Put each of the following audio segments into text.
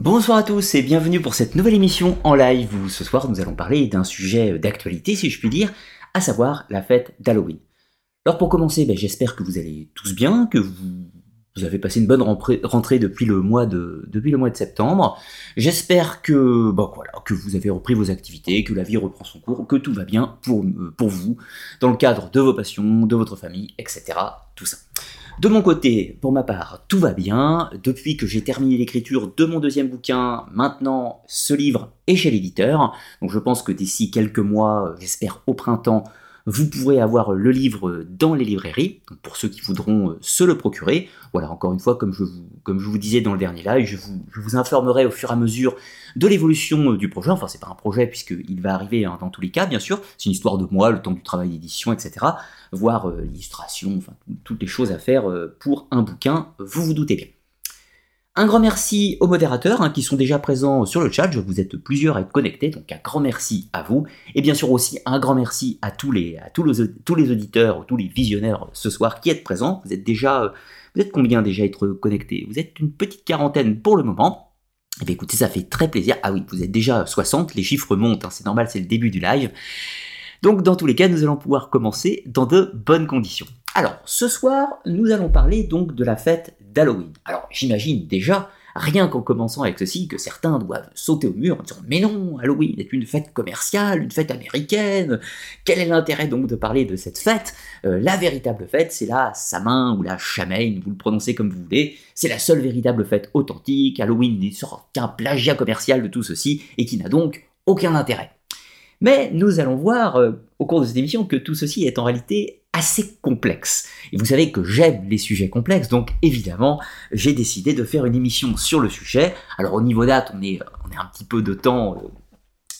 Bonsoir à tous et bienvenue pour cette nouvelle émission en live où ce soir nous allons parler d'un sujet d'actualité si je puis dire, à savoir la fête d'Halloween. Alors pour commencer, ben, j'espère que vous allez tous bien, que vous, avez passé une bonne rentrée depuis le mois de, septembre. J'espère voilà, que vous avez repris vos activités, que la vie reprend son cours, que tout va bien pour, pour vous, dans le cadre de vos passions, de votre famille, etc. Tout ça. De mon côté, pour ma part, tout va bien. Depuis que j'ai terminé l'écriture de mon deuxième bouquin, maintenant ce livre est chez l'éditeur. Donc je pense que d'ici quelques mois, j'espère au printemps, vous pourrez avoir le livre dans les librairies, pour ceux qui voudront se le procurer. Voilà, encore une fois, comme je vous, disais dans le dernier live, je vous, informerai au fur et à mesure de l'évolution du projet. Enfin, c'est pas un projet puisqu'il va arriver hein, dans tous les cas, bien sûr. C'est une histoire de moi, le temps du travail d'édition, etc. Voir euh, l'illustration, toutes les choses à faire euh, pour un bouquin, vous vous doutez bien. Un grand merci aux modérateurs hein, qui sont déjà présents sur le chat. Je vous êtes plusieurs à être connectés, donc un grand merci à vous. Et bien sûr aussi un grand merci à tous les, auditeurs, tous les visionnaires ce soir qui êtes présents. Vous êtes déjà, vous êtes combien déjà être connectés? Vous êtes une petite quarantaine pour le moment. Eh bien écoutez, ça fait très plaisir. Ah oui, vous êtes déjà 60, les chiffres montent, hein, c'est normal, c'est le début du live. Donc dans tous les cas, nous allons pouvoir commencer dans de bonnes conditions. Alors, ce soir, nous allons parler donc de la fête Alors, j'imagine déjà, rien qu'en commençant avec ceci, que certains doivent sauter au mur en disant Mais non, Halloween est une fête commerciale, une fête américaine. Quel est l'intérêt donc de parler de cette fête? Euh, La véritable fête, c'est la Samin ou la Chamaine, vous le prononcez comme vous voulez. C'est la seule véritable fête authentique. Halloween n'est qu'un plagiat commercial de tout ceci et qui n'a donc aucun intérêt. Mais nous allons voir euh, au cours de cette émission que tout ceci est en réalité assez complexe. Et vous savez que j'aime les sujets complexes, donc évidemment, j'ai décidé de faire une émission sur le sujet. Alors au niveau date, on est, on est un petit peu de temps, euh,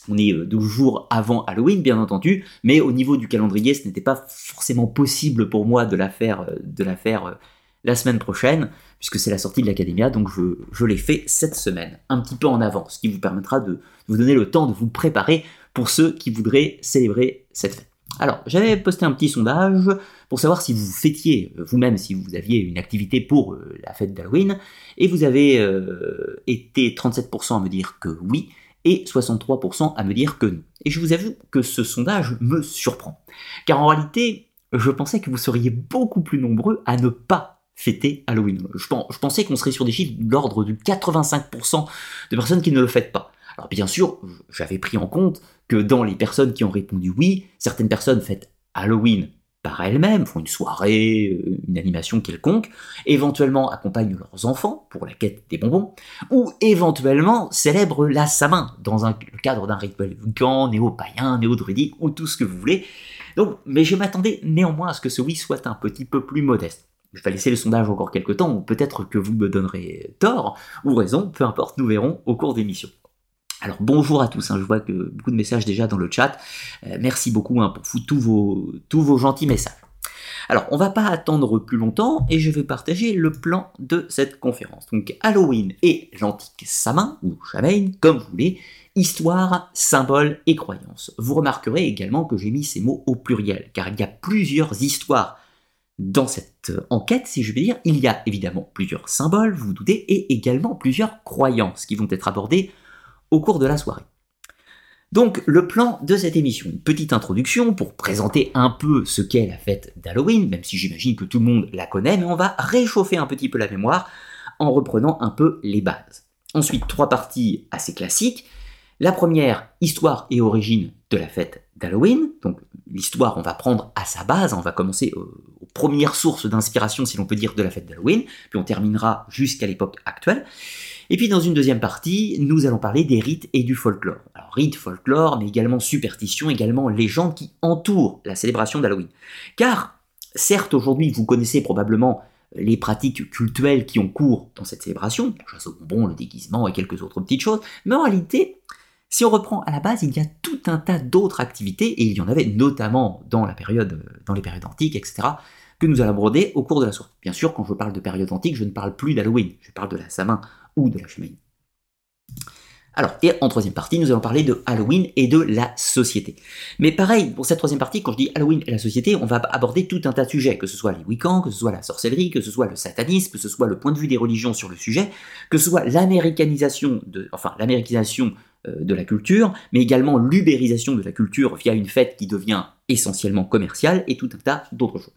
on est 12 euh, jours avant Halloween, bien entendu, mais au niveau du calendrier, ce n'était pas forcément possible pour moi de la faire, de la faire la semaine prochaine, puisque c'est la sortie de l'Académia, donc je, je l'ai fait cette semaine, un petit peu en avance, ce qui vous permettra de vous donner le temps de vous préparer pour ceux qui voudraient célébrer cette fête. Alors, j'avais posté un petit sondage pour savoir si vous fêtiez vous-même, si vous aviez une activité pour euh, la fête d'Halloween, et vous avez euh, été 37% à me dire que oui, et 63% à me dire que non. Et je vous avoue que ce sondage me surprend. Car en réalité, je pensais que vous seriez beaucoup plus nombreux à ne pas fêter Halloween. Je, je pensais qu'on serait sur des chiffres de l'ordre de 85% de personnes qui ne le fêtent pas. Alors bien sûr, j'avais pris en compte que dans les personnes qui ont répondu oui, certaines personnes fêtent Halloween par elles-mêmes, font une soirée, euh, une animation quelconque, éventuellement accompagnent leurs enfants pour la quête des bonbons, ou éventuellement célèbrent la Samin dans le cadre d'un rituel vulcan, néo-païen, néo-druidique, ou tout ce que vous voulez. Donc, mais je m'attendais néanmoins à ce que ce oui soit un petit peu plus modeste. Je vais laisser le sondage encore quelques temps, ou peut-être que vous me donnerez tort ou raison, peu importe, nous verrons au cours d'émission. Alors bonjour à tous, hein, je vois que beaucoup de messages déjà dans le chat. Euh, merci beaucoup hein, pour tous vos, gentils messages. Alors on va pas attendre plus longtemps et je vais partager le plan de cette conférence. Donc Halloween et l'antique Samin, ou Chamain, comme vous voulez, histoire, symbole et croyance. Vous remarquerez également que j'ai mis ces mots au pluriel, car il y a plusieurs histoires dans cette enquête, si je veux dire. Il y a évidemment plusieurs symboles, vous vous doutez, et également plusieurs croyances qui vont être abordées au cours de la soirée. Donc le plan de cette émission, une petite introduction pour présenter un peu ce qu'est la fête d'Halloween, même si j'imagine que tout le monde la connaît, mais on va réchauffer un petit peu la mémoire en reprenant un peu les bases. Ensuite, trois parties assez classiques. La première, histoire et origine de la fête d'Halloween. Donc l'histoire, on va prendre à sa base, on va commencer aux, aux premières sources d'inspiration, si l'on peut dire, de la fête d'Halloween, puis on terminera jusqu'à l'époque actuelle. Et puis dans une deuxième partie, nous allons parler des rites et du folklore. Alors rites, folklore, mais également superstition, également légendes qui entourent la célébration d'Halloween. Car, certes, aujourd'hui, vous connaissez probablement les pratiques cultuelles qui ont cours dans cette célébration, la chasse au bonbon, le déguisement et quelques autres petites choses, mais en réalité, si on reprend à la base, il y a tout un tas d'autres activités, et il y en avait notamment dans la période, dans les périodes antiques, etc., que nous allons aborder au cours de la soirée. Bien sûr, quand je parle de période antique, je ne parle plus d'Halloween, je parle de la Samin ou de la chemin. Alors, et en troisième partie, nous allons parler de Halloween et de la société. Mais pareil, pour cette troisième partie, quand je dis Halloween et la société, on va aborder tout un tas de sujets, que ce soit les Wiccans, que ce soit la sorcellerie, que ce soit le satanisme, que ce soit le point de vue des religions sur le sujet, que ce soit l'américanisation de, enfin, l'américanisation de la culture, mais également l'ubérisation de la culture via une fête qui devient essentiellement commerciale et tout un tas d'autres choses.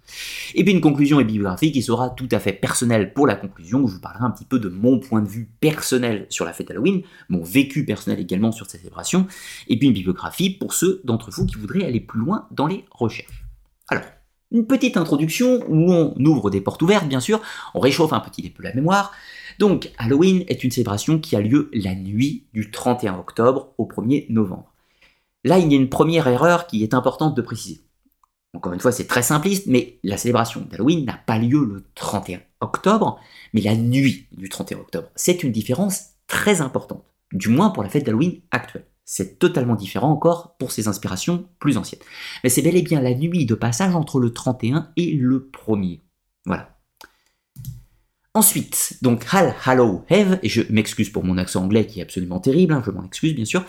Et puis une conclusion et bibliographie qui sera tout à fait personnelle pour la conclusion, où je vous parlerai un petit peu de mon point de vue personnel sur la fête Halloween, mon vécu personnel également sur cette célébration, et puis une bibliographie pour ceux d'entre vous qui voudraient aller plus loin dans les recherches. Alors, une petite introduction où on ouvre des portes ouvertes, bien sûr, on réchauffe un petit peu la mémoire. Donc, Halloween est une célébration qui a lieu la nuit du 31 octobre au 1er novembre. Là, il y a une première erreur qui est importante de préciser. Encore une fois, c'est très simpliste, mais la célébration d'Halloween n'a pas lieu le 31 octobre, mais la nuit du 31 octobre. C'est une différence très importante, du moins pour la fête d'Halloween actuelle. C'est totalement différent encore pour ses inspirations plus anciennes. Mais c'est bel et bien la nuit de passage entre le 31 et le 1er. Voilà. Ensuite, donc Hal Hallow Have, et je m'excuse pour mon accent anglais qui est absolument terrible, hein, je m'en excuse bien sûr.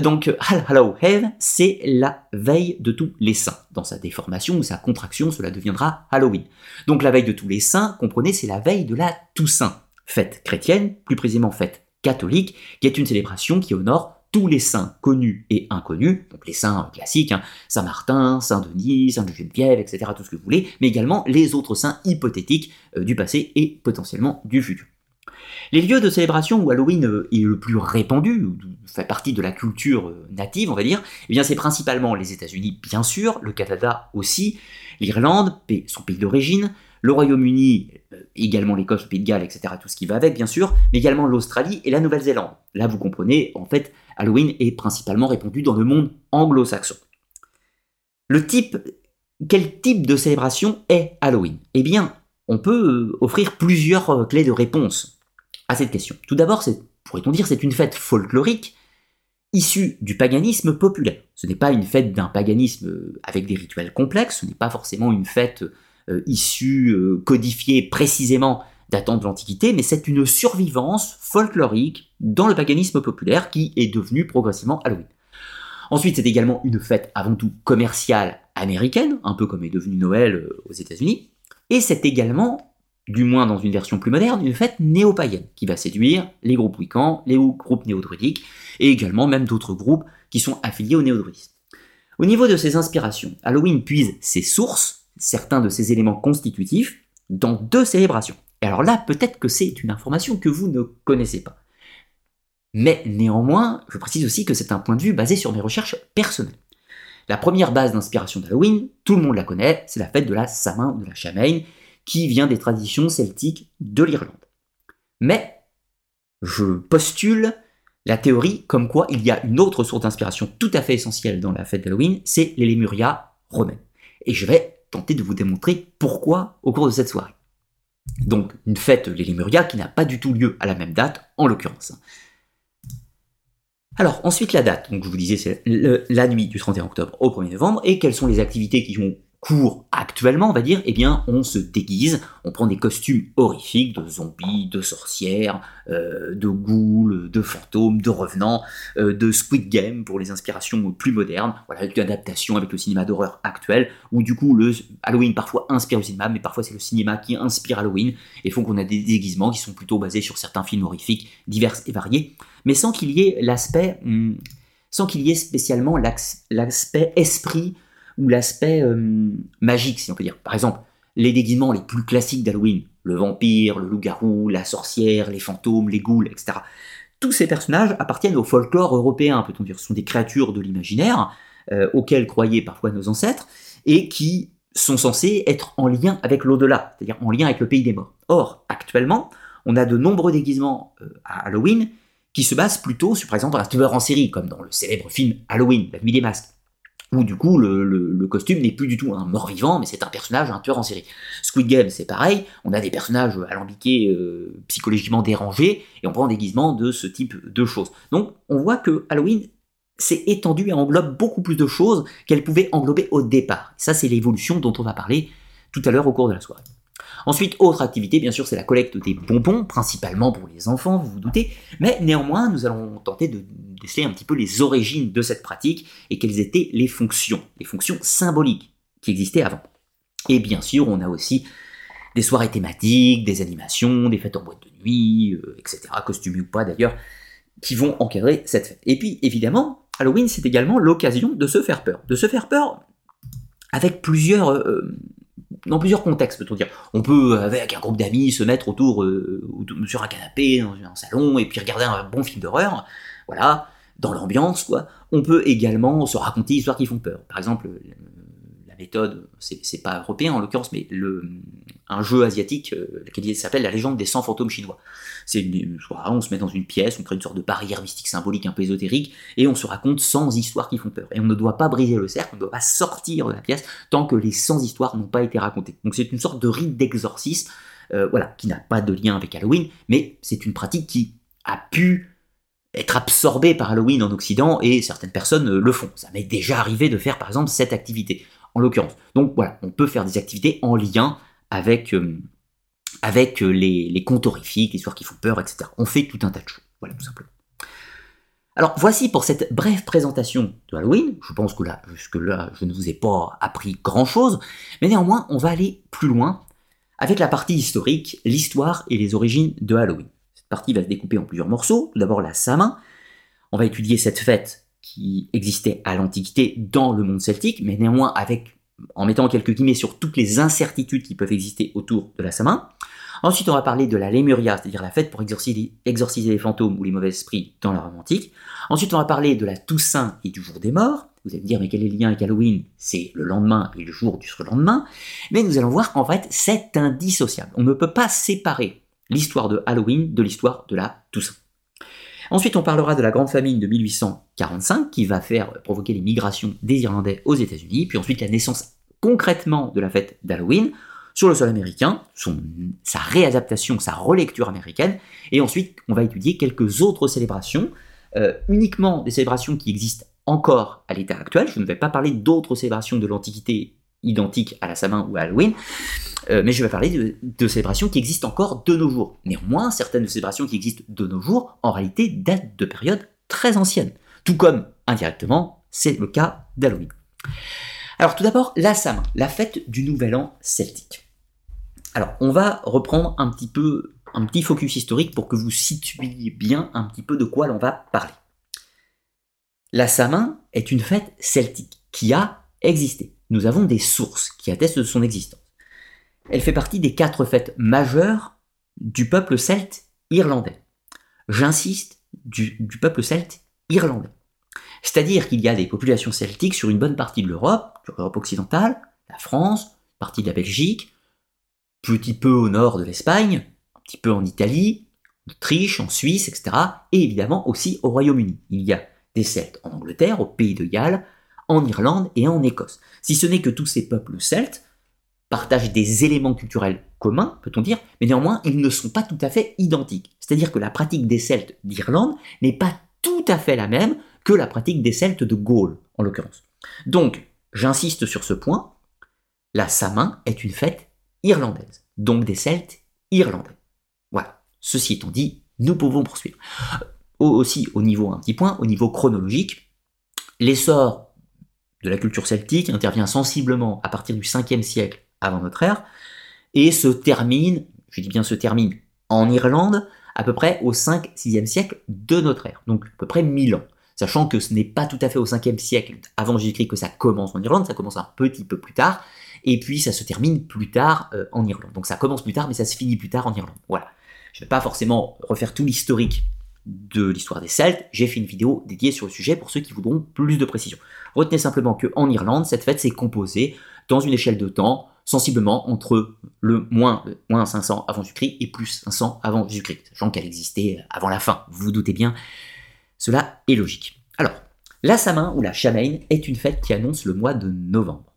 Donc Hal Hallow Have, c'est la veille de tous les saints. Dans sa déformation ou sa contraction, cela deviendra Halloween. Donc la veille de tous les saints, comprenez, c'est la veille de la Toussaint, fête chrétienne, plus précisément fête catholique, qui est une célébration qui honore tous les saints connus et inconnus, donc les saints classiques, hein, Saint Martin, Saint Denis, Saint Geneviève, etc., tout ce que vous voulez, mais également les autres saints hypothétiques euh, du passé et potentiellement du futur. Les lieux de célébration où Halloween euh, est le plus répandu, fait partie de la culture euh, native, on va dire, eh bien c'est principalement les États-Unis, bien sûr, le Canada aussi, l'Irlande, son pays d'origine, le Royaume-Uni, également l'Écosse, le Pays de Galles, etc., tout ce qui va avec, bien sûr, mais également l'Australie et la Nouvelle-Zélande. Là, vous comprenez, en fait, Halloween est principalement répandu dans le monde anglo-saxon. Le type, quel type de célébration est Halloween? Eh bien, on peut euh, offrir plusieurs euh, clés de réponse à cette question. Tout d'abord, pourrait-on dire, c'est une fête folklorique issue du paganisme populaire. Ce n'est pas une fête d'un paganisme euh, avec des rituels complexes, ce n'est pas forcément une fête issue, codifiée précisément datant de l'Antiquité, mais c'est une survivance folklorique dans le paganisme populaire qui est devenu progressivement Halloween. Ensuite, c'est également une fête avant tout commerciale américaine, un peu comme est devenu Noël euh, aux États-Unis, et c'est également, du moins dans une version plus moderne, une fête néo-païenne qui va séduire les groupes Wiccans, les groupes néo-druidiques, et également même d'autres groupes qui sont affiliés au néo-druidisme. Au niveau de ses inspirations, Halloween puise ses sources, certains de ses éléments constitutifs, dans deux célébrations. Et alors là, peut-être que c'est une information que vous ne connaissez pas. Mais néanmoins, je précise aussi que c'est un point de vue basé sur mes recherches personnelles. La première base d'inspiration d'Halloween, tout le monde la connaît, c'est la fête de la Samin ou de la Chamaine, qui vient des traditions celtiques de l'Irlande. Mais je postule la théorie comme quoi il y a une autre source d'inspiration tout à fait essentielle dans la fête d'Halloween, c'est les Lémurias romaines. Et je vais tenter de vous démontrer pourquoi au cours de cette soirée. Donc une fête, les Lémurias, qui n'a pas du tout lieu à la même date, en l'occurrence. Alors ensuite la date, donc je vous disais c'est la nuit du 31 octobre au 1er novembre, et quelles sont les activités qui ont actuellement, on va dire, eh bien, on se déguise, on prend des costumes horrifiques de zombies, de sorcières, euh, de ghouls, de fantômes, de revenants, euh, de Squid Game pour les inspirations plus modernes, voilà, une adaptation avec le cinéma d'horreur actuel, où du coup le Halloween parfois inspire le cinéma, mais parfois c'est le cinéma qui inspire Halloween, et font qu'on a des déguisements qui sont plutôt basés sur certains films horrifiques divers et variés, mais sans qu'il y ait l'aspect, hmm, sans qu'il y ait spécialement l'aspect esprit ou l'aspect euh, magique, si on peut dire. Par exemple, les déguisements les plus classiques d'Halloween, le vampire, le loup-garou, la sorcière, les fantômes, les ghouls, etc. Tous ces personnages appartiennent au folklore européen, peut-on dire. Ce sont des créatures de l'imaginaire, euh, auxquelles croyaient parfois nos ancêtres, et qui sont censés être en lien avec l'au-delà, c'est-à-dire en lien avec le pays des morts. Or, actuellement, on a de nombreux déguisements euh, à Halloween qui se basent plutôt sur, par exemple, un tueur en série, comme dans le célèbre film Halloween, la nuit des masques où du coup le, costume n'est plus du tout un mort-vivant, mais c'est un personnage, un tueur en série. Squid Game, c'est pareil, on a des personnages alambiqués, euh, psychologiquement dérangés, et on prend un déguisement de ce type de choses. Donc on voit que Halloween s'est étendu et englobe beaucoup plus de choses qu'elle pouvait englober au départ. Ça, c'est l'évolution dont on va parler tout à l'heure au cours de la soirée. Ensuite, autre activité, bien sûr, c'est la collecte des bonbons, principalement pour les enfants, vous vous doutez, mais néanmoins, nous allons tenter de déceler un petit peu les origines de cette pratique et quelles étaient les fonctions, les fonctions symboliques qui existaient avant. Et bien sûr, on a aussi des soirées thématiques, des animations, des fêtes en boîte de nuit, euh, etc., costumées ou pas d'ailleurs, qui vont encadrer cette fête. Et puis, évidemment, Halloween, c'est également l'occasion de se faire peur. De se faire peur avec plusieurs... Euh, dans plusieurs contextes, peut-on dire. On peut, avec un groupe d'amis, se mettre autour, euh, sur un canapé, dans un salon, et puis regarder un bon film d'horreur. Voilà, dans l'ambiance, quoi. On peut également se raconter des histoires qui font peur. Par exemple, la méthode, c'est pas européen en l'occurrence, mais le, un jeu asiatique euh, qui s'appelle La légende des 100 fantômes chinois. C'est on se met dans une pièce, on crée une sorte de barrière mystique symbolique un peu ésotérique, et on se raconte 100 histoires qui font peur. Et on ne doit pas briser le cercle, on ne doit pas sortir de la pièce tant que les 100 histoires n'ont pas été racontées. Donc c'est une sorte de rite d'exorcisme, euh, voilà, qui n'a pas de lien avec Halloween, mais c'est une pratique qui a pu être absorbée par Halloween en Occident et certaines personnes euh, le font. Ça m'est déjà arrivé de faire par exemple cette activité en l'occurrence. Donc voilà, on peut faire des activités en lien avec, euh, euh, les, contes horrifiques, les histoires qui font peur, etc. On fait tout un tas de choses. Voilà, tout simplement. Alors voici pour cette brève présentation de Halloween. Je pense que là, jusque-là, je ne vous ai pas appris grand-chose, mais néanmoins, on va aller plus loin avec la partie historique, l'histoire et les origines de Halloween. Cette partie va se découper en plusieurs morceaux. D'abord la Samin. On va étudier cette fête qui existait à l'Antiquité dans le monde celtique, mais néanmoins avec, en mettant quelques guillemets sur toutes les incertitudes qui peuvent exister autour de la Samin. Ensuite, on va parler de la Lémuria, c'est-à-dire la fête pour exorciser, les fantômes ou les mauvais esprits dans la Rome antique. Ensuite, on va parler de la Toussaint et du jour des morts. Vous allez me dire, mais quel est le lien avec Halloween? C'est le lendemain et le jour du surlendemain. Mais nous allons voir qu'en fait, c'est indissociable. On ne peut pas séparer l'histoire de Halloween de l'histoire de la Toussaint. Ensuite, on parlera de la grande famine de 1845 qui va faire provoquer les migrations des Irlandais aux États-Unis, puis ensuite la naissance concrètement de la fête d'Halloween sur le sol américain, sa réadaptation, sa relecture américaine, et ensuite on va étudier quelques autres célébrations, euh, uniquement des célébrations qui existent encore à l'état actuel. Je ne vais pas parler d'autres célébrations de l'Antiquité identiques à la Samin ou à Halloween, euh, mais je vais parler de, célébrations qui existent encore de nos jours. Néanmoins, certaines célébrations qui existent de nos jours, en réalité, datent de périodes très anciennes. Tout comme, indirectement, c'est le cas d'Halloween. Alors tout d'abord, la Samin, la fête du Nouvel An celtique. Alors on va reprendre un petit peu, un petit focus historique pour que vous situiez bien un petit peu de quoi l'on va parler. La Samin est une fête celtique qui a existé. Nous avons des sources qui attestent de son existence. Elle fait partie des quatre fêtes majeures du peuple celte irlandais. J'insiste, du, peuple celte irlandais. C'est-à-dire qu'il y a des populations celtiques sur une bonne partie de l'Europe, de l'Europe occidentale, la France, partie de la Belgique, petit peu au nord de l'Espagne, un petit peu en Italie, en Autriche, en Suisse, etc. Et évidemment aussi au Royaume-Uni. Il y a des Celtes en Angleterre, au pays de Galles, en Irlande et en Écosse. Si ce n'est que tous ces peuples celtes partagent des éléments culturels communs, peut-on dire, mais néanmoins, ils ne sont pas tout à fait identiques. C'est-à-dire que la pratique des Celtes d'Irlande n'est pas tout à fait la même que la pratique des Celtes de Gaule, en l'occurrence. Donc, j'insiste sur ce point, la Samin est une fête irlandaise, donc des Celtes irlandais. Voilà. Ceci étant dit, nous pouvons poursuivre. Aussi, au niveau, un petit point, au niveau chronologique, l'essor de la culture celtique intervient sensiblement à partir du 5e siècle avant notre ère, et se termine, je dis bien se termine, en Irlande, à peu près au 5-6e siècle de notre ère, donc à peu près 1000 ans. Sachant que ce n'est pas tout à fait au 5e siècle avant Jésus-Christ que ça commence en Irlande, ça commence un petit peu plus tard, et puis ça se termine plus tard euh, en Irlande. Donc ça commence plus tard, mais ça se finit plus tard en Irlande. Voilà. Je ne vais pas forcément refaire tout l'historique de l'histoire des Celtes, j'ai fait une vidéo dédiée sur le sujet pour ceux qui voudront plus de précision. Retenez simplement qu'en Irlande, cette fête s'est composée dans une échelle de temps sensiblement entre le moins, moins 500 avant Jésus-Christ et plus 500 avant Jésus-Christ, sachant qu'elle existait avant la fin. Vous vous doutez bien, cela est logique. Alors, la Samin ou la Chamain est une fête qui annonce le mois de novembre.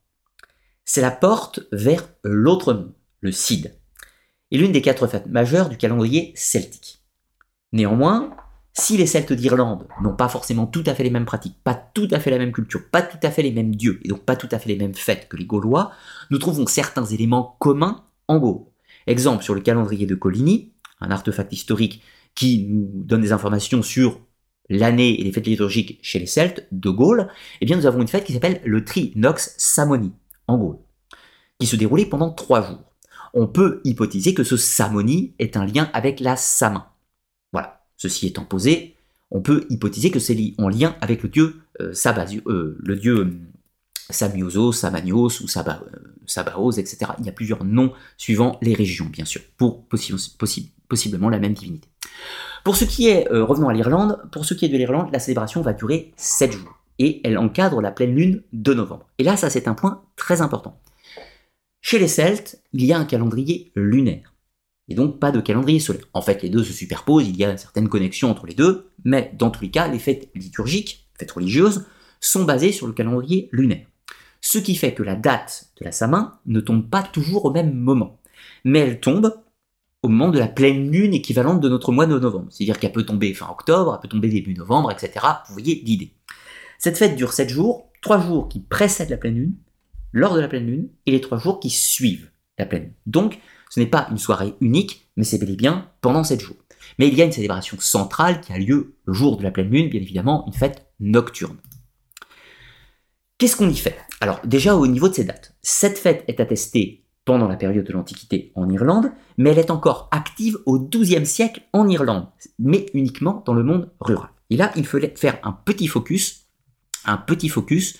C'est la porte vers l'autre monde, le Cid, et l'une des quatre fêtes majeures du calendrier celtique. Néanmoins, si les Celtes d'Irlande n'ont pas forcément tout à fait les mêmes pratiques, pas tout à fait la même culture, pas tout à fait les mêmes dieux, et donc pas tout à fait les mêmes fêtes que les Gaulois, nous trouvons certains éléments communs en Gaule. Exemple sur le calendrier de Coligny, un artefact historique qui nous donne des informations sur l'année et les fêtes liturgiques chez les Celtes de Gaulle, eh bien nous avons une fête qui s'appelle le Trinox Samoni en Gaule, qui se déroulait pendant trois jours. On peut hypothéser que ce Samoni est un lien avec la Samin. Ceci étant posé, on peut hypothéser que c'est en lien avec le dieu euh, euh le dieu euh, Samioso, Samanios ou euh, Sabaos, etc. Il y a plusieurs noms suivant les régions, bien sûr, pour possiblement la même divinité. Pour ce qui est, revenons à l'Irlande, pour ce qui est de l'Irlande, la célébration va durer 7 jours et elle encadre la pleine lune de novembre. Et là, ça c'est un point très important. Chez les Celtes, il y a un calendrier lunaire et donc pas de calendrier solaire. En fait, les deux se superposent, il y a une certaine connexion entre les deux, mais dans tous les cas, les fêtes liturgiques, fêtes religieuses, sont basées sur le calendrier lunaire. Ce qui fait que la date de la Samin ne tombe pas toujours au même moment, mais elle tombe au moment de la pleine lune équivalente de notre mois de novembre. C'est-à-dire qu'elle peut tomber fin octobre, elle peut tomber début novembre, etc. Vous voyez l'idée. Cette fête dure 7 jours, 3 jours qui précèdent la pleine lune, lors de la pleine lune, et les 3 jours qui suivent la pleine lune. Donc, ce n'est pas une soirée unique, mais c'est bel et bien pendant 7 jours. Mais il y a une célébration centrale qui a lieu le jour de la pleine lune, bien évidemment, une fête nocturne. Qu'est-ce qu'on y fait? Alors déjà au niveau de ces dates, cette fête est attestée pendant la période de l'Antiquité en Irlande, mais elle est encore active au XIIe siècle en Irlande, mais uniquement dans le monde rural. Et là, il fallait faire un petit focus, un petit focus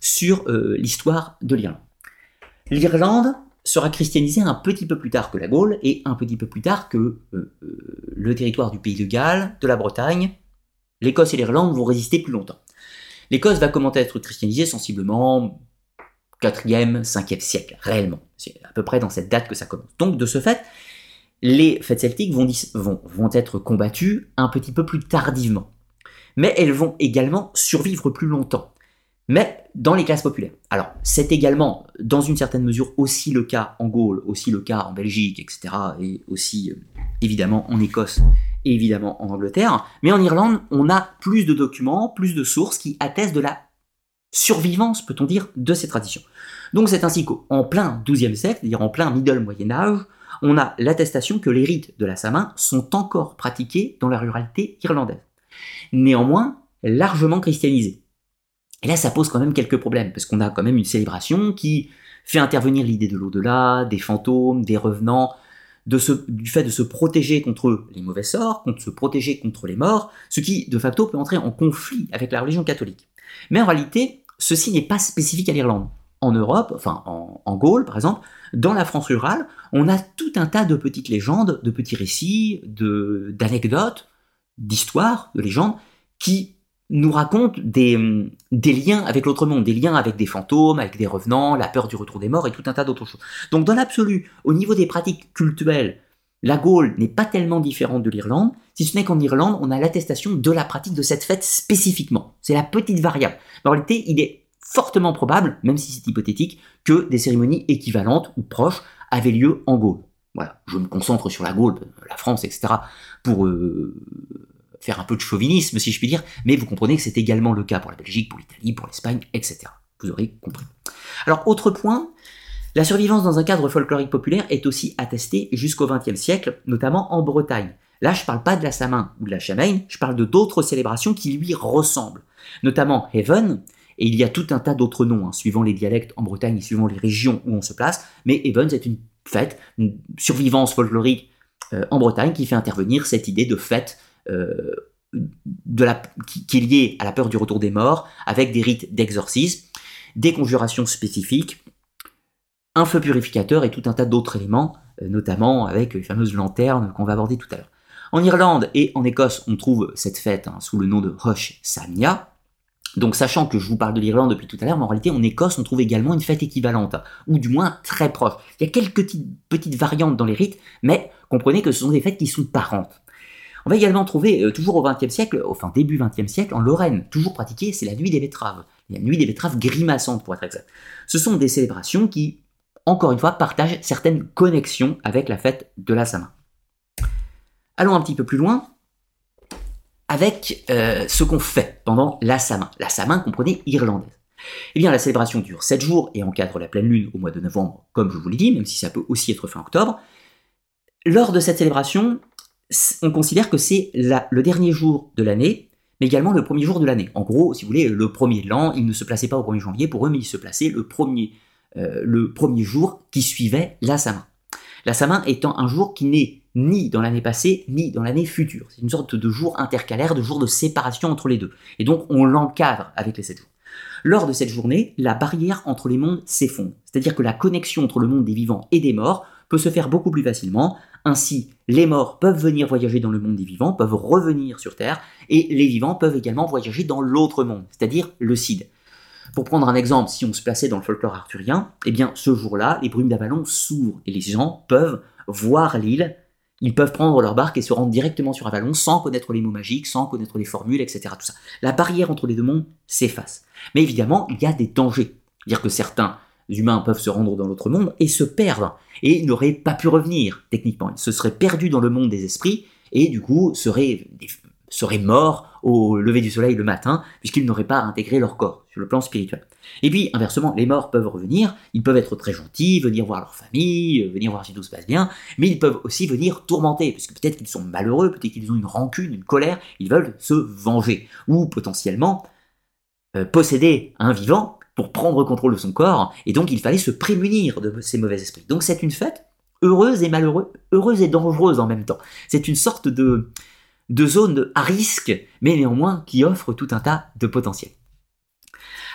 sur euh, l'histoire de l'Irlande. L'Irlande, sera christianisé un petit peu plus tard que la Gaule et un petit peu plus tard que euh, euh, le territoire du pays de Galles, de la Bretagne. L'Écosse et l'Irlande vont résister plus longtemps. L'Écosse va commencer à être christianisée sensiblement 4e, 5e siècle, réellement. C'est à peu près dans cette date que ça commence. Donc, de ce fait, les fêtes celtiques vont être combattues un petit peu plus tardivement. Mais elles vont également survivre plus longtemps mais dans les classes populaires. Alors, c'est également, dans une certaine mesure, aussi le cas en Gaule, aussi le cas en Belgique, etc., et aussi, euh, évidemment, en Écosse, et évidemment en Angleterre. Mais en Irlande, on a plus de documents, plus de sources qui attestent de la survivance, peut-on dire, de ces traditions. Donc c'est ainsi qu'en plein XIIe siècle, c'est-à-dire en plein Middle Moyen Âge, on a l'attestation que les rites de la Samin sont encore pratiqués dans la ruralité irlandaise. Néanmoins, largement christianisés. Et là, ça pose quand même quelques problèmes, parce qu'on a quand même une célébration qui fait intervenir l'idée de l'au-delà, des fantômes, des revenants, du fait de se protéger contre les mauvais sorts, contre se protéger contre les morts, ce qui, de facto, peut entrer en conflit avec la religion catholique. Mais en réalité, ceci n'est pas spécifique à l'Irlande. En Europe, enfin en, en Gaule par exemple, dans la France rurale, on a tout un tas de petites légendes, de petits récits, d'anecdotes, d'histoires, de légendes, qui nous raconte des, des liens avec l'autre monde, des liens avec des fantômes, avec des revenants, la peur du retour des morts et tout un tas d'autres choses. Donc dans l'absolu, au niveau des pratiques cultuelles, la Gaule n'est pas tellement différente de l'Irlande, si ce n'est qu'en Irlande, on a l'attestation de la pratique de cette fête spécifiquement. C'est la petite variable. en réalité, il est fortement probable, même si c'est hypothétique, que des cérémonies équivalentes ou proches avaient lieu en Gaule. Voilà, je me concentre sur la Gaule, la France, etc., pour euh, faire un peu de chauvinisme, si je puis dire, mais vous comprenez que c'est également le cas pour la Belgique, pour l'Italie, pour l'Espagne, etc. Vous aurez compris. Alors, autre point, la survivance dans un cadre folklorique populaire est aussi attestée jusqu'au XXe siècle, notamment en Bretagne. Là, je ne parle pas de la Samin ou de la Chamaine, je parle de d'autres célébrations qui lui ressemblent, notamment Heaven, et il y a tout un tas d'autres noms, hein, suivant les dialectes en Bretagne et suivant les régions où on se place, mais Heaven, c'est une fête, une survivance folklorique euh, en Bretagne qui fait intervenir cette idée de fête de la, qui, est lié à la peur du retour des morts, avec des rites d'exorcisme, des conjurations spécifiques, un feu purificateur et tout un tas d'autres éléments, euh, notamment avec les fameuses lanternes qu'on va aborder tout à l'heure. En Irlande et en Écosse, on trouve cette fête hein, sous le nom de Rosh Samia. Donc sachant que je vous parle de l'Irlande depuis tout à l'heure, mais en réalité en Écosse on trouve également une fête équivalente, ou du moins très proche. Il y a quelques petites variantes dans les rites, mais comprenez que ce sont des fêtes qui sont parentes. On va également trouver, euh, toujours au XXe siècle, enfin début XXe siècle, en Lorraine, toujours pratiquée, c'est la nuit des betteraves. La nuit des betteraves grimaçantes, pour être exact. Ce sont des célébrations qui, encore une fois, partagent certaines connexions avec la fête de la Samin. Allons un petit peu plus loin avec euh, ce qu'on fait pendant la Samin. La Samin, comprenez, irlandaise. Eh bien, la célébration dure 7 jours et encadre la pleine lune au mois de novembre, comme je vous l'ai dit, même si ça peut aussi être fin octobre. lors de cette célébration, on considère que c'est le dernier jour de l'année, mais également le premier jour de l'année. En gros, si vous voulez, le premier de l'an, il ne se plaçait pas au 1er janvier pour eux, mais il se plaçait le premier, euh, le premier jour qui suivait la Samin. La étant un jour qui n'est ni dans l'année passée, ni dans l'année future. C'est une sorte de jour intercalaire, de jour de séparation entre les deux. Et donc, on l'encadre avec les sept jours. Lors de cette journée, la barrière entre les mondes s'effondre. C'est-à-dire que la connexion entre le monde des vivants et des morts peut se faire beaucoup plus facilement. Ainsi, les morts peuvent venir voyager dans le monde des vivants, peuvent revenir sur Terre, et les vivants peuvent également voyager dans l'autre monde, c'est-à-dire le Cid. Pour prendre un exemple, si on se plaçait dans le folklore arthurien, eh bien ce jour-là, les brumes d'Avalon s'ouvrent et les gens peuvent voir l'île ils peuvent prendre leur barque et se rendre directement sur Avalon sans connaître les mots magiques, sans connaître les formules, etc. Tout ça. La barrière entre les deux mondes s'efface. Mais évidemment, il y a des dangers. Dire que certains humains peuvent se rendre dans l'autre monde et se perdre. Et n'auraient pas pu revenir, techniquement. Ils se seraient perdus dans le monde des esprits et du coup seraient seraient morts au lever du soleil le matin, puisqu'ils n'auraient pas intégré leur corps sur le plan spirituel. Et puis, inversement, les morts peuvent revenir, ils peuvent être très gentils, venir voir leur famille, euh, venir voir si tout se passe bien, mais ils peuvent aussi venir tourmenter, parce que peut-être qu'ils sont malheureux, peut-être qu'ils ont une rancune, une colère, ils veulent se venger, ou potentiellement euh, posséder un vivant pour prendre contrôle de son corps, et donc il fallait se prémunir de ces mauvais esprits. Donc c'est une fête heureuse et malheureuse, heureuse et dangereuse en même temps. C'est une sorte de, de zone à risque, mais néanmoins qui offre tout un tas de potentiel.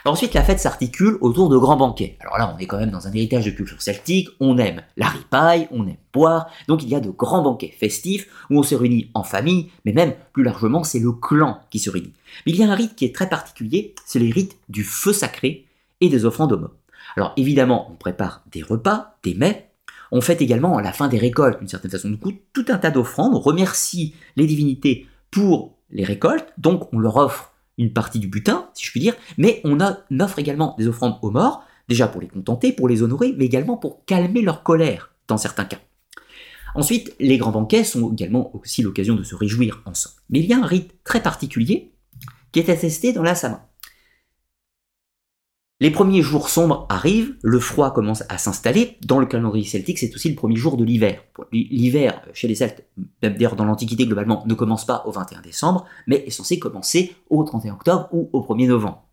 ensuite, la fête s'articule autour de grands banquets. Alors là, on est quand même dans un héritage de culture celtique, on aime la ripaille, on aime boire, donc il y a de grands banquets festifs où on se réunit en famille, mais même plus largement, c'est le clan qui se réunit. Mais il y a un rite qui est très particulier, c'est le rite du feu sacré et des offrandes aux morts. Alors évidemment, on prépare des repas, des mets, on fête également la fin des récoltes, d'une certaine façon. Du coup, tout un tas d'offrandes, on remercie les divinités pour les récoltes, donc on leur offre une partie du butin, si je puis dire, mais on, offre également des offrandes aux morts, déjà pour les contenter, pour les honorer, mais également pour calmer leur colère, dans certains cas. Ensuite, les grands banquets sont également aussi l'occasion de se réjouir ensemble. Mais il y a un rite très particulier qui est attesté dans la Sama. Les premiers jours sombres arrivent, le froid commence à s'installer. Dans le calendrier celtique, c'est aussi le premier jour de l'hiver. L'hiver, chez les Celtes, d'ailleurs dans l'Antiquité globalement, ne commence pas au 21 décembre, mais est censé commencer au 31 octobre ou au 1er novembre.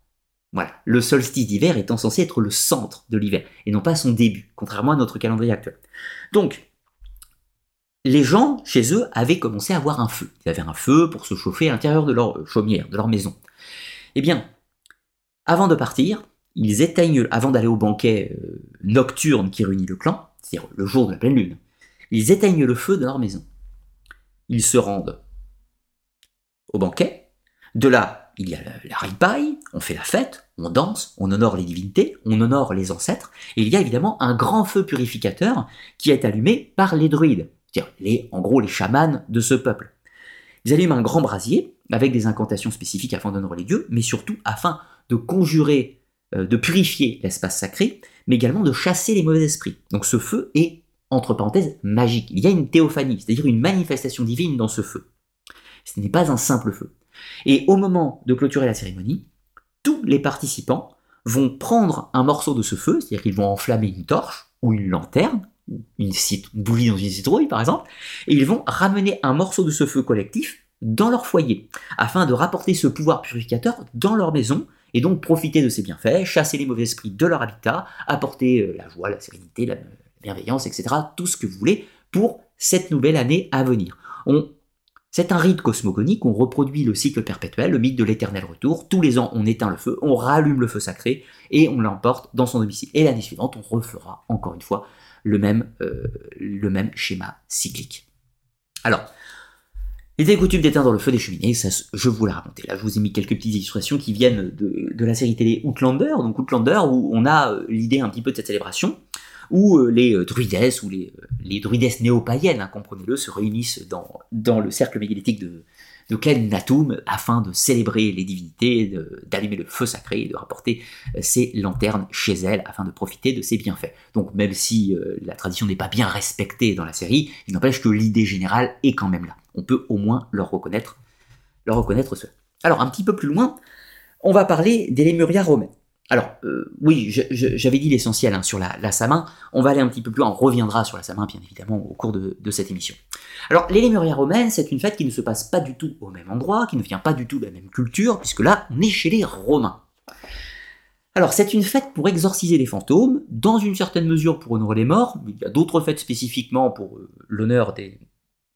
Voilà, le solstice d'hiver étant censé être le centre de l'hiver, et non pas son début, contrairement à notre calendrier actuel. Donc, les gens, chez eux, avaient commencé à avoir un feu. Ils avaient un feu pour se chauffer à l'intérieur de leur chaumière, de leur maison. Eh bien, avant de partir, ils éteignent, avant d'aller au banquet euh, nocturne qui réunit le clan, c'est-à-dire le jour de la pleine lune, ils éteignent le feu de leur maison. Ils se rendent au banquet. De là, il y a la, ripaille, on fait la fête, on danse, on honore les divinités, on honore les ancêtres, et il y a évidemment un grand feu purificateur qui est allumé par les druides, c'est-à-dire les, en gros les chamans de ce peuple. Ils allument un grand brasier avec des incantations spécifiques afin d'honorer les dieux, mais surtout afin de conjurer de purifier l'espace sacré, mais également de chasser les mauvais esprits. Donc ce feu est, entre parenthèses, magique. Il y a une théophanie, c'est-à-dire une manifestation divine dans ce feu. Ce n'est pas un simple feu. Et au moment de clôturer la cérémonie, tous les participants vont prendre un morceau de ce feu, c'est-à-dire qu'ils vont enflammer une torche ou une lanterne, une, bougie dans une citrouille par exemple, et ils vont ramener un morceau de ce feu collectif dans leur foyer, afin de rapporter ce pouvoir purificateur dans leur maison et donc profiter de ces bienfaits, chasser les mauvais esprits de leur habitat, apporter euh, la joie, la sérénité, la bienveillance, etc., tout ce que vous voulez pour cette nouvelle année à venir. C'est un rite cosmogonique, on reproduit le cycle perpétuel, le mythe de l'éternel retour. Tous les ans, on éteint le feu, on rallume le feu sacré et on l'emporte dans son domicile. Et l'année suivante, on refera encore une fois le même, euh, le même schéma cyclique. Alors, il était coutume d'éteindre le feu des cheminées, ça, je vous l'ai raconté. Là, je vous ai mis quelques petites illustrations qui viennent de, la série télé Outlander, donc Outlander, où on a euh, l'idée un petit peu de cette célébration, où euh, les euh, druides, ou les, les druides néo-païennes, hein, comprenez-le, se réunissent dans le cercle mégalithique de, de Ken Natum afin de célébrer les divinités, d'allumer le feu sacré et de rapporter ces lanternes chez elles afin de profiter de ses bienfaits. Donc même si la tradition n'est pas bien respectée dans la série, il n'empêche que l'idée générale est quand même là on peut au moins leur reconnaître, leur reconnaître cela. Alors un petit peu plus loin, on va parler des Lémurias romains. Alors, euh, oui, j'avais dit l'essentiel hein, sur la, la. On va aller un petit peu plus loin, on reviendra sur la Samin, bien évidemment, au cours de, cette émission. Alors, les Lémuriens romaines, c'est une fête qui ne se passe pas du tout au même endroit, qui ne vient pas du tout de la même culture, puisque là, on est chez les Romains. Alors, c'est une fête pour exorciser les fantômes, dans une certaine mesure pour honorer les morts, il y a d'autres fêtes spécifiquement pour euh, l'honneur des,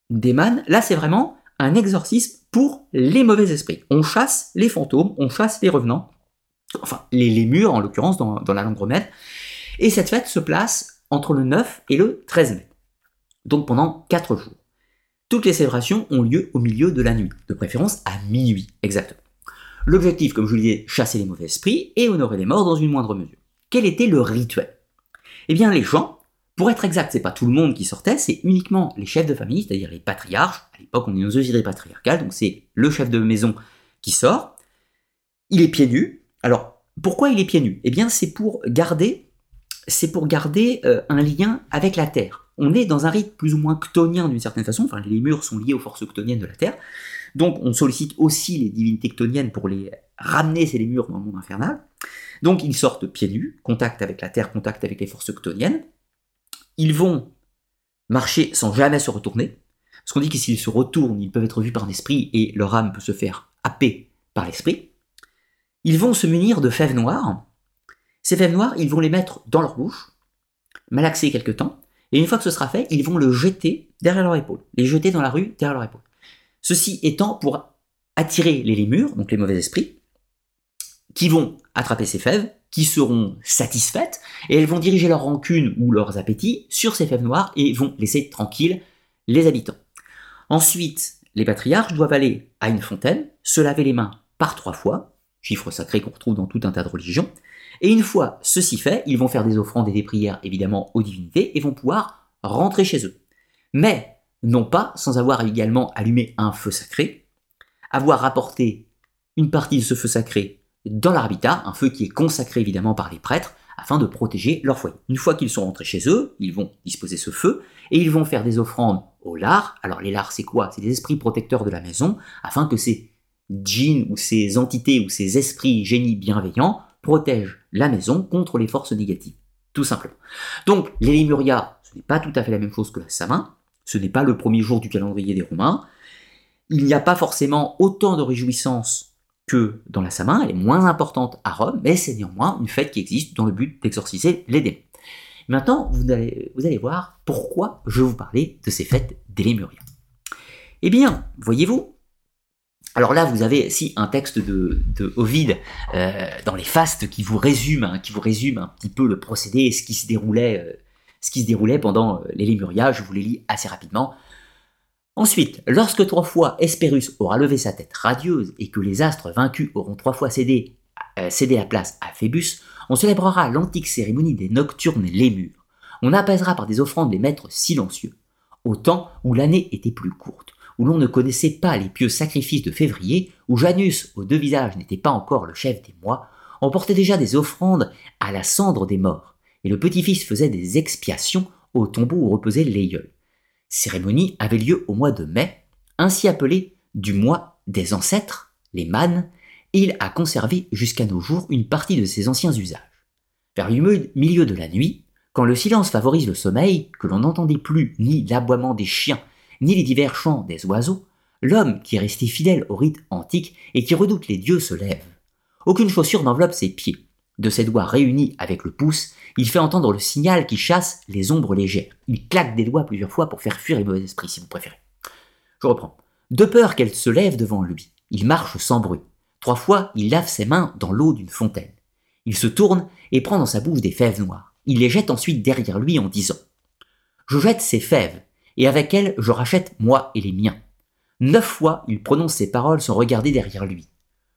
des. Là, c'est vraiment un exorcisme pour les mauvais esprits. On chasse les fantômes, on chasse les revenants, enfin les, murs en l'occurrence dans, la langue romaine, et cette fête se place entre le 9 et le 13 mai, donc pendant 4 jours. Toutes les célébrations ont lieu au milieu de la nuit, de préférence à minuit exactement. L'objectif, comme je vous disais, chasser les mauvais esprits et honorer les morts dans une moindre mesure. Quel était le rituel? Eh bien, les gens, pour être exact, c'est pas tout le monde qui sortait, c'est uniquement les chefs de famille, c'est-à-dire les patriarches. À l'époque, on est dans une société patriarcale, donc c'est le chef de maison qui sort. Il est pieds nus, alors, pourquoi il est pieds nus? Eh bien, c'est pour garder, c'est pour garder euh, un lien avec la Terre. On est dans un rythme plus ou moins ctonien d'une certaine façon, enfin les murs sont liés aux forces ctoniennes de la Terre, donc on sollicite aussi les divinités ctoniennes pour les ramener ces murs dans le monde infernal. Donc ils sortent pieds nus, contact avec la Terre, contact avec les forces ctoniennes. Ils vont marcher sans jamais se retourner, parce qu'on dit que s'ils se retournent, ils peuvent être vus par un esprit et leur âme peut se faire happer par l'esprit. Ils vont se munir de fèves noires. Ces fèves noires, ils vont les mettre dans leur bouche, malaxer quelque temps, et une fois que ce sera fait, ils vont le jeter derrière leur épaule, les jeter dans la rue derrière leur épaule. Ceci étant pour attirer les lémures, donc les mauvais esprits, qui vont attraper ces fèves, qui seront satisfaites, et elles vont diriger leur rancune ou leurs appétits sur ces fèves noires et vont laisser tranquilles les habitants. Ensuite, les patriarches doivent aller à une fontaine, se laver les mains par trois fois, chiffre sacré qu'on retrouve dans tout un tas de religions. Et une fois ceci fait, ils vont faire des offrandes et des prières évidemment aux divinités et vont pouvoir rentrer chez eux. Mais non pas sans avoir également allumé un feu sacré, avoir rapporté une partie de ce feu sacré dans leur habitat, un feu qui est consacré évidemment par les prêtres, afin de protéger leur foyer. Une fois qu'ils sont rentrés chez eux, ils vont disposer ce feu, et ils vont faire des offrandes aux lars. Alors les lars, c'est quoi? C'est des esprits protecteurs de la maison, afin que ces djinns ou ces entités ou ces esprits génies bienveillants protègent la maison contre les forces négatives. Tout simplement. Donc, les Lémuria, ce n'est pas tout à fait la même chose que la Samin. Ce n'est pas le premier jour du calendrier des Romains. Il n'y a pas forcément autant de réjouissance que dans la Samin. Elle est moins importante à Rome, mais c'est néanmoins une fête qui existe dans le but d'exorciser les démons. Maintenant, vous allez, voir pourquoi je vous parler de ces fêtes des Lémuriens. Eh bien, voyez-vous, alors là, vous avez si un texte de, de Ovid euh, dans les fastes qui vous résume, hein, qui vous résume un petit peu le procédé, ce qui se déroulait, euh, ce qui se déroulait pendant euh, les Lémuria. Je vous les lis assez rapidement. Ensuite, lorsque trois fois Hespérus aura levé sa tête radieuse et que les astres vaincus auront trois fois cédé, cédé la place à Phébus, on célébrera l'antique cérémonie des nocturnes Lémures. On apaisera par des offrandes les maîtres silencieux, au temps où l'année était plus courte où l'on ne connaissait pas les pieux sacrifices de février, où Janus aux deux visages n'était pas encore le chef des mois, on portait déjà des offrandes à la cendre des morts, et le petit-fils faisait des expiations au tombeau où reposait l'aïeul. Cérémonie avait lieu au mois de mai, ainsi appelé du mois des ancêtres, les mânes, et il a conservé jusqu'à nos jours une partie de ses anciens usages. Vers le milieu de la nuit, quand le silence favorise le sommeil, que l'on n'entendait plus ni l'aboiement des chiens, ni les divers chants des oiseaux, l'homme qui est resté fidèle au rite antique et qui redoute les dieux se lève. Aucune chaussure n'enveloppe ses pieds. De ses doigts réunis avec le pouce, il fait entendre le signal qui chasse les ombres légères. Il claque des doigts plusieurs fois pour faire fuir les mauvais esprits, si vous préférez. Je reprends. De peur qu'elle se lève devant lui, il marche sans bruit. Trois fois, il lave ses mains dans l'eau d'une fontaine. Il se tourne et prend dans sa bouche des fèves noires. Il les jette ensuite derrière lui en disant Je jette ces fèves, et avec elles je rachète moi et les miens. Neuf fois il prononce ces paroles sans regarder derrière lui.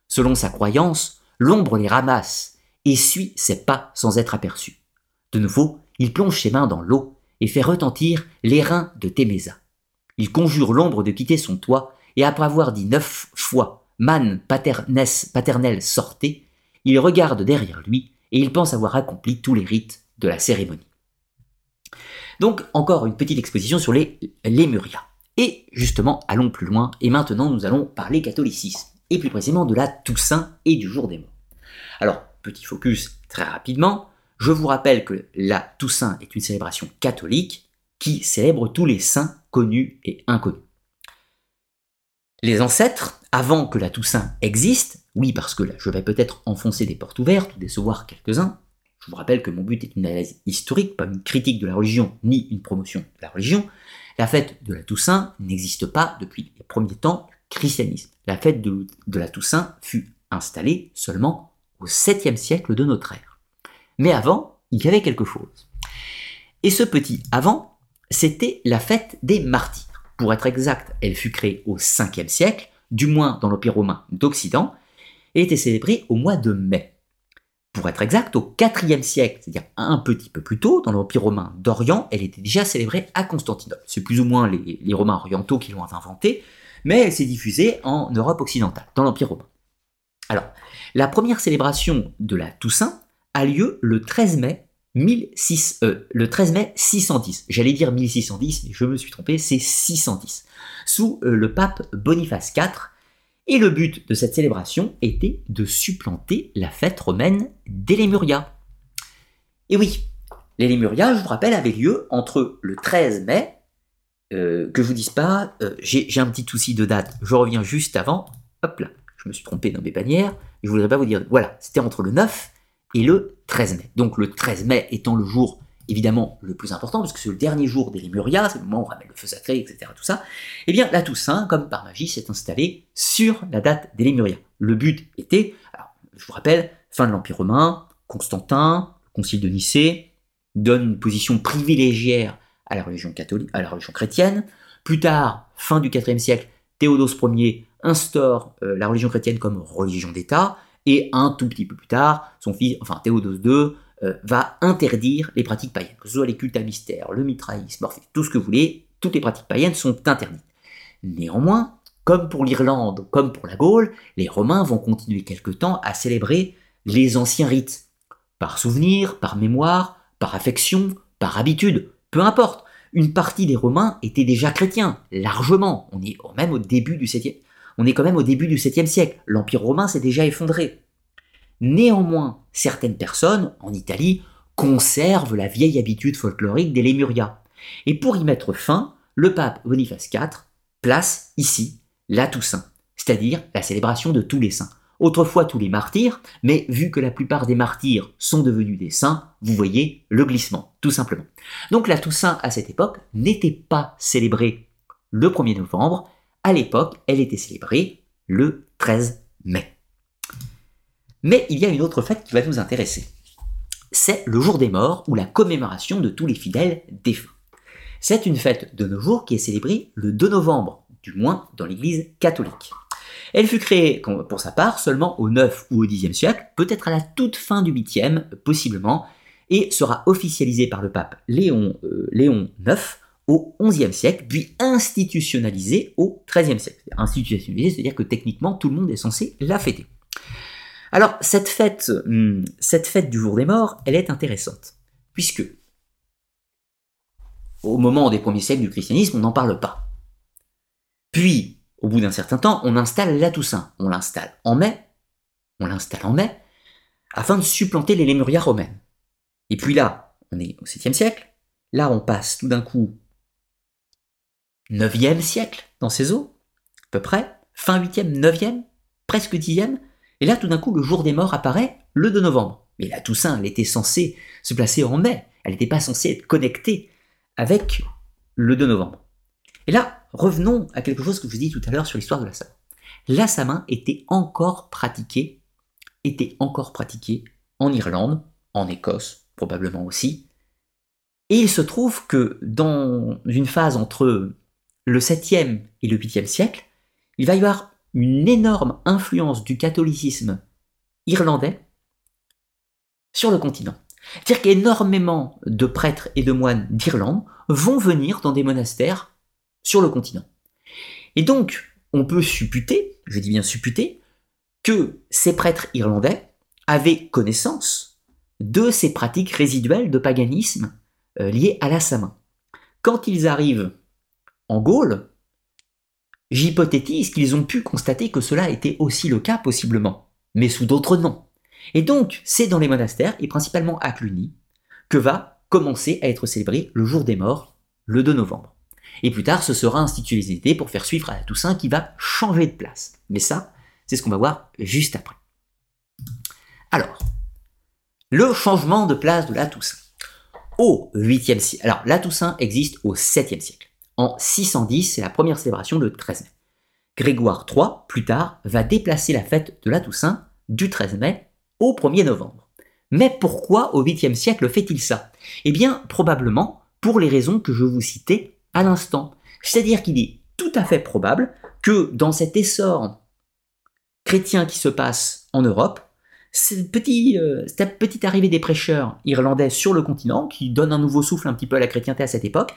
Selon sa croyance, l'ombre les ramasse et suit ses pas sans être aperçu. De nouveau, il plonge ses mains dans l'eau et fait retentir les reins de Témésa. Il conjure l'ombre de quitter son toit, et après avoir dit neuf fois Man paternel sortez, il regarde derrière lui et il pense avoir accompli tous les rites de la cérémonie. Donc encore une petite exposition sur les Lémurias. Et justement, allons plus loin, et maintenant nous allons parler catholicisme, et plus précisément de la Toussaint et du jour des morts. Alors, petit focus très rapidement, je vous rappelle que la Toussaint est une célébration catholique qui célèbre tous les saints connus et inconnus. Les ancêtres, avant que la Toussaint existe, oui parce que là je vais peut-être enfoncer des portes ouvertes ou décevoir quelques-uns, je vous rappelle que mon but est une analyse historique, pas une critique de la religion ni une promotion de la religion, la fête de la Toussaint n'existe pas depuis les premiers temps du christianisme. La fête de, la Toussaint fut installée seulement au 7e siècle de notre ère. Mais avant, il y avait quelque chose. Et ce petit avant, c'était la fête des martyrs. Pour être exact, elle fut créée au 5e siècle, du moins dans l'Empire romain d'Occident, et était célébrée au mois de mai. Pour être exact, au 4e siècle, c'est-à-dire un petit peu plus tôt, dans l'Empire romain d'Orient, elle était déjà célébrée à Constantinople. C'est plus ou moins les, Romains orientaux qui l'ont inventée, mais elle s'est diffusée en Europe occidentale, dans l'Empire romain. Alors, la première célébration de la Toussaint a lieu le 13 mai 1600, euh, le 13 mai 610. J'allais dire 1610, mais je me suis trompé, c'est 610. Sous euh, le pape Boniface IV. Et le but de cette célébration était de supplanter la fête romaine des Lémurias. Et oui, les Lémurias, je vous rappelle, avaient lieu entre le 13 mai, euh, que je vous dise pas, j'ai un petit souci de date, je reviens juste avant, hop là, je me suis trompé dans mes bannières, je voudrais pas vous dire, voilà, c'était entre le 9 et le 13 mai. Donc le 13 mai étant le jour évidemment le plus important, parce que c'est le dernier jour des Lémurias, c'est le moment où on ramène le feu sacré, etc. Tout ça, eh bien la Toussaint, comme par magie, s'est installée sur la date des Lémurias. Le but était, je vous rappelle, fin de l'Empire romain, Constantin, le concile de Nicée, donne une position privilégiée à la religion catholique, à la religion chrétienne. Plus tard, fin du IVe siècle, Théodose Ier instaure euh, la religion chrétienne comme religion d'État, et un tout petit peu plus tard, son fils, enfin Théodose II, euh, va interdire les pratiques païennes, que ce soit les cultes à mystère, le mitraïsme, tout ce que vous voulez, toutes les pratiques païennes sont interdites. Néanmoins, comme pour l'Irlande, comme pour la Gaule, les Romains vont continuer quelque temps à célébrer les anciens rites, par souvenir, par mémoire, par affection, par habitude, peu importe. Une partie des Romains étaient déjà chrétiens, largement. On est même au début du 7 on est quand même au début du 7e siècle. L'Empire romain s'est déjà effondré. Néanmoins, certaines personnes, en Italie, conservent la vieille habitude folklorique des Lémurias. Et pour y mettre fin, le pape Boniface IV place ici la Toussaint, c'est-à-dire la célébration de tous les saints. Autrefois tous les martyrs, mais vu que la plupart des martyrs sont devenus des saints, vous voyez le glissement, tout simplement. Donc la Toussaint à cette époque n'était pas célébrée le 1er novembre, à l'époque, elle était célébrée le 13 mai. Mais il y a une autre fête qui va nous intéresser. C'est le jour des morts ou la commémoration de tous les fidèles défunts. C'est une fête de nos jours qui est célébrée le 2 novembre, du moins dans l'Église catholique. Elle fut créée, pour sa part, seulement au 9 ou au 10e siècle, peut-être à la toute fin du 8e, possiblement, et sera officialisée par le pape Léon, euh, Léon IX au XIe siècle, puis institutionnalisé au XIIIe siècle. Institutionnalisé, c'est-à-dire que techniquement tout le monde est censé la fêter. Alors cette fête, hmm, cette fête du jour des morts, elle est intéressante, puisque au moment des premiers siècles du christianisme, on n'en parle pas. Puis, au bout d'un certain temps, on installe la Toussaint. On l'installe en mai, on l'installe en mai, afin de supplanter les Lémurias romaines. Et puis là, on est au 7e siècle, là on passe tout d'un coup 9e siècle dans ces eaux, à peu près, fin 8e, 9e, presque 10e, et là tout d'un coup le jour des morts apparaît le 2 novembre. Mais la Toussaint, elle était censée se placer en mai, elle n'était pas censée être connectée avec le 2 novembre. Et là, revenons à quelque chose que je vous dit tout à l'heure sur l'histoire de la Samin. La Samin était encore pratiquée, était encore pratiquée en Irlande, en Écosse probablement aussi, et il se trouve que dans une phase entre le 7e et le 8e siècle, il va y avoir une énorme influence du catholicisme irlandais sur le continent. C'est-à-dire qu'énormément de prêtres et de moines d'Irlande vont venir dans des monastères sur le continent. Et donc, on peut supputer, je dis bien supputer, que ces prêtres irlandais avaient connaissance de ces pratiques résiduelles de paganisme euh, liées à la Samin. Quand ils arrivent en Gaule, j'hypothétise qu'ils ont pu constater que cela était aussi le cas possiblement, mais sous d'autres noms. Et donc, c'est dans les monastères, et principalement à Cluny, que va commencer à être célébré le jour des morts, le 2 novembre. Et plus tard, ce sera étés pour faire suivre à la Toussaint qui va changer de place. Mais ça, c'est ce qu'on va voir juste après. Alors, le changement de place de la Toussaint. Au 8e siècle. Alors, la Toussaint existe au 7e siècle. En 610, c'est la première célébration de 13 mai. Grégoire III, plus tard, va déplacer la fête de la Toussaint du 13 mai au 1er novembre. Mais pourquoi au 8e siècle fait-il ça? Eh bien, probablement pour les raisons que je vous citais à l'instant. C'est-à-dire qu'il est tout à fait probable que dans cet essor chrétien qui se passe en Europe, cette, euh, cette petite arrivée des prêcheurs irlandais sur le continent, qui donne un nouveau souffle un petit peu à la chrétienté à cette époque,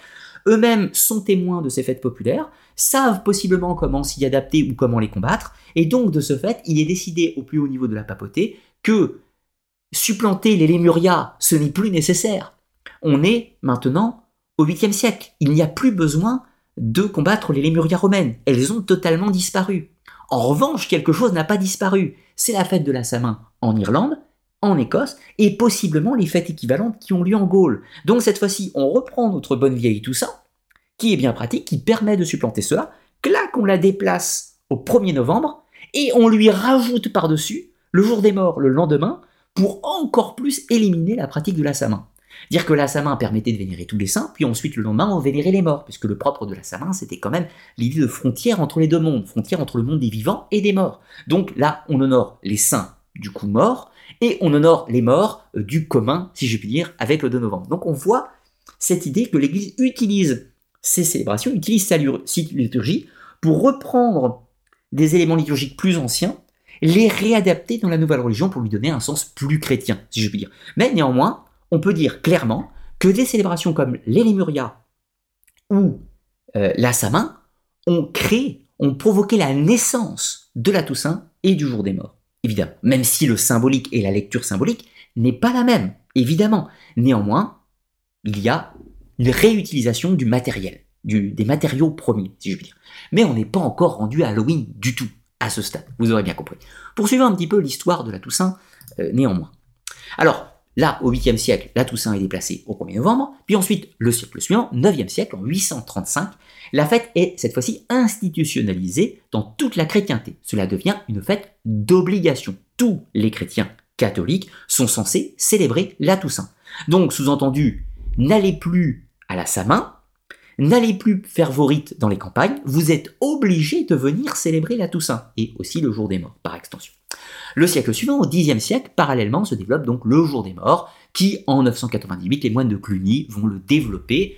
eux-mêmes sont témoins de ces fêtes populaires, savent possiblement comment s'y adapter ou comment les combattre, et donc de ce fait, il est décidé au plus haut niveau de la papauté que supplanter les Lémurias, ce n'est plus nécessaire. On est maintenant au 8e siècle. Il n'y a plus besoin de combattre les Lémurias romaines. Elles ont totalement disparu. En revanche, quelque chose n'a pas disparu. C'est la fête de la Samin en Irlande, en Écosse, et possiblement les fêtes équivalentes qui ont lieu en Gaule. Donc cette fois-ci, on reprend notre bonne vieille ça, qui est bien pratique, qui permet de supplanter cela. Clac, on la déplace au 1er novembre, et on lui rajoute par-dessus le jour des morts le lendemain, pour encore plus éliminer la pratique de la. Dire que la permettait de vénérer tous les saints, puis ensuite le lendemain on vénérait les morts, puisque le propre de la Samin c'était quand même l'idée de frontière entre les deux mondes, frontière entre le monde des vivants et des morts. Donc là on honore les saints du coup morts, et on honore les morts euh, du commun, si je puis dire, avec le 2 novembre. Donc on voit cette idée que l'Église utilise ces célébrations, utilise sa liturgie pour reprendre des éléments liturgiques plus anciens, les réadapter dans la nouvelle religion pour lui donner un sens plus chrétien, si je puis dire. Mais néanmoins, on peut dire clairement que des célébrations comme l'Élémuria ou euh, la Samin ont créé, ont provoqué la naissance de la Toussaint et du jour des morts. Évidemment, même si le symbolique et la lecture symbolique n'est pas la même, évidemment. Néanmoins, il y a une réutilisation du matériel, des matériaux premiers, si je puis dire. Mais on n'est pas encore rendu à Halloween du tout, à ce stade, vous aurez bien compris. Poursuivons un petit peu l'histoire de la Toussaint, euh, néanmoins. Alors, Là, au 8e siècle, la Toussaint est déplacée au 1er novembre, puis ensuite, le siècle suivant, 9e siècle, en 835, la fête est cette fois-ci institutionnalisée dans toute la chrétienté. Cela devient une fête d'obligation. Tous les chrétiens catholiques sont censés célébrer la Toussaint. Donc, sous-entendu, n'allez plus à la Samin, n'allez plus faire vos rites dans les campagnes, vous êtes obligés de venir célébrer la Toussaint, et aussi le jour des morts, par extension. Le siècle suivant, au Xe siècle, parallèlement se développe donc le jour des morts, qui en 998, les moines de Cluny vont le développer,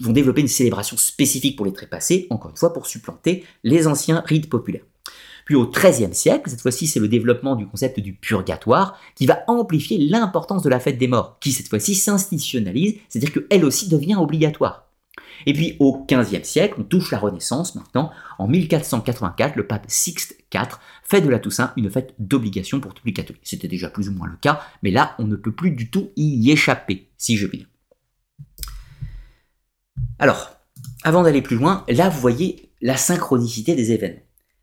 vont développer une célébration spécifique pour les trépassés, encore une fois pour supplanter les anciens rites populaires. Puis au XIIIe siècle, cette fois-ci c'est le développement du concept du purgatoire qui va amplifier l'importance de la fête des morts, qui cette fois-ci s'institutionnalise, c'est-à-dire qu'elle aussi devient obligatoire. Et puis au XVe siècle, on touche la Renaissance maintenant. En 1484, le pape Sixte IV fait de la Toussaint une fête d'obligation pour tous les catholiques. C'était déjà plus ou moins le cas, mais là, on ne peut plus du tout y échapper, si je puis dire. Alors, avant d'aller plus loin, là, vous voyez la synchronicité des événements.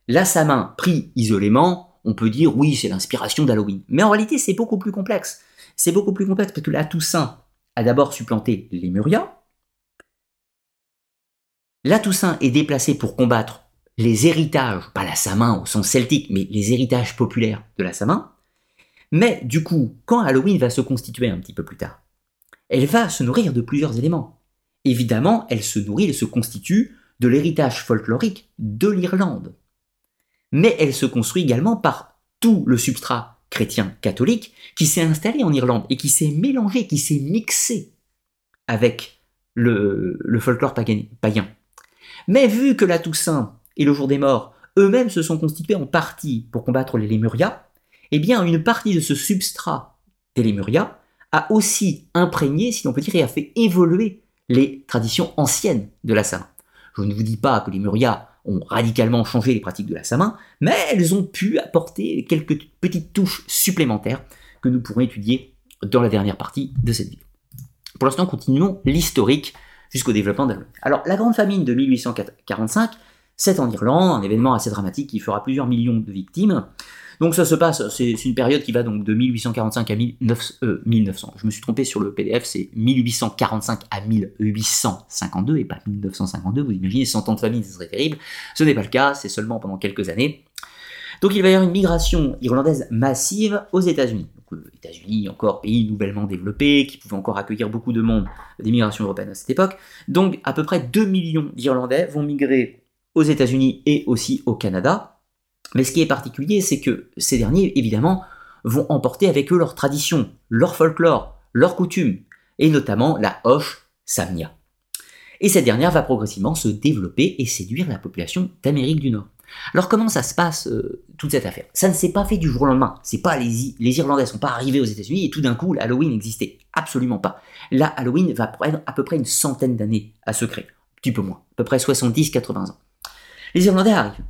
La Samin, pris isolément, on peut dire oui, c'est l'inspiration d'Halloween. Mais en réalité, c'est beaucoup plus complexe. C'est beaucoup plus complexe parce que la Toussaint a d'abord supplanté les Murias, la Toussaint est déplacée pour combattre les héritages, pas la Samin au sens celtique, mais les héritages populaires de la Samin. Mais du coup, quand Halloween va se constituer un petit peu plus tard, elle va se nourrir de plusieurs éléments. Évidemment, elle se nourrit, elle se constitue de l'héritage folklorique de l'Irlande. Mais elle se construit également par tout le substrat chrétien catholique qui s'est installé en Irlande et qui s'est mélangé, qui s'est mixé avec le, folklore païen. Mais vu que la Toussaint et le jour des morts eux-mêmes se sont constitués en partie pour combattre les Lémurias, eh bien une partie de ce substrat des Lémurias a aussi imprégné, si l'on peut dire, et a fait évoluer les traditions anciennes de la Samin. Je ne vous dis pas que les Lémurias ont radicalement changé les pratiques de la Samin, mais elles ont pu apporter quelques petites touches supplémentaires que nous pourrons étudier dans la dernière partie de cette vidéo. Pour l'instant, continuons l'historique jusqu'au développement d'Halloween. Alors, la grande famine de 1845 C'est en Irlande, un événement assez dramatique qui fera plusieurs millions de victimes. Donc ça se passe, c'est une période qui va donc de 1845 à 1900. Je me suis trompé sur le PDF, c'est 1845 à 1852 et pas 1952. Vous imaginez 100 ans de famille, ce serait terrible. Ce n'est pas le cas, c'est seulement pendant quelques années. Donc il va y avoir une migration irlandaise massive aux États-Unis. Donc les États-Unis, encore pays nouvellement développé, qui pouvait encore accueillir beaucoup de monde, des migrations européennes à cette époque. Donc à peu près 2 millions d'Irlandais vont migrer aux États-Unis et aussi au Canada. Mais ce qui est particulier, c'est que ces derniers, évidemment, vont emporter avec eux leur tradition, leur folklore, leurs coutumes, et notamment la hoche samnia. Et cette dernière va progressivement se développer et séduire la population d'Amérique du Nord. Alors comment ça se passe euh, toute cette affaire? Ça ne s'est pas fait du jour au lendemain. C'est pas les, les Irlandais sont pas arrivés aux États-Unis et tout d'un coup l'Halloween existait. Absolument pas. Là, Halloween va prendre à peu près une centaine d'années à se créer, un petit peu moins, à peu près 70-80 ans. Les Irlandais arrivent.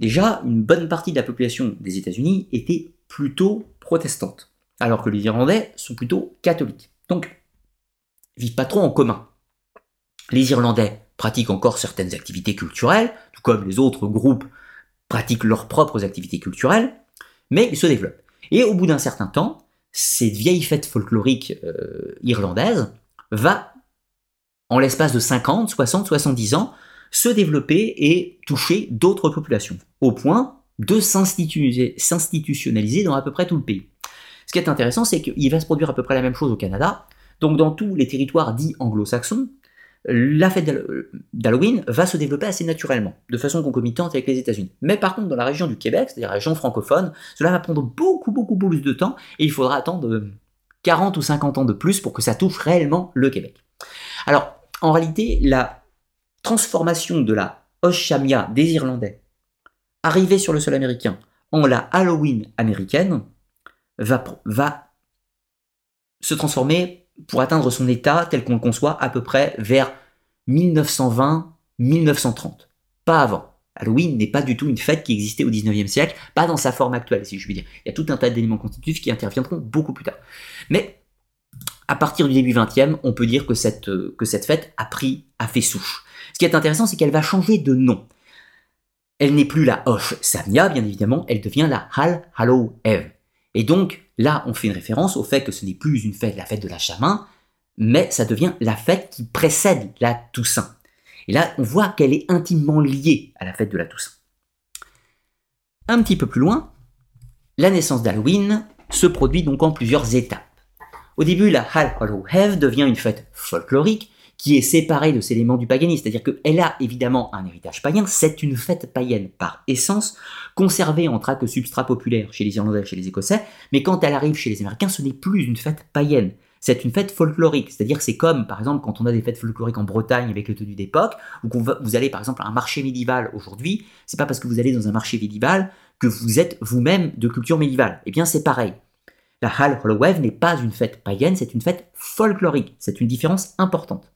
Déjà, une bonne partie de la population des États-Unis était plutôt protestante, alors que les Irlandais sont plutôt catholiques. Donc, vivent pas trop en commun. Les Irlandais pratiquent encore certaines activités culturelles, tout comme les autres groupes pratiquent leurs propres activités culturelles, mais ils se développent. Et au bout d'un certain temps, cette vieille fête folklorique euh, irlandaise va, en l'espace de 50, 60, 70 ans, se développer et toucher d'autres populations, au point de s'institutionnaliser dans à peu près tout le pays. Ce qui est intéressant, c'est qu'il va se produire à peu près la même chose au Canada. Donc dans tous les territoires dits anglo-saxons, la fête d'Halloween va se développer assez naturellement, de façon concomitante avec les États-Unis. Mais par contre, dans la région du Québec, c'est-à-dire la région francophone, cela va prendre beaucoup, beaucoup plus de temps et il faudra attendre 40 ou 50 ans de plus pour que ça touche réellement le Québec. Alors, en réalité, la transformation de la Oshamia des Irlandais, arrivée sur le sol américain, en la Halloween américaine, va, se transformer pour atteindre son état tel qu'on le conçoit à peu près vers 1920-1930. Pas avant. Halloween n'est pas du tout une fête qui existait au 19e siècle, pas dans sa forme actuelle, si je puis dire. Il y a tout un tas d'éléments constitutifs qui interviendront beaucoup plus tard. Mais à partir du début 20e, on peut dire cette, que cette fête a pris, a fait souche. Ce qui est intéressant, c'est qu'elle va changer de nom. Elle n'est plus la Hoche Samia, bien évidemment, elle devient la Hal Hallow Eve. Et donc, là, on fait une référence au fait que ce n'est plus une fête, la fête de la chamin, mais ça devient la fête qui précède la Toussaint. Et là, on voit qu'elle est intimement liée à la fête de la Toussaint. Un petit peu plus loin, la naissance d'Halloween se produit donc en plusieurs étapes. Au début, la Hal Hallow Eve devient une fête folklorique qui est séparée de ces éléments du paganisme. C'est-à-dire qu'elle a évidemment un héritage païen, c'est une fête païenne par essence, conservée en tant que substrat populaire chez les Irlandais chez les Écossais, mais quand elle arrive chez les Américains, ce n'est plus une fête païenne. C'est une fête folklorique, c'est-à-dire c'est comme par exemple quand on a des fêtes folkloriques en Bretagne avec le tenue d'époque, ou qu'on vous allez par exemple à un marché médiéval aujourd'hui, c'est pas parce que vous allez dans un marché médiéval que vous êtes vous-même de culture médiévale. Eh bien c'est pareil. La Hal Hollowave n'est pas une fête païenne, c'est une fête folklorique. C'est une différence importante.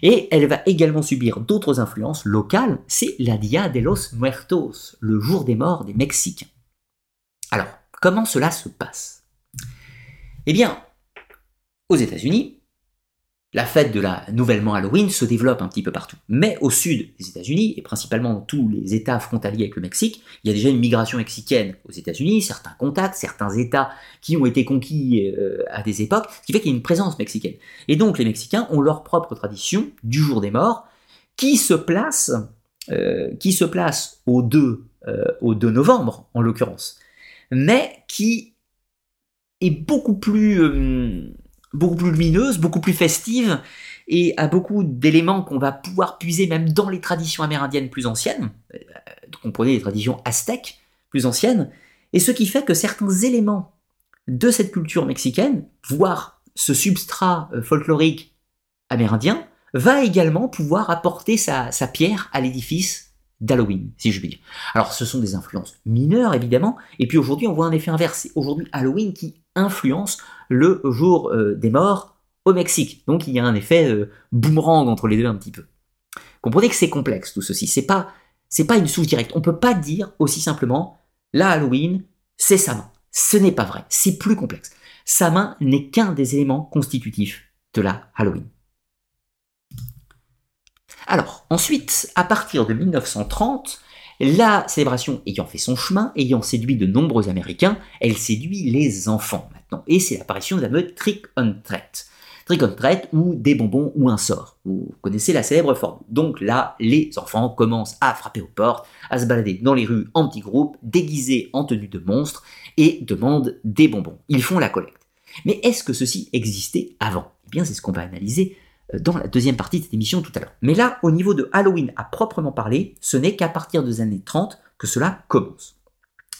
Et elle va également subir d'autres influences locales, c'est la Dia de los Muertos, le jour des morts des Mexicains. Alors, comment cela se passe? Eh bien, aux États-Unis, la fête de la nouvellement Halloween se développe un petit peu partout. Mais au sud des États-Unis, et principalement dans tous les États frontaliers avec le Mexique, il y a déjà une migration mexicaine aux États-Unis, certains contacts, certains États qui ont été conquis euh, à des époques, ce qui fait qu'il y a une présence mexicaine. Et donc les Mexicains ont leur propre tradition du jour des morts, qui se place, euh, qui se place au 2, euh, au 2 novembre, en l'occurrence, mais qui est beaucoup plus beaucoup plus lumineuse, beaucoup plus festive, et a beaucoup d'éléments qu'on va pouvoir puiser même dans les traditions amérindiennes plus anciennes, euh, comprenez les traditions aztèques plus anciennes, et ce qui fait que certains éléments de cette culture mexicaine, voire ce substrat euh, folklorique amérindien, va également pouvoir apporter sa, pierre à l'édifice d'Halloween, si je puis dire. Alors ce sont des influences mineures évidemment, et puis aujourd'hui on voit un effet inverse. Aujourd'hui Halloween qui influence le jour euh, des morts au Mexique. Donc il y a un effet euh, boomerang entre les deux un petit peu. Comprenez que c'est complexe tout ceci. C'est pas c'est pas une source directe. On peut pas dire aussi simplement la Halloween c'est sa main. Ce n'est pas vrai. C'est plus complexe. Sa main n'est qu'un des éléments constitutifs de la Halloween. Alors, ensuite, à partir de 1930, la célébration ayant fait son chemin, ayant séduit de nombreux Américains, elle séduit les enfants Et c'est l'apparition de la mode trick on treat. Trick on treat ou des bonbons ou un sort. Vous connaissez la célèbre forme. Donc là, les enfants commencent à frapper aux portes, à se balader dans les rues en petits groupes, déguisés en tenue de monstres, et demandent des bonbons. Ils font la collecte. Mais est-ce que ceci existait avant? Eh bien, c'est ce qu'on va analyser euh, dans la deuxième partie de cette émission tout à l'heure. Mais là, au niveau de Halloween à proprement parler, ce n'est qu'à partir des années 30 que cela commence.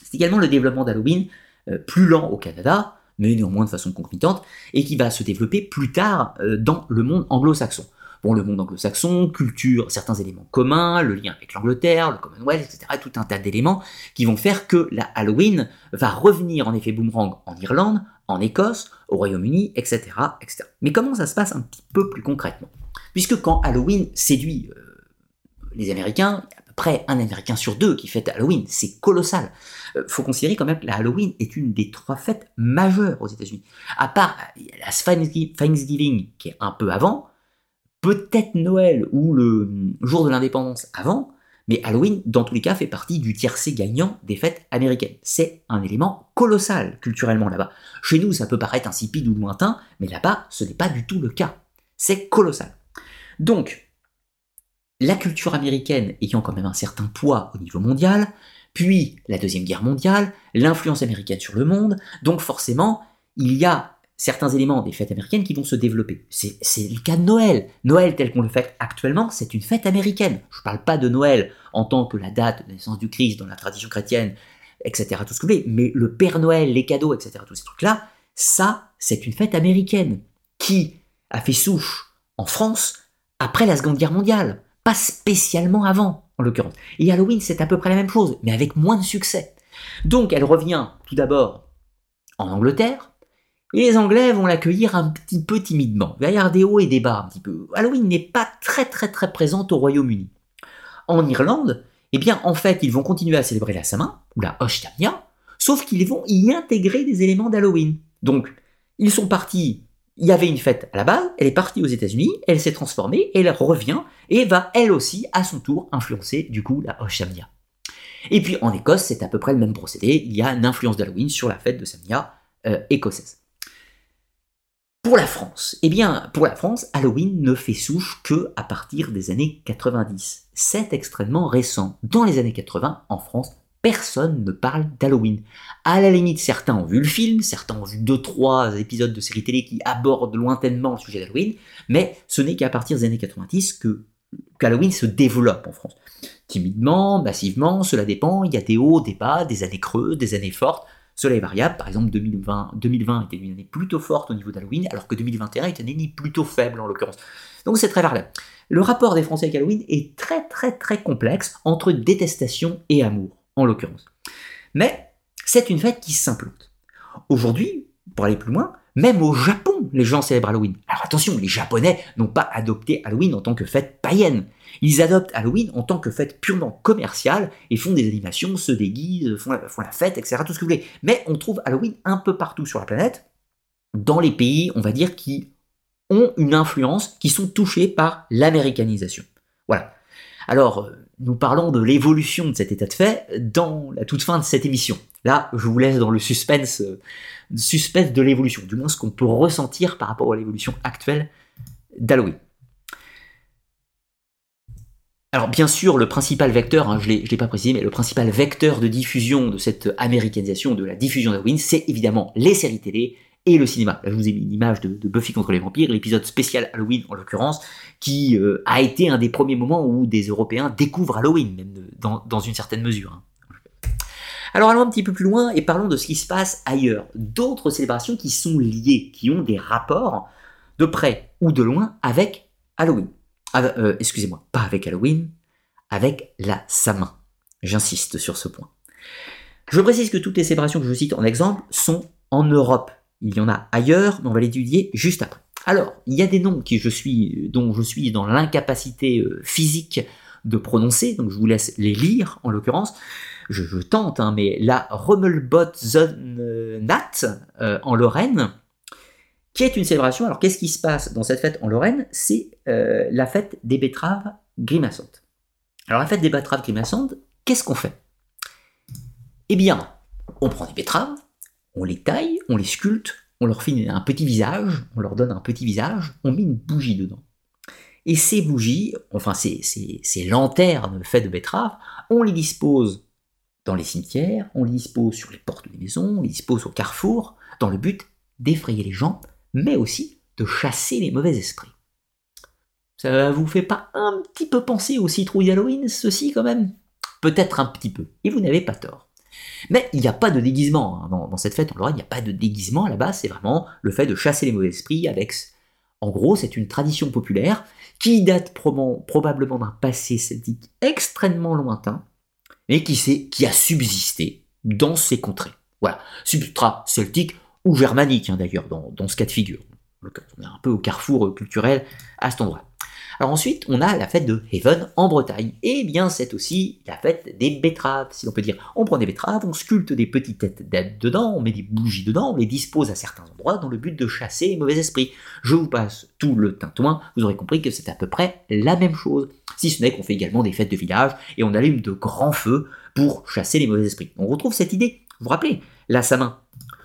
C'est également le développement d'Halloween euh, plus lent au Canada, mais néanmoins de façon concomitante, et qui va se développer plus tard euh, dans le monde anglo-saxon. Bon, le monde anglo-saxon, culture, certains éléments communs, le lien avec l'Angleterre, le Commonwealth, etc., tout un tas d'éléments qui vont faire que la Halloween va revenir en effet boomerang en Irlande, en Écosse, au Royaume-Uni, etc., etc. Mais comment ça se passe un petit peu plus concrètement? Puisque quand Halloween séduit euh, les Américains, près un Américain sur deux qui fête Halloween, c'est colossal. Euh, faut considérer quand même que la Halloween est une des trois fêtes majeures aux États-Unis. À part la Thanksgiving qui est un peu avant, peut-être Noël ou le jour de l'indépendance avant, mais Halloween, dans tous les cas, fait partie du tiercé gagnant des fêtes américaines. C'est un élément colossal culturellement là-bas. Chez nous, ça peut paraître insipide ou lointain, mais là-bas, ce n'est pas du tout le cas. C'est colossal. Donc, la culture américaine ayant quand même un certain poids au niveau mondial, puis la Deuxième Guerre mondiale, l'influence américaine sur le monde, donc forcément, il y a certains éléments des fêtes américaines qui vont se développer. C'est le cas de Noël. Noël tel qu'on le fait actuellement, c'est une fête américaine. Je ne parle pas de Noël en tant que la date de naissance du Christ dans la tradition chrétienne, etc. Tout ce que vous voulez, mais le Père Noël, les cadeaux, etc. Tous ces trucs-là, ça, c'est une fête américaine qui a fait souche en France après la Seconde Guerre mondiale, pas spécialement avant, en l'occurrence. Et Halloween, c'est à peu près la même chose, mais avec moins de succès. Donc, elle revient tout d'abord en Angleterre, les Anglais vont l'accueillir un petit peu timidement. Il y des hauts et des bas un petit peu. Halloween n'est pas très très très présente au Royaume-Uni. En Irlande, eh bien en fait ils vont continuer à célébrer la Samin, ou la Hoshtamia, sauf qu'ils vont y intégrer des éléments d'Halloween. Donc ils sont partis, il y avait une fête à la base, elle est partie aux États-Unis, elle s'est transformée, elle revient et va elle aussi à son tour influencer du coup la Hoshtamia. Et puis en Écosse, c'est à peu près le même procédé, il y a une influence d'Halloween sur la fête de Samia euh, écossaise. Pour la France, eh bien, pour la France, Halloween ne fait souche que à partir des années 90. C'est extrêmement récent. Dans les années 80, en France, personne ne parle d'Halloween. À la limite, certains ont vu le film, certains ont vu deux, trois épisodes de séries télé qui abordent lointainement le sujet d'Halloween, mais ce n'est qu'à partir des années 90 que qu'Halloween se développe en France. Timidement, massivement, cela dépend, il y a des hauts, des bas, des années creux, des années fortes, cela est variable, par exemple 2020, 2020 était une année plutôt forte au niveau d'Halloween, alors que 2021 était une année plutôt faible en l'occurrence. Donc c'est très variable. Le rapport des Français avec Halloween est très très très complexe entre détestation et amour, en l'occurrence. Mais c'est une fête qui s'implante. Aujourd'hui, pour aller plus loin, même au Japon, les gens célèbrent Halloween. Alors attention, les Japonais n'ont pas adopté Halloween en tant que fête païenne. Ils adoptent Halloween en tant que fête purement commerciale et font des animations, se déguisent, font la, fête, etc. Tout ce que vous voulez. Mais on trouve Halloween un peu partout sur la planète, dans les pays, on va dire, qui ont une influence, qui sont touchés par l'américanisation. Voilà. Alors, euh, nous parlons de l'évolution de cet état de fait dans la toute fin de cette émission. Là, je vous laisse dans le suspense, euh, suspense de l'évolution, du moins ce qu'on peut ressentir par rapport à l'évolution actuelle d'Halloween. Alors bien sûr, le principal vecteur, hein, je ne l'ai pas précisé, mais le principal vecteur de diffusion de cette américanisation, de la diffusion d'Halloween, c'est évidemment les séries télé et le cinéma. Là, je vous ai mis une image de, Buffy contre les vampires, l'épisode spécial Halloween en l'occurrence, qui euh, a été un des premiers moments où des Européens découvrent Halloween, même dans, une certaine mesure. Hein. Alors allons un petit peu plus loin et parlons de ce qui se passe ailleurs. D'autres célébrations qui sont liées, qui ont des rapports de près ou de loin avec Halloween. Euh, excusez-moi, pas avec Halloween, avec la Samin. J'insiste sur ce point. Je précise que toutes les célébrations que je cite en exemple sont en Europe. Il y en a ailleurs, mais on va l'étudier juste après. Alors, il y a des noms je suis, dont je suis dans l'incapacité euh, physique de prononcer, donc je vous laisse les lire en l'occurrence. Je, tente, hein, mais la Rommelbot-Nat euh, en Lorraine, qui est une célébration. Alors qu'est-ce qui se passe dans cette fête en Lorraine? C'est euh, la fête des betteraves grimaçantes. Alors la fête des betteraves grimaçantes, qu'est-ce qu'on fait? Eh bien, on prend des betteraves, on les taille, on les sculpte, on leur fait un petit visage, on leur donne un petit visage, on met une bougie dedans. Et ces bougies, enfin ces, ces, lanternes faites de betteraves, on les dispose dans les cimetières, on les dispose sur les portes des maisons, on les dispose au carrefour, dans le but d'effrayer les gens, mais aussi de chasser les mauvais esprits. Ça vous fait pas un petit peu penser aux citrouilles d'Halloween, ceci quand même? Peut-être un petit peu, et vous n'avez pas tort. Mais il n'y a pas de déguisement. Hein. Dans, cette fête, on il n'y a pas de déguisement à la base, c'est vraiment le fait de chasser les mauvais esprits avec. En gros, c'est une tradition populaire qui date probablement d'un passé celtique extrêmement lointain, mais qui, qui a subsisté dans ces contrées. Voilà, substrat celtique ou germanique hein, d'ailleurs, dans, dans, ce cas de figure. On est un peu au carrefour culturel à cet endroit. Alors ensuite, on a la fête de Heaven en Bretagne. Et eh bien, c'est aussi la fête des betteraves, si l'on peut dire. On prend des betteraves, on sculpte des petites têtes d'aide dedans, on met des bougies dedans, on les dispose à certains endroits dans le but de chasser les mauvais esprits. Je vous passe tout le tintouin, vous aurez compris que c'est à peu près la même chose. Si ce n'est qu'on fait également des fêtes de village et on allume de grands feux pour chasser les mauvais esprits. On retrouve cette idée, vous vous rappelez, la Samin.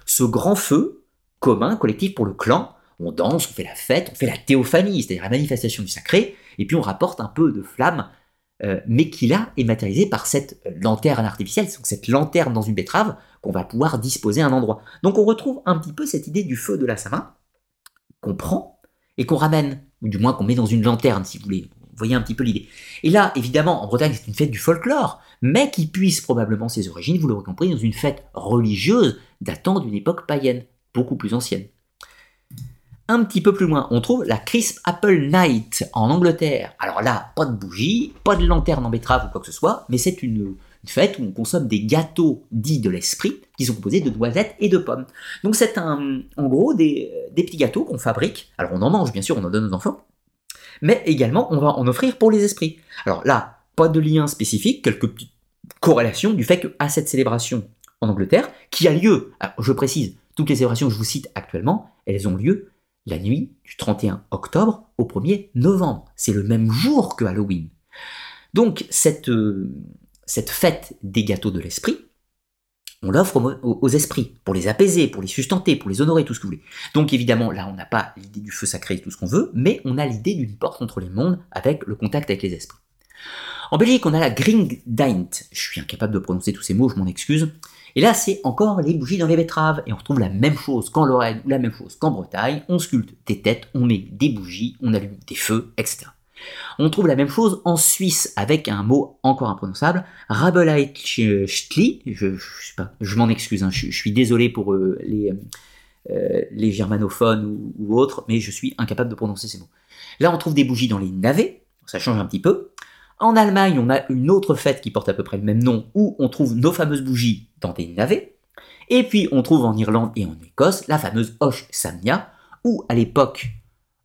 Ce grand feu commun, collectif pour le clan, on danse, on fait la fête, on fait la théophanie, c'est-à-dire la manifestation du sacré, et puis on rapporte un peu de flamme, euh, mais qui là est matérialisé par cette lanterne artificielle, cette lanterne dans une betterave qu'on va pouvoir disposer à un endroit. Donc on retrouve un petit peu cette idée du feu de la Samin, qu'on prend et qu'on ramène, ou du moins qu'on met dans une lanterne, si vous voulez. Vous voyez un petit peu l'idée. Et là, évidemment, en Bretagne, c'est une fête du folklore, mais qui puise probablement ses origines, vous l'aurez compris, dans une fête religieuse datant d'une époque païenne, beaucoup plus ancienne. Un petit peu plus loin, on trouve la Crisp Apple Night en Angleterre. Alors là, pas de bougie, pas de lanterne en betterave ou quoi que ce soit, mais c'est une, fête où on consomme des gâteaux dits de l'esprit, qui sont composés de noisettes et de pommes. Donc c'est un, en gros des, petits gâteaux qu'on fabrique. Alors on en mange, bien sûr, on en donne aux enfants, mais également on va en offrir pour les esprits. Alors là, pas de lien spécifique, quelques petites corrélations du fait qu'à cette célébration en Angleterre, qui a lieu, je précise, toutes les célébrations que je vous cite actuellement, elles ont lieu la nuit du 31 octobre au 1er novembre. C'est le même jour que Halloween. Donc cette, euh, cette fête des gâteaux de l'esprit, on l'offre aux, esprits, pour les apaiser, pour les sustenter, pour les honorer, tout ce que vous voulez. Donc évidemment, là, on n'a pas l'idée du feu sacré, tout ce qu'on veut, mais on a l'idée d'une porte entre les mondes avec le contact avec les esprits. En Belgique, on a la Gringdaint. Je suis incapable de prononcer tous ces mots, je m'en excuse. Et là, c'est encore les bougies dans les betteraves. Et on retrouve la même chose qu'en Lorraine ou la même chose qu'en Bretagne. On sculpte des têtes, on met des bougies, on allume des feux, etc. On trouve la même chose en Suisse avec un mot encore imprononçable, Rabeleichtli. Je, je, m'en excuse, hein, je, suis désolé pour euh, les, euh, les germanophones ou, autres, mais je suis incapable de prononcer ces mots. Là, on trouve des bougies dans les navets, ça change un petit peu. En Allemagne, on a une autre fête qui porte à peu près le même nom, où on trouve nos fameuses bougies dans des navets. Et puis on trouve en Irlande et en Écosse la fameuse Hoche Samnia, où à l'époque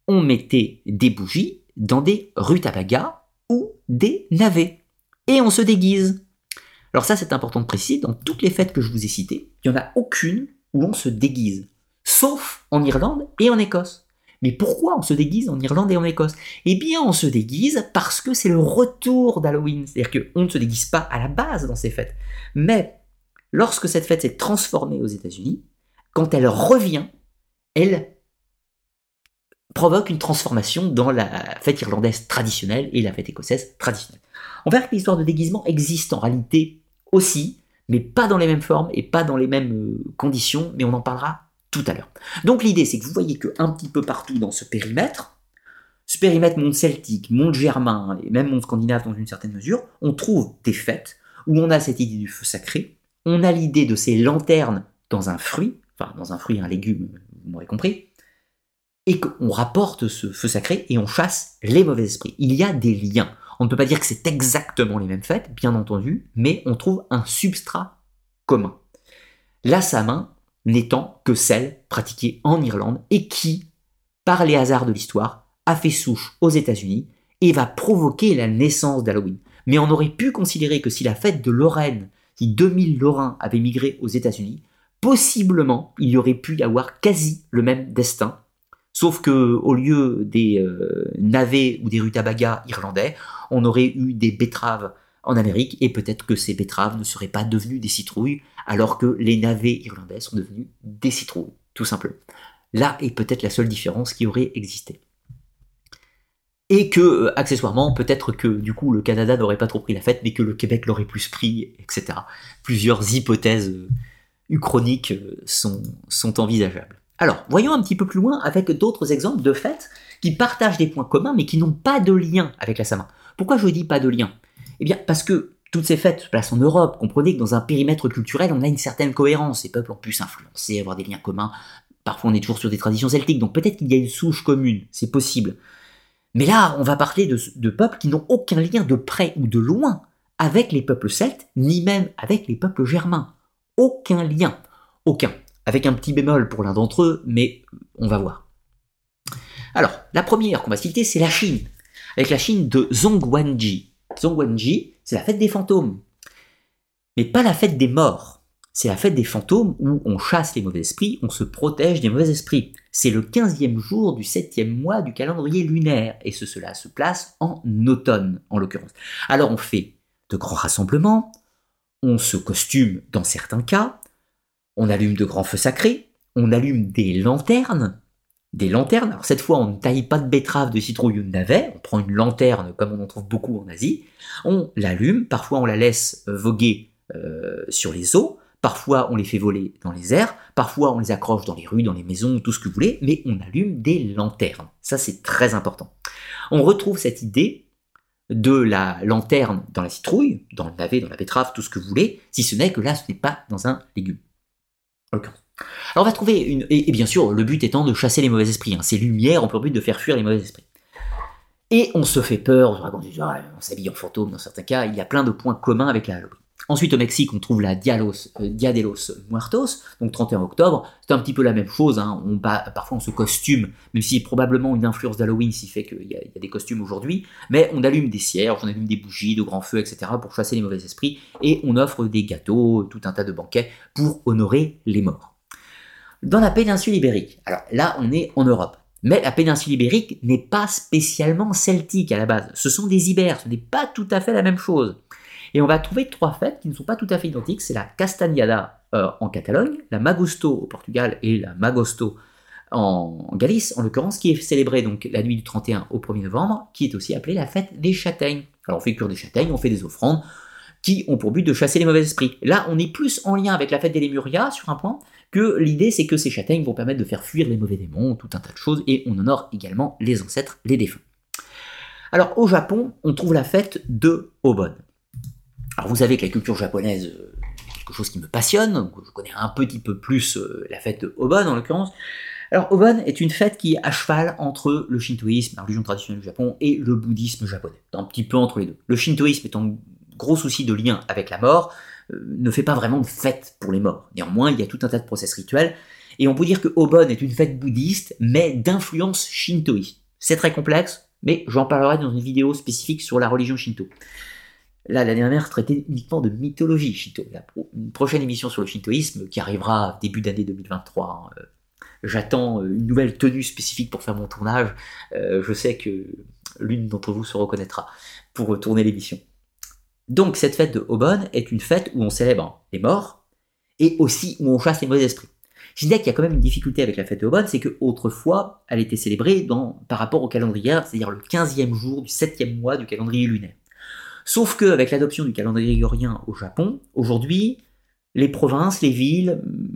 on mettait des bougies dans des rutabagas ou des navets. Et on se déguise. Alors ça c'est important de préciser, dans toutes les fêtes que je vous ai citées, il n'y en a aucune où on se déguise. Sauf en Irlande et en Écosse. Mais pourquoi on se déguise en Irlande et en Écosse? Eh bien, on se déguise parce que c'est le retour d'Halloween. C'est-à-dire qu'on ne se déguise pas à la base dans ces fêtes. Mais lorsque cette fête s'est transformée aux États-Unis, quand elle revient, elle provoque une transformation dans la fête irlandaise traditionnelle et la fête écossaise traditionnelle. On verra que l'histoire de déguisement existe en réalité aussi, mais pas dans les mêmes formes et pas dans les mêmes euh, conditions, mais on en parlera tout à l'heure. Donc l'idée, c'est que vous voyez qu'un petit peu partout dans ce périmètre, ce périmètre monde celtique, monde germain et même monde scandinave dans une certaine mesure, on trouve des fêtes où on a cette idée du feu sacré, on a l'idée de ces lanternes dans un fruit, enfin dans un fruit, un légume, vous m'aurez compris, et qu'on rapporte ce feu sacré et on chasse les mauvais esprits. Il y a des liens. On ne peut pas dire que c'est exactement les mêmes fêtes, bien entendu, mais on trouve un substrat commun. La Samin, n'étant que celle pratiquée en Irlande et qui, par les hasards de l'histoire, a fait souche aux États-Unis et va provoquer la naissance d'Halloween. Mais on aurait pu considérer que si la fête de Lorraine, si 2000 Lorrains avaient migré aux États-Unis, possiblement il y aurait pu y avoir quasi le même destin, Sauf que au lieu des euh, navets ou des rutabagas irlandais, on aurait eu des betteraves en Amérique et peut-être que ces betteraves ne seraient pas devenues des citrouilles alors que les navets irlandais sont devenus des citrouilles, tout simplement. Là est peut-être la seule différence qui aurait existé. Et que, euh, accessoirement, peut-être que du coup le Canada n'aurait pas trop pris la fête, mais que le Québec l'aurait plus pris, etc. Plusieurs hypothèses euh, uchroniques sont, sont envisageables. Alors, voyons un petit peu plus loin avec d'autres exemples de fêtes qui partagent des points communs mais qui n'ont pas de lien avec la Samin. Pourquoi je dis pas de lien? Eh bien, parce que toutes ces fêtes se placent en Europe. Comprenez que dans un périmètre culturel, on a une certaine cohérence. Les peuples ont pu s'influencer, avoir des liens communs. Parfois, on est toujours sur des traditions celtiques, donc peut-être qu'il y a une souche commune. C'est possible. Mais là, on va parler de, de peuples qui n'ont aucun lien de près ou de loin avec les peuples celtes, ni même avec les peuples germains. Aucun lien. Aucun avec un petit bémol pour l'un d'entre eux, mais on va voir. Alors, la première qu'on va citer, c'est la Chine, avec la Chine de Zhongguanji. Zhongguanji, c'est la fête des fantômes, mais pas la fête des morts. C'est la fête des fantômes où on chasse les mauvais esprits, on se protège des mauvais esprits. C'est le 15e jour du 7e mois du calendrier lunaire, et ce, cela se place en automne, en l'occurrence. Alors on fait de grands rassemblements, on se costume dans certains cas, on allume de grands feux sacrés, on allume des lanternes, des lanternes. Alors cette fois, on ne taille pas de betterave, de citrouille ou de navet, on prend une lanterne comme on en trouve beaucoup en Asie, on l'allume, parfois on la laisse euh, voguer euh, sur les eaux, parfois on les fait voler dans les airs, parfois on les accroche dans les rues, dans les maisons, tout ce que vous voulez, mais on allume des lanternes. Ça c'est très important. On retrouve cette idée de la lanterne dans la citrouille, dans le navet, dans la betterave, tout ce que vous voulez, si ce n'est que là ce n'est pas dans un légume. Alors on va trouver une... Et, bien sûr, le but étant de chasser les mauvais esprits. Hein. Ces lumières ont pour but de faire fuir les mauvais esprits. Et on se fait peur, on s'habille en fantôme dans certains cas, il y a plein de points communs avec la Halloween. Ensuite, au Mexique, on trouve la Dialos, euh, Dia de los Muertos, donc 31 octobre. C'est un petit peu la même chose. Hein. On, parfois, on se costume, même si probablement une influence d'Halloween s'y fait qu'il y, a des costumes aujourd'hui. Mais on allume des cierges, on allume des bougies, de grands feux, etc. pour chasser les mauvais esprits. Et on offre des gâteaux, tout un tas de banquets pour honorer les morts. Dans la péninsule ibérique, alors là, on est en Europe. Mais la péninsule ibérique n'est pas spécialement celtique à la base. Ce sont des ibères, ce n'est pas tout à fait la même chose. Et on va trouver trois fêtes qui ne sont pas tout à fait identiques. C'est la Castagnada euh, en Catalogne, la Magosto au Portugal et la Magosto en Galice, en l'occurrence, qui est célébrée donc la nuit du 31 au 1er novembre, qui est aussi appelée la fête des châtaignes. Alors on fait cuire des châtaignes, on fait des offrandes qui ont pour but de chasser les mauvais esprits. Là, on est plus en lien avec la fête des Lémurias sur un point, que l'idée c'est que ces châtaignes vont permettre de faire fuir les mauvais démons, tout un tas de choses, et on honore également les ancêtres, les défunts. Alors au Japon, on trouve la fête de Obon. Alors vous savez que la culture japonaise euh, quelque chose qui me passionne, je connais un petit peu plus euh, la fête de Obon en l'occurrence. Alors Obon est une fête qui est à cheval entre le shintoïsme, la religion traditionnelle du Japon, et le bouddhisme japonais, un petit peu entre les deux. Le shintoïsme est un gros souci de lien avec la mort, ne fait pas vraiment de fête pour les morts. Néanmoins, il y a tout un tas de process rituels, et on peut dire que Obon est une fête bouddhiste, mais d'influence shintoïste. C'est très complexe, mais j'en parlerai dans une vidéo spécifique sur la religion shinto. Là, l'année dernière, traitait uniquement de mythologie shinto. La une prochaine émission sur le shintoïsme qui arrivera début d'année 2023. Hein, euh, j'attends euh, une nouvelle tenue spécifique pour faire mon tournage. Euh, je sais que l'une d'entre vous se reconnaîtra pour tourner l'émission. Donc, cette fête de Obon est une fête où on célèbre les morts et aussi où on chasse les mauvais esprits. Je disais qu'il y a quand même une difficulté avec la fête de Obon, c'est qu'autrefois, elle était célébrée par rapport au calendrier, c'est-à-dire le 15e jour du 7e mois du calendrier lunaire. Sauf qu'avec l'adoption du calendrier grégorien au Japon, aujourd'hui, les provinces, les villes mm,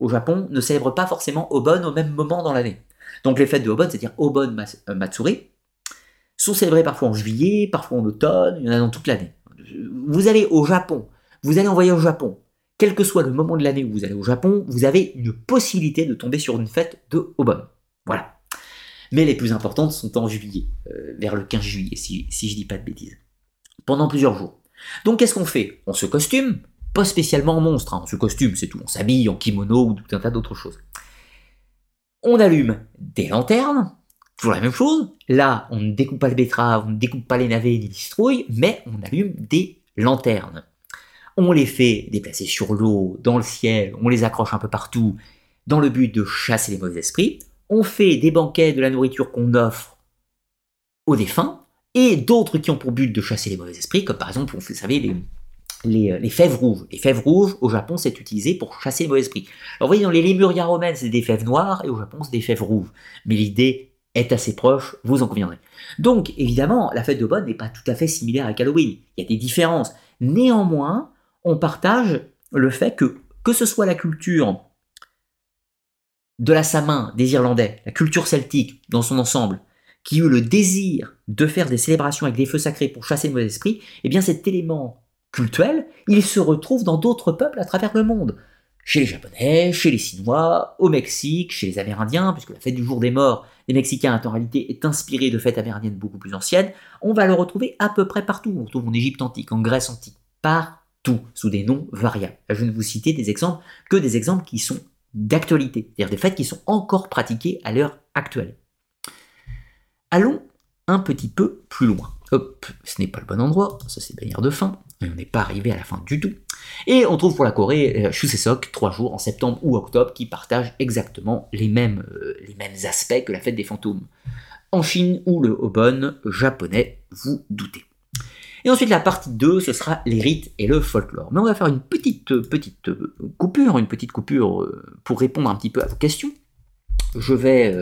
au Japon ne célèbrent pas forcément Obon au même moment dans l'année. Donc les fêtes de Obon, c'est-à-dire Obon euh, Matsuri, sont célébrées parfois en juillet, parfois en automne, il y en a dans toute l'année. Vous allez au Japon, vous allez en voyage au Japon, quel que soit le moment de l'année où vous allez au Japon, vous avez une possibilité de tomber sur une fête de Obon. Voilà. Mais les plus importantes sont en juillet, euh, vers le 15 juillet, si, si je dis pas de bêtises pendant plusieurs jours. Donc qu'est-ce qu'on fait? On se costume, pas spécialement en monstre, hein. on se costume, c'est tout, on s'habille en kimono ou tout un tas d'autres choses. On allume des lanternes, toujours la même chose. Là, on ne découpe pas le betterave, on ne découpe pas les navets ni les citrouilles, mais on allume des lanternes. On les fait déplacer sur l'eau, dans le ciel, on les accroche un peu partout, dans le but de chasser les mauvais esprits. on fait des banquets de la nourriture qu'on offre aux défunts, et d'autres qui ont pour but de chasser les mauvais esprits, comme par exemple, vous savez, les, les, les, fèves rouges. Les fèves rouges, au Japon, c'est utilisé pour chasser les mauvais esprits. Alors vous voyez, dans les Lémuriens romaines, c'est des fèves noires, et au Japon, c'est des fèves rouges. Mais l'idée est assez proche, vous en conviendrez. Donc, évidemment, la fête de Bonne n'est pas tout à fait similaire à Halloween. Il y a des différences. Néanmoins, on partage le fait que, que ce soit la culture de la Samin des Irlandais, la culture celtique dans son ensemble, qui eut le désir de faire des célébrations avec des feux sacrés pour chasser le mauvais esprit, eh bien cet élément cultuel, il se retrouve dans d'autres peuples à travers le monde. Chez les Japonais, chez les Chinois, au Mexique, chez les Amérindiens, puisque la fête du jour des morts des Mexicains en réalité est inspirée de fêtes amérindiennes beaucoup plus anciennes, on va le retrouver à peu près partout. On retrouve en Égypte antique, en Grèce antique, partout, sous des noms variables. je ne vous citer des exemples que des exemples qui sont d'actualité, c'est-à-dire des fêtes qui sont encore pratiquées à l'heure actuelle. Allons un petit peu plus loin. Hop, ce n'est pas le bon endroit, ça c'est bannière de fin, on n'est pas arrivé à la fin du tout. Et on trouve pour la Corée euh, Shusesok, trois jours en septembre ou octobre, qui partagent exactement les mêmes, euh, les mêmes aspects que la fête des fantômes. En Chine ou le Obon japonais, vous doutez. Et ensuite la partie 2, ce sera les rites et le folklore. Mais on va faire une petite, petite euh, coupure, une petite coupure pour répondre un petit peu à vos questions. Je vais,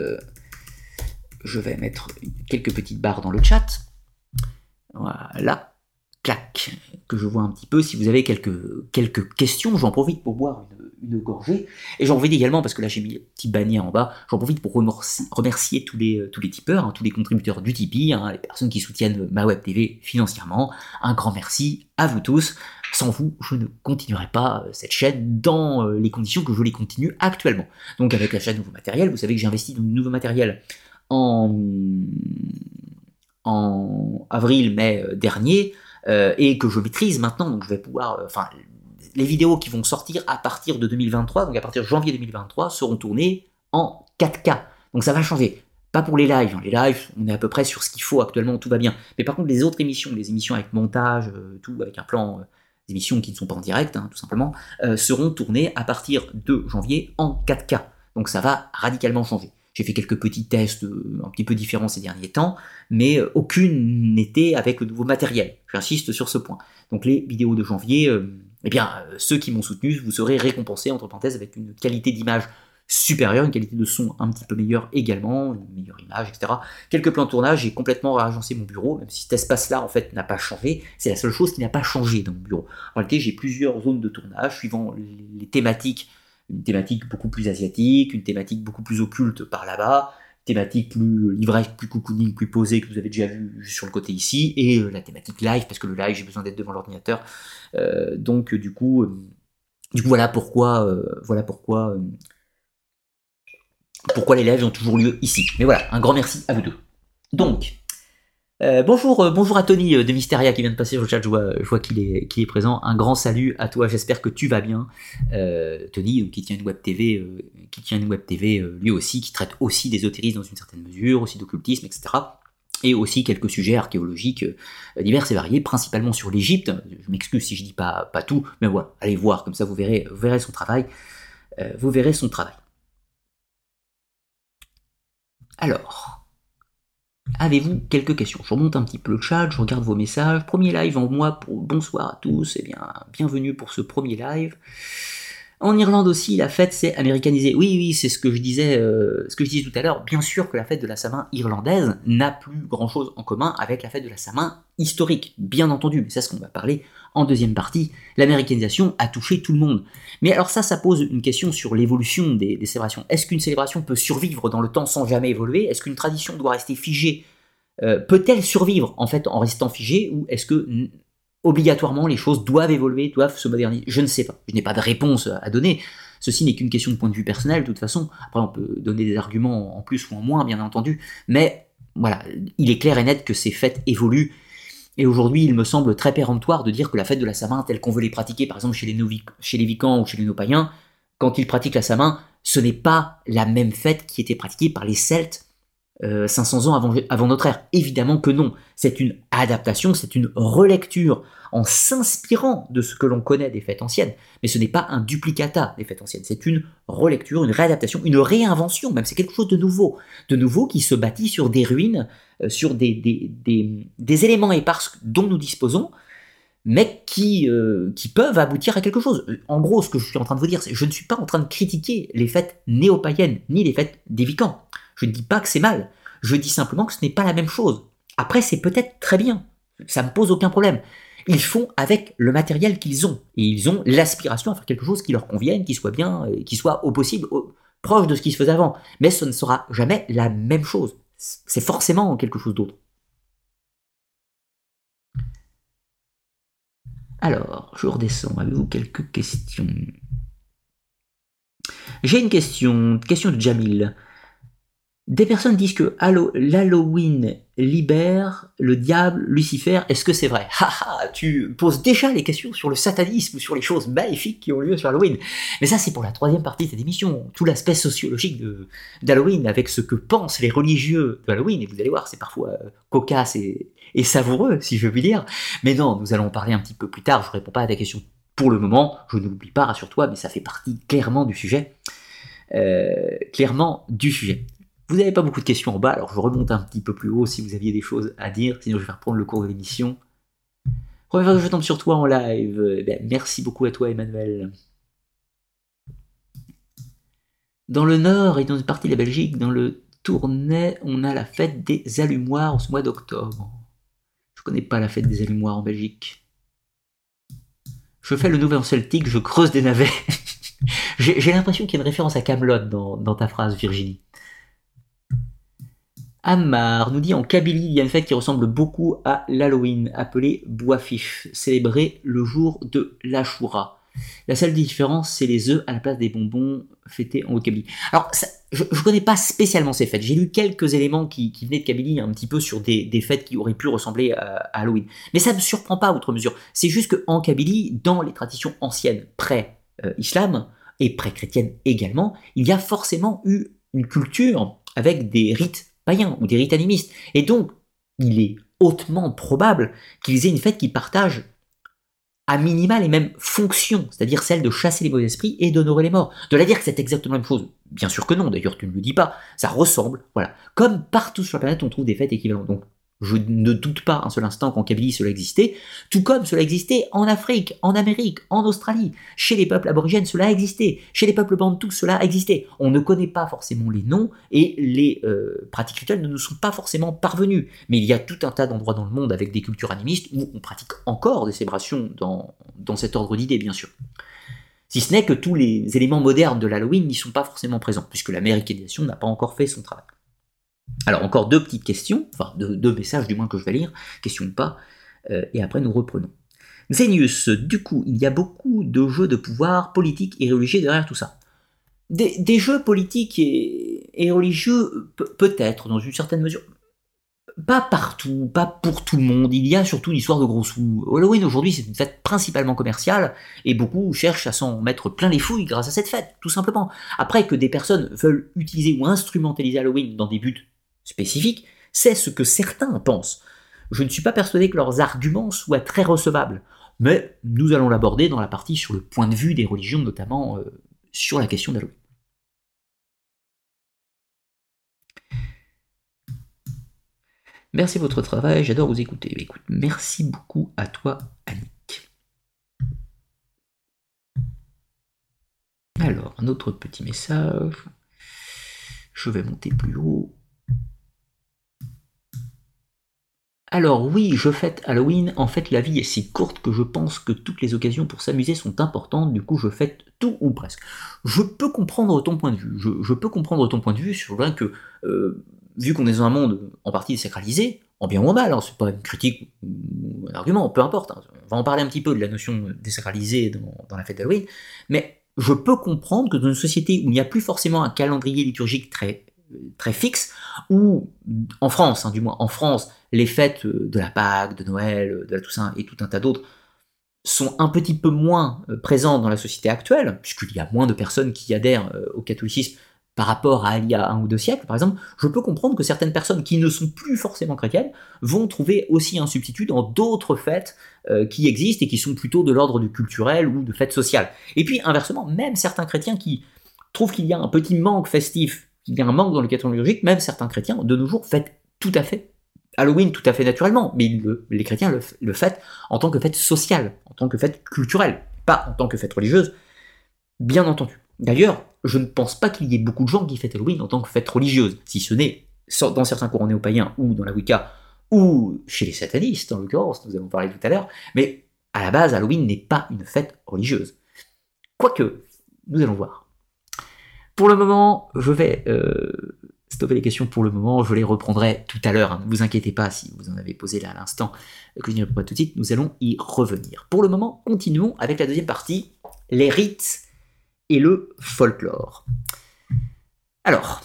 je vais mettre quelques petites barres dans le chat. Voilà clac, que je vois un petit peu. Si vous avez quelques, quelques questions, j'en profite pour boire une, gorgée. Et j'en profite également, parce que là j'ai mis le petit bannière en bas, j'en profite pour remercier, tous, les, tous les tipeurs, hein, tous les contributeurs du Tipeee, hein, les personnes qui soutiennent ma web TV financièrement. Un grand merci à vous tous. Sans vous, je ne continuerai pas euh, cette chaîne dans euh, les conditions que je les continue actuellement. Donc avec l'achat de nouveaux matériels, vous savez que j'ai investi dans de nouveaux matériels en, en avril-mai euh, dernier. Euh, et que je maîtrise maintenant, donc je vais pouvoir, euh, enfin, les vidéos qui vont sortir à partir de 2023, donc à partir de janvier 2023, seront tournées en 4K. Donc ça va changer. Pas pour les lives, hein. les lives, on est à peu près sur ce qu'il faut actuellement, tout va bien. Mais par contre, les autres émissions, les émissions avec montage, euh, tout, avec un plan, des émissions qui ne sont pas en direct, hein, tout simplement, seront tournées à partir de janvier en 4K. Donc ça va radicalement changer. J'ai fait quelques petits tests euh, un petit peu différents ces derniers temps, mais euh, aucune n'était avec le nouveau matériel. J'insiste sur ce point. Donc les vidéos de janvier, euh, eh bien, ceux qui m'ont soutenu, vous serez récompensés, entre parenthèses, avec une qualité d'image supérieure, une qualité de son un petit peu meilleure également, une meilleure image, etc. Quelques plans de tournage, j'ai complètement réagencé mon bureau, même si cet espace-là, en fait, n'a pas changé. C'est la seule chose qui n'a pas changé dans mon bureau. En réalité, j'ai plusieurs zones de tournage, suivant les thématiques une thématique beaucoup plus asiatique, une thématique beaucoup plus occulte par là-bas, thématique plus livrée, plus cocooning, plus posée que vous avez déjà vu sur le côté ici, et euh, la thématique live, parce que le live, j'ai besoin d'être devant l'ordinateur. Euh, donc du coup, euh, du coup, voilà pourquoi, voilà pourquoi, pourquoi les lives ont toujours lieu ici. Mais voilà, un grand merci à vous deux. Donc, euh, bonjour, euh, bonjour à Tony euh, de Mysteria qui vient de passer sur le chat. Je vois, qu'il est, présent. Un grand salut à toi. J'espère que tu vas bien, Tony, qui tient une web TV, qui tient une web TV lui aussi, qui traite aussi d'ésotérisme dans une certaine mesure, aussi d'occultisme, etc. Et aussi quelques sujets archéologiques divers et variés, principalement sur l'Égypte. Je m'excuse si je dis pas, pas tout, mais voilà, allez voir, comme ça vous verrez, vous verrez son travail. vous verrez son travail. Alors, Avez-vous quelques questions? Je remonte un petit peu le chat, je regarde vos messages. Premier live en moi pour bonsoir à tous, et eh bien bienvenue pour ce premier live. En Irlande aussi, la fête s'est américanisée. Oui, oui, c'est ce que je disais, euh, ce que tout à l'heure. Bien sûr que la fête de la Samin irlandaise n'a plus grand-chose en commun avec la fête de la Samin historique, bien entendu. Mais c'est ce qu'on va parler en deuxième partie. L'américanisation a touché tout le monde. Mais alors ça, ça pose une question sur l'évolution des, célébrations. Est-ce qu'une célébration peut survivre dans le temps sans jamais évoluer? Est-ce qu'une tradition doit rester figée? Euh, Peut-elle survivre en fait en restant figée? Ou est-ce que obligatoirement les choses doivent évoluer, doivent se moderniser? Je ne sais pas. Je n'ai pas de réponse à donner. Ceci n'est qu'une question de point de vue personnel, de toute façon. Après, on peut donner des arguments en plus ou en moins, bien entendu. Mais voilà, il est clair et net que ces fêtes évoluent. Et aujourd'hui, il me semble très péremptoire de dire que la fête de la Samin, telle qu'on veut les pratiquer, par exemple chez les, Vicans ou chez les No-Païens, quand ils pratiquent la Samin, ce n'est pas la même fête qui était pratiquée par les Celtes 500 ans avant, notre ère Évidemment que non. C'est une adaptation, c'est une relecture en s'inspirant de ce que l'on connaît des fêtes anciennes. Mais ce n'est pas un duplicata des fêtes anciennes, c'est une relecture, une réadaptation, une réinvention, même c'est quelque chose de nouveau. De nouveau qui se bâtit sur des ruines, euh, sur des, des, éléments épars dont nous disposons, mais qui, euh, qui peuvent aboutir à quelque chose. En gros, ce que je suis en train de vous dire, c'est je ne suis pas en train de critiquer les fêtes néo-païennes, ni les fêtes des Vicans. Je ne dis pas que c'est mal, je dis simplement que ce n'est pas la même chose. Après, c'est peut-être très bien, ça me pose aucun problème ils font avec le matériel qu'ils ont. Et ils ont l'aspiration à faire quelque chose qui leur convienne, qui soit bien, euh, qui soit au possible proche de ce qui se faisait avant. Mais ce ne sera jamais la même chose. C'est forcément quelque chose d'autre. Alors, je redescends. Avez-vous quelques questions? J'ai une question, question de Jamil. Des personnes disent que l'Halloween libère le diable, Lucifer. Est-ce que c'est vrai? Haha, tu poses déjà les questions sur le satanisme, sur les choses maléfiques qui ont lieu sur Halloween. Mais ça, c'est pour la troisième partie de cette émission. Tout l'aspect sociologique d'Halloween, avec ce que pensent les religieux de Halloween. Et vous allez voir, c'est parfois euh, cocasse et, savoureux, si je puis dire. Mais non, nous allons en parler un petit peu plus tard. Je ne réponds pas à ta question pour le moment. Je n'oublie pas, rassure-toi, mais ça fait partie clairement du sujet. Euh, clairement du sujet. Vous n'avez pas beaucoup de questions en bas, alors je remonte un petit peu plus haut si vous aviez des choses à dire, sinon je vais reprendre le cours de l'émission. Première fois que je tombe sur toi en live, eh merci beaucoup à toi Emmanuel. Dans le nord et dans une partie de la Belgique, dans le Tournai, on a la fête des allumoirs en ce mois d'octobre. Je connais pas la fête des allumoirs en Belgique. Je fais le nouvel en celtique, je creuse des navets. J'ai l'impression qu'il y a une référence à Camelot dans ta phrase, Virginie. Ammar nous dit en Kabylie, il y a une fête qui ressemble beaucoup à l'Halloween, appelée Boafif, célébrée le jour de l'Ashura. La seule différence, c'est les œufs à la place des bonbons fêtés en Haute-Kabylie. Alors, je ne connais pas spécialement ces fêtes. J'ai lu quelques éléments qui, venaient de Kabylie, un petit peu sur des, fêtes qui auraient pu ressembler à, Halloween. Mais ça ne me surprend pas outre mesure. C'est juste qu'en Kabylie, dans les traditions anciennes, pré-islam, et pré-chrétiennes également, il y a forcément eu une culture avec des rites païens ou des rites animistes. Et donc, il est hautement probable qu'ils aient une fête qui partage à minima les mêmes fonctions, c'est-à-dire celle de chasser les mauvais esprits et d'honorer les morts. De la dire que c'est exactement la même chose, bien sûr que non, d'ailleurs tu ne le dis pas, ça ressemble, voilà. Comme partout sur la planète on trouve des fêtes équivalentes. Je ne doute pas un seul instant qu'en Kabylie cela existait, tout comme cela existait en Afrique, en Amérique, en Australie. Chez les peuples aborigènes, cela existait. Chez les peuples bantous, cela existait. On ne connaît pas forcément les noms et les euh, pratiques rituelles ne nous sont pas forcément parvenues. Mais il y a tout un tas d'endroits dans le monde avec des cultures animistes où on pratique encore des célébrations dans, dans cet ordre d'idées, bien sûr. Si ce n'est que tous les éléments modernes de l'Halloween n'y sont pas forcément présents, puisque l'américanisation n'a pas encore fait son travail. Alors encore deux petites questions, enfin deux, messages du moins que je vais lire, question ou pas, euh, et après nous reprenons. Zenius, du coup, il y a beaucoup de jeux de pouvoir politiques et religieux derrière tout ça. Des, jeux politiques et, religieux, peut-être, dans une certaine mesure. Pas partout, pas pour tout le monde. Il y a surtout l'histoire de gros sous. Halloween aujourd'hui, c'est une fête principalement commerciale, et beaucoup cherchent à s'en mettre plein les fouilles grâce à cette fête, tout simplement. Après que des personnes veulent utiliser ou instrumentaliser Halloween dans des buts spécifique, c'est ce que certains pensent. Je ne suis pas persuadé que leurs arguments soient très recevables, mais nous allons l'aborder dans la partie sur le point de vue des religions, notamment euh, sur la question d'Halloween. Merci de votre travail, j'adore vous écouter. Écoute, merci beaucoup à toi, Annick. Alors, un autre petit message. Je vais monter plus haut. Alors oui, je fête Halloween, en fait la vie est si courte que je pense que toutes les occasions pour s'amuser sont importantes, du coup je fête tout ou presque. Je peux comprendre ton point de vue, je, peux comprendre ton point de vue. Sur le que, euh, vu qu'on est dans un monde en partie désacralisé, en bien ou en mal, hein, c'est pas une critique ou un argument, peu importe, hein, on va en parler un petit peu de la notion désacralisée dans, dans la fête d'Halloween, mais je peux comprendre que dans une société où il n'y a plus forcément un calendrier liturgique très très fixe, ou en France, hein, du moins en France, les fêtes euh, de la Pâque, de Noël, euh, de la Toussaint et tout un tas d'autres sont un petit peu moins euh, présentes dans la société actuelle, puisqu'il y a moins de personnes qui adhèrent au catholicisme par rapport à il y a un ou deux siècles, par exemple, je peux comprendre que certaines personnes qui ne sont plus forcément chrétiennes vont trouver aussi un substitut dans d'autres fêtes qui existent et qui sont plutôt de l'ordre du culturel ou de fêtes sociales. Et puis inversement, même certains chrétiens qui trouvent qu'il y a un petit manque festif, qu'il y a un manque dans le calendrier liturgique, même certains chrétiens de nos jours fêtent tout à fait Halloween tout à fait naturellement, mais les chrétiens le, le fêtent en tant que fête sociale, en tant que fête culturelle, pas en tant que fête religieuse, bien entendu. D'ailleurs, je ne pense pas qu'il y ait beaucoup de gens qui fêtent Halloween en tant que fête religieuse, si ce n'est dans certains courants néo-païens ou dans la Wicca ou chez les satanistes en l'occurrence, nous avons parlé tout à l'heure, mais à la base, Halloween n'est pas une fête religieuse. Quoique, nous allons voir. Pour le moment, je vais euh, stopper les questions pour le moment, je les reprendrai tout à l'heure, hein. ne vous inquiétez pas si vous en avez posé là à l'instant, que je n'y pas tout de suite, nous allons y revenir. Pour le moment, continuons avec la deuxième partie, les rites et le folklore. Alors,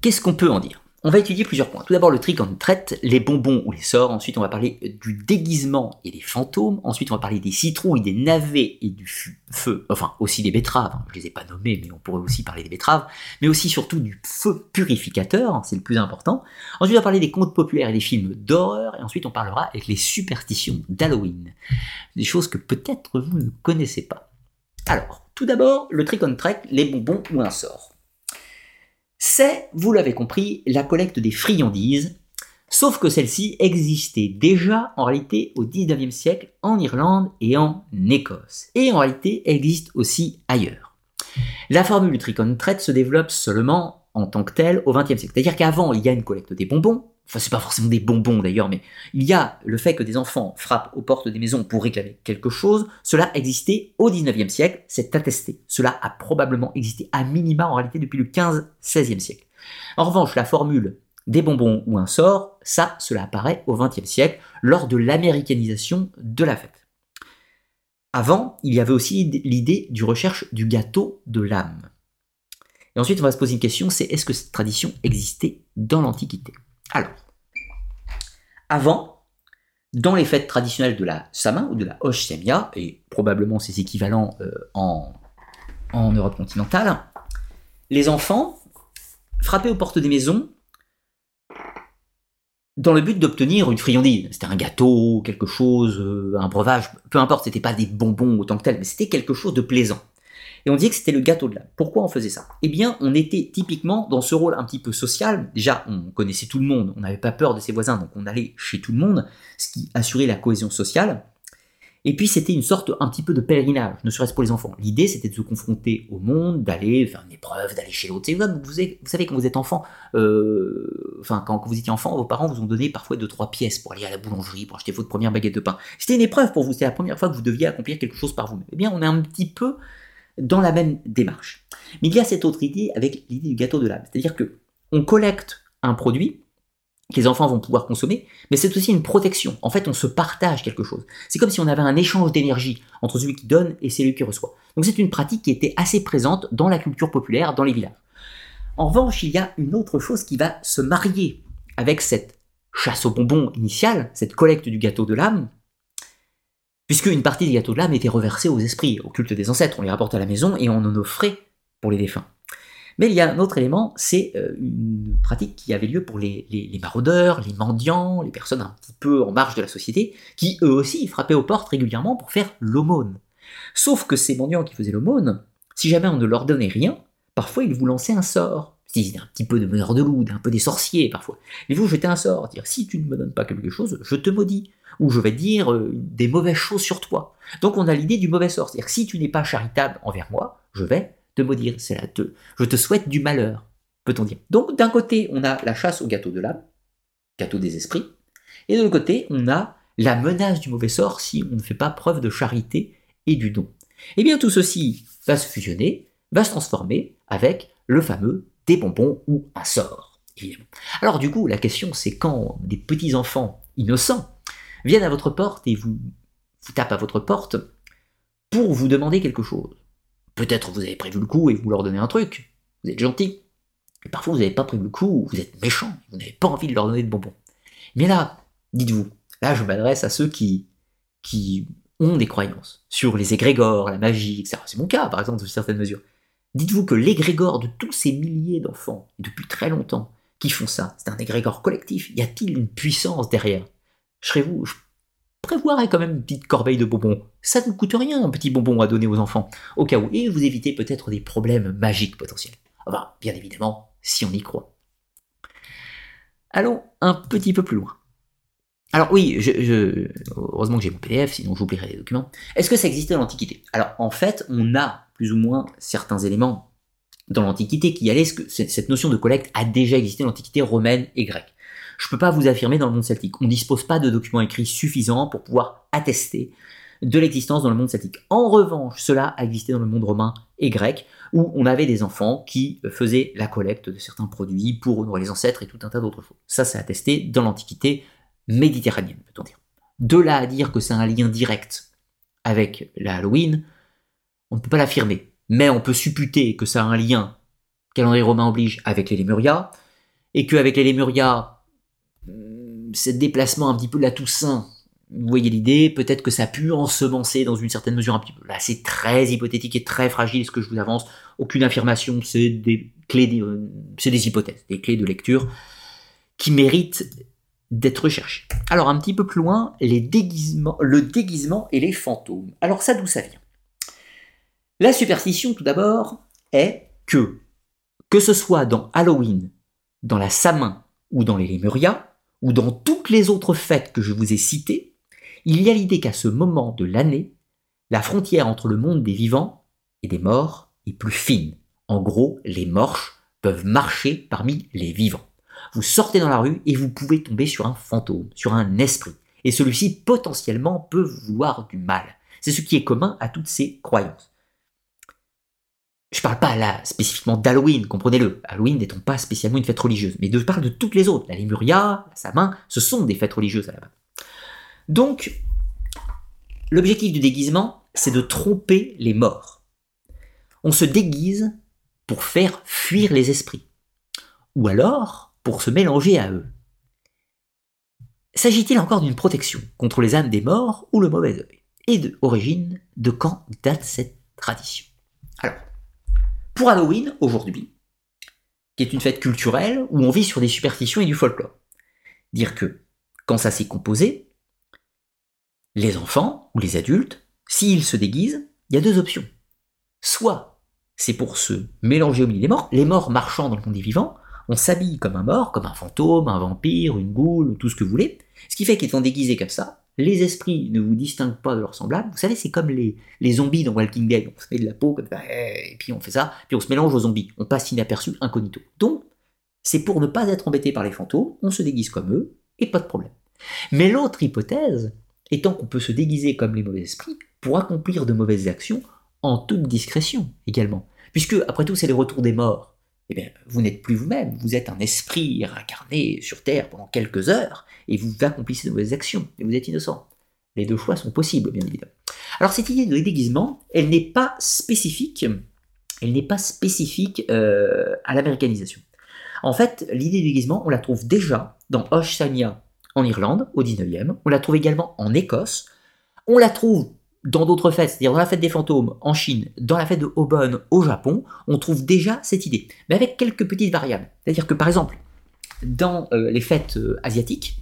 qu'est-ce qu'on peut en dire? On va étudier plusieurs points. Tout d'abord le trick on traite, les bonbons ou les sorts. Ensuite, on va parler du déguisement et des fantômes. Ensuite, on va parler des citrouilles, des navets et du feu. Enfin, aussi des betteraves. Je les ai pas nommés, mais on pourrait aussi parler des betteraves. Mais aussi, surtout, du feu purificateur. C'est le plus important. Ensuite, on va parler des contes populaires et des films d'horreur. Et ensuite, on parlera avec les superstitions d'Halloween. Des choses que peut-être vous ne connaissez pas. Alors, tout d'abord, le trick on track, les bonbons ou un sort. C'est, vous l'avez compris, la collecte des friandises, sauf que celle-ci existait déjà en réalité au 19e siècle en Irlande et en Écosse. Et en réalité existe aussi ailleurs. La formule du trick on track se développe seulement en tant que telle au 20e siècle. C'est-à-dire qu'avant, il y a une collecte des bonbons, enfin c'est pas forcément des bonbons d'ailleurs, mais il y a le fait que des enfants frappent aux portes des maisons pour réclamer quelque chose, cela existait au 19e siècle, c'est attesté. Cela a probablement existé à minima en réalité depuis le 15-16e siècle. En revanche, la formule des bonbons ou un sort, ça, cela apparaît au 20e siècle, lors de l'américanisation de la fête. Avant, il y avait aussi l'idée du recherche du gâteau de l'âme. Et ensuite, on va se poser une question, c'est est-ce que cette tradition existait dans l'Antiquité? Alors, avant, dans les fêtes traditionnelles de la Sama ou de la Hosh et probablement ses équivalents euh, en, en Europe continentale, les enfants frappaient aux portes des maisons dans le but d'obtenir une friandise. C'était un gâteau, quelque chose, euh, un breuvage, peu importe, c'était pas des bonbons autant que tel, mais c'était quelque chose de plaisant et on disait que c'était le gâteau de l'âme. Pourquoi on faisait ça? Eh bien, on était typiquement dans ce rôle un petit peu social. Déjà, on connaissait tout le monde, on n'avait pas peur de ses voisins, donc on allait chez tout le monde, ce qui assurait la cohésion sociale. Et puis c'était une sorte un petit peu de pèlerinage, ne serait-ce pour les enfants. L'idée c'était de se confronter au monde, d'aller faire une épreuve, d'aller chez l'autre. Vous, vous, savez quand vous êtes enfant, euh, enfin quand vous étiez enfant, vos parents vous ont donné parfois deux trois pièces pour aller à la boulangerie, pour acheter votre première baguette de pain. C'était une épreuve pour vous, c'était la première fois que vous deviez accomplir quelque chose par vous. Eh bien on est un petit peu dans la même démarche. Mais il y a cette autre idée avec l'idée du gâteau de l'âme. C'est-à-dire que on collecte un produit que les enfants vont pouvoir consommer, mais c'est aussi une protection. En fait, on se partage quelque chose. C'est comme si on avait un échange d'énergie entre celui qui donne et celui qui reçoit. Donc c'est une pratique qui était assez présente dans la culture populaire, dans les villages. En revanche, il y a une autre chose qui va se marier avec cette chasse aux bonbons initiale, cette collecte du gâteau de l'âme, puisque une partie des gâteaux de l'âme était reversée aux esprits, au culte des ancêtres. On les rapportait à la maison et on en offrait pour les défunts. Mais il y a un autre élément, c'est euh, une pratique qui avait lieu pour les, maraudeurs, les mendiants, les personnes un petit peu en marge de la société, qui eux aussi frappaient aux portes régulièrement pour faire l'aumône. Sauf que ces mendiants qui faisaient l'aumône, si jamais on ne leur donnait rien, parfois ils vous lançaient un sort. C'était un petit peu de meneur de loup, un peu des sorciers parfois. Mais vous jetez un sort, dire si tu ne me donnes pas quelque chose, je te maudis ou je vais dire euh, des mauvaises choses sur toi. Donc on a l'idée du mauvais sort. C'est-à-dire que si tu n'es pas charitable envers moi, je vais te maudire. C'est là, te, je te souhaite du malheur, peut-on dire. Donc d'un côté, on a la chasse au gâteau de l'âme, gâteau des esprits, et de l'autre côté, on a la menace du mauvais sort si on ne fait pas preuve de charité et du don. Eh bien tout ceci va se fusionner, va se transformer avec le fameux des bonbons ou un sort. Alors du coup, la question c'est quand des petits enfants innocents viennent à votre porte et vous, vous tapent à votre porte pour vous demander quelque chose. Peut-être vous avez prévu le coup et vous leur donnez un truc. Vous êtes gentil. Mais parfois vous n'avez pas prévu le coup, vous êtes méchant, vous n'avez pas envie de leur donner de bonbons. Mais là, dites-vous, là je m'adresse à ceux qui, qui ont des croyances sur les égrégores, la magie, etc. C'est mon cas, par exemple, dans certaines mesures. Dites-vous que l'égrégore de tous ces milliers d'enfants, depuis très longtemps, qui font ça, c'est un égrégore collectif. Y a-t-il une puissance derrière? Je je prévoirais quand même une petite corbeille de bonbons. Ça ne coûte rien, un petit bonbon à donner aux enfants, au cas où, et vous évitez peut-être des problèmes magiques potentiels. Enfin, bien évidemment, si on y croit. Allons un petit peu plus loin. Alors oui, je, heureusement que j'ai mon PDF, sinon j'oublierai les documents. Est-ce que ça existait dans l'Antiquité? Alors en fait, on a plus ou moins certains éléments dans l'Antiquité qui allaient, cette notion de collecte a déjà existé dans l'Antiquité romaine et grecque? Je ne peux pas vous affirmer dans le monde celtique. On ne dispose pas de documents écrits suffisants pour pouvoir attester de l'existence dans le monde celtique. En revanche, cela a existé dans le monde romain et grec, où on avait des enfants qui faisaient la collecte de certains produits pour honorer les ancêtres et tout un tas d'autres choses. Ça, c'est attesté dans l'Antiquité méditerranéenne, peut-on dire. De là à dire que c'est un lien direct avec la Halloween, on ne peut pas l'affirmer. Mais on peut supputer que ça a un lien, calendrier romain oblige, avec les Lémurias, et qu'avec les Lémurias, hmm, ce déplacement un petit peu de la Toussaint, vous voyez l'idée, peut-être que ça a pu ensemencer dans une certaine mesure un petit peu. Là, c'est très hypothétique et très fragile ce que je vous avance. Aucune affirmation, c'est des clés, euh, c'est des hypothèses, des clés de lecture qui méritent d'être recherché. Alors un petit peu plus loin, les déguisements, le déguisement et les fantômes. Alors ça d'où ça vient? La superstition tout d'abord est que, que ce soit dans Halloween, dans la Samin ou dans les Lémuria, ou dans toutes les autres fêtes que je vous ai citées, il y a l'idée qu'à ce moment de l'année, la frontière entre le monde des vivants et des morts est plus fine. En gros, les morches peuvent marcher parmi les vivants. Vous sortez dans la rue et vous pouvez tomber sur un fantôme, sur un esprit. Et celui-ci potentiellement peut vouloir du mal. C'est ce qui est commun à toutes ces croyances. Je parle pas là spécifiquement d'Halloween, comprenez-le. Halloween n'étant pas spécialement une fête religieuse, mais je parle de toutes les autres. La Lemuria, la Samin, ce sont des fêtes religieuses à la base. Donc, l'objectif du déguisement, c'est de tromper les morts. On se déguise pour faire fuir les esprits. Ou alors, pour se mélanger à eux. S'agit-il encore d'une protection contre les âmes des morts ou le mauvais œil? Et de origine, de quand date cette tradition Alors, pour Halloween, aujourd'hui, qui est une fête culturelle où on vit sur des superstitions et du folklore, dire que quand ça s'est composé, les enfants ou les adultes, s'ils se déguisent, il y a deux options. Soit c'est pour se mélanger au milieu des morts, les morts marchant dans le monde des vivants, on s'habille comme un mort, comme un fantôme, un vampire, une goule, tout ce que vous voulez. Ce qui fait qu'ils sont déguisés comme ça. Les esprits ne vous distinguent pas de leurs semblables. Vous savez, c'est comme les, les zombies dans Walking Dead. On se met de la peau et puis on fait ça, puis on se mélange aux zombies. On passe inaperçu, incognito. Donc, c'est pour ne pas être embêté par les fantômes, on se déguise comme eux, et pas de problème. Mais l'autre hypothèse, étant qu'on peut se déguiser comme les mauvais esprits pour accomplir de mauvaises actions en toute discrétion également. Puisque, après tout, c'est les retours des morts eh bien, vous n'êtes plus vous-même, vous êtes un esprit incarné sur Terre pendant quelques heures, et vous accomplissez de mauvaises actions, et vous êtes innocent. Les deux choix sont possibles, bien évidemment. Alors cette idée de déguisement, elle n'est pas spécifique, elle n'est pas spécifique euh, à l'américanisation. En fait, l'idée du déguisement, on la trouve déjà dans Oshania en Irlande, au 19e, on la trouve également en Écosse, on la trouve dans d'autres fêtes, c'est-à-dire dans la fête des fantômes en Chine, dans la fête de Obon au Japon, on trouve déjà cette idée, mais avec quelques petites variables. C'est-à-dire que par exemple, dans euh, les fêtes euh, asiatiques,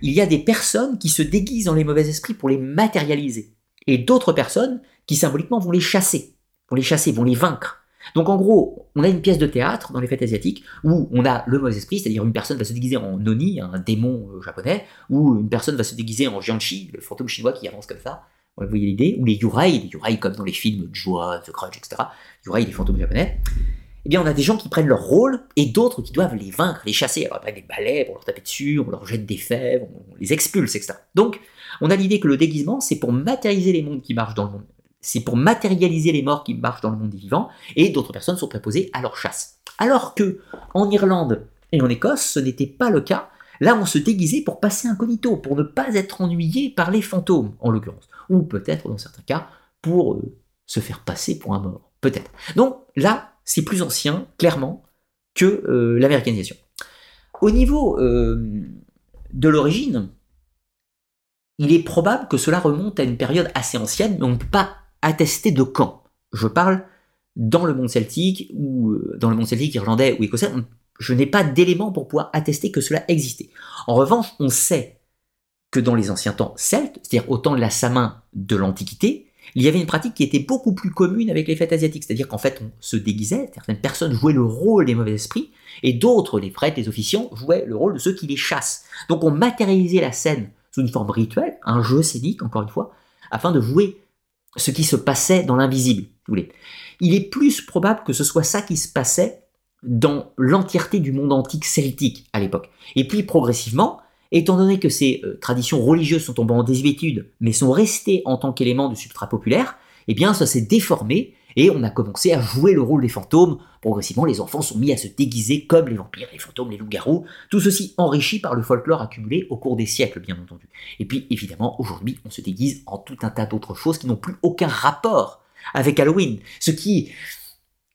il y a des personnes qui se déguisent dans les mauvais esprits pour les matérialiser, et d'autres personnes qui symboliquement vont les chasser, vont les chasser, vont les vaincre. Donc en gros, on a une pièce de théâtre dans les fêtes asiatiques où on a le mauvais esprit, c'est-à-dire une personne va se déguiser en noni, un démon euh, japonais, ou une personne va se déguiser en jianchi, le fantôme chinois qui avance comme ça, vous voyez l'idée Ou les yurai, les yurai comme dans les films Joa, The Grudge, etc. Yurai, les fantômes japonais. Eh bien, on a des gens qui prennent leur rôle et d'autres qui doivent les vaincre, les chasser. Alors, après, des balais pour leur taper dessus, on leur jette des fèves, on les expulse, etc. Donc, on a l'idée que le déguisement, c'est pour matérialiser les mondes qui marchent dans le monde. C'est pour matérialiser les morts qui marchent dans le monde des vivants, et d'autres personnes sont préposées à leur chasse. Alors que, en Irlande et en Écosse, ce n'était pas le cas. Là, on se déguisait pour passer incognito, pour ne pas être ennuyé par les fantômes, en l'occurrence ou peut-être dans certains cas pour euh, se faire passer pour un mort. Peut-être. Donc là, c'est plus ancien, clairement, que euh, l'américanisation. Au niveau euh, de l'origine, il est probable que cela remonte à une période assez ancienne, mais on ne peut pas attester de quand. Je parle dans le monde celtique, ou dans le monde celtique irlandais ou écossais, je n'ai pas d'éléments pour pouvoir attester que cela existait. En revanche, on sait que dans les anciens temps celtes, c'est-à-dire au temps de la Samin de l'Antiquité, il y avait une pratique qui était beaucoup plus commune avec les fêtes asiatiques, c'est-à-dire qu'en fait on se déguisait, certaines personnes jouaient le rôle des mauvais esprits, et d'autres, les prêtres, les officiants, jouaient le rôle de ceux qui les chassent. Donc on matérialisait la scène sous une forme rituelle, un jeu scénique encore une fois, afin de jouer ce qui se passait dans l'invisible. Il est plus probable que ce soit ça qui se passait dans l'entièreté du monde antique celtique à l'époque. Et puis progressivement, étant donné que ces euh, traditions religieuses sont tombées en désuétude, mais sont restées en tant qu'éléments du substrat populaire, eh bien ça s'est déformé et on a commencé à jouer le rôle des fantômes. Progressivement, les enfants sont mis à se déguiser comme les vampires, les fantômes, les loups-garous, tout ceci enrichi par le folklore accumulé au cours des siècles, bien entendu. Et puis évidemment, aujourd'hui, on se déguise en tout un tas d'autres choses qui n'ont plus aucun rapport avec Halloween, ce qui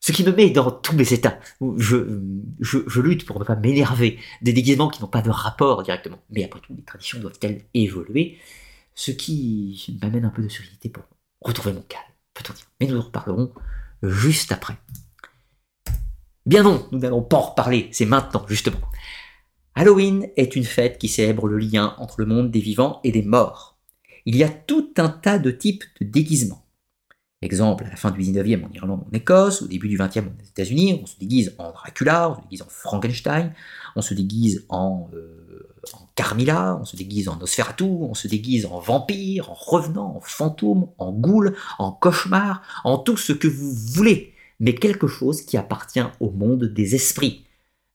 ce qui me met dans tous mes états. Je, je, je lutte pour ne pas m'énerver des déguisements qui n'ont pas de rapport directement. Mais après tout, les traditions doivent-elles évoluer? Ce qui m'amène un peu de sérénité pour retrouver mon calme, peut-on dire. Mais nous en reparlerons juste après. Bien non, nous n'allons pas en reparler, c'est maintenant, justement. Halloween est une fête qui célèbre le lien entre le monde des vivants et des morts. Il y a tout un tas de types de déguisements. Exemple, à la fin du 19e en Irlande, en Écosse, au début du 20e aux États-Unis, on se déguise en Dracula, on se déguise en Frankenstein, on se déguise en, euh, en Carmilla, on se déguise en Nosferatu, on se déguise en vampire, en revenant, en fantôme, en ghoul, en cauchemar, en tout ce que vous voulez, mais quelque chose qui appartient au monde des esprits.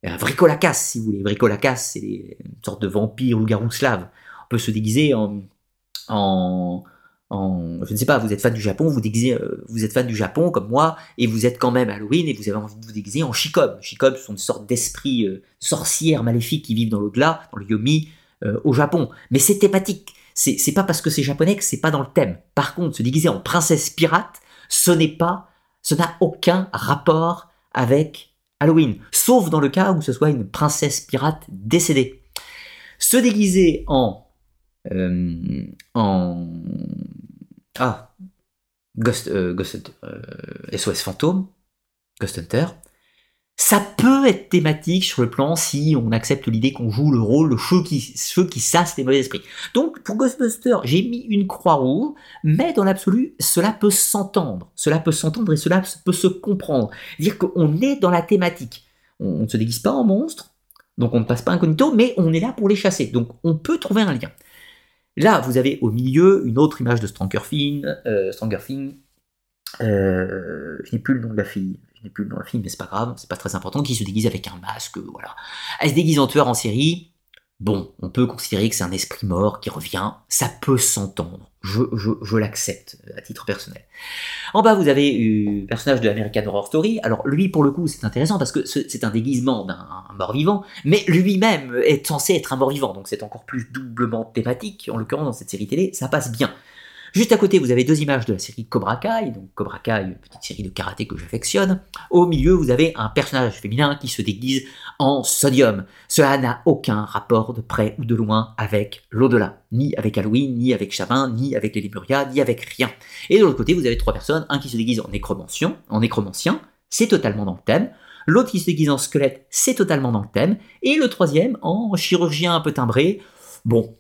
Un bricolacas, si vous voulez. Bricolacas, c'est une sorte de vampire ou garou slave. On peut se déguiser en je ne sais pas, vous êtes fan du Japon, vous déguisez, euh, vous êtes fan du Japon comme moi, et vous êtes quand même Halloween et vous avez envie de vous déguiser en. Shikom, ce sont des sortes d'esprits euh, sorcières maléfiques qui vivent dans l'au-delà, dans le Yomi, euh, au Japon. Mais c'est thématique. C'est pas parce que c'est japonais que c'est pas dans le thème. Par contre, se déguiser en princesse pirate, ce n'est pas, ce n'a aucun rapport avec Halloween. Sauf dans le cas où ce soit une princesse pirate décédée. Se déguiser en euh, en ah Ghost, euh, SOS euh, Fantôme, Ghost Hunter, ça peut être thématique sur le plan si on accepte l'idée qu'on joue le rôle de ceux qui, ceux qui sassent les mauvais esprits. Donc pour Ghostbuster, j'ai mis une croix rouge, mais dans l'absolu, cela peut s'entendre. Cela peut s'entendre et cela peut se comprendre. Dire qu'on est dans la thématique. On ne se déguise pas en monstre, donc on ne passe pas incognito, mais on est là pour les chasser. Donc on peut trouver un lien. Là, vous avez au milieu une autre image de Stranger Things. Euh, Stranger Things. Euh, je n'ai plus le nom de la fille. Je n'ai plus le nom de la fille, mais c'est pas grave, c'est pas très important. Qui se déguise avec un masque, voilà. Elle se déguise en tueur en série. Bon, on peut considérer que c'est un esprit mort qui revient, ça peut s'entendre, je, l'accepte à titre personnel. En bas, vous avez le personnage de American Horror Story. Alors lui, pour le coup, c'est intéressant parce que c'est un déguisement d'un mort-vivant, mais lui-même est censé être un mort-vivant, donc c'est encore plus doublement thématique, en l'occurrence dans cette série télé, ça passe bien. Juste à côté, vous avez deux images de la série Cobra Kai, donc Cobra Kai, une petite série de karaté que j'affectionne. Au milieu, vous avez un personnage féminin qui se déguise en sodium. Cela n'a aucun rapport de près ou de loin avec l'au-delà, ni avec Halloween, ni avec Chavin, ni avec les Lemuria, ni avec rien. Et de l'autre côté, vous avez trois personnes, un qui se déguise en nécromancien, en nécromancien, c'est totalement dans le thème. L'autre qui se déguise en squelette, c'est totalement dans le thème. Et le troisième en chirurgien un peu timbré. Bon,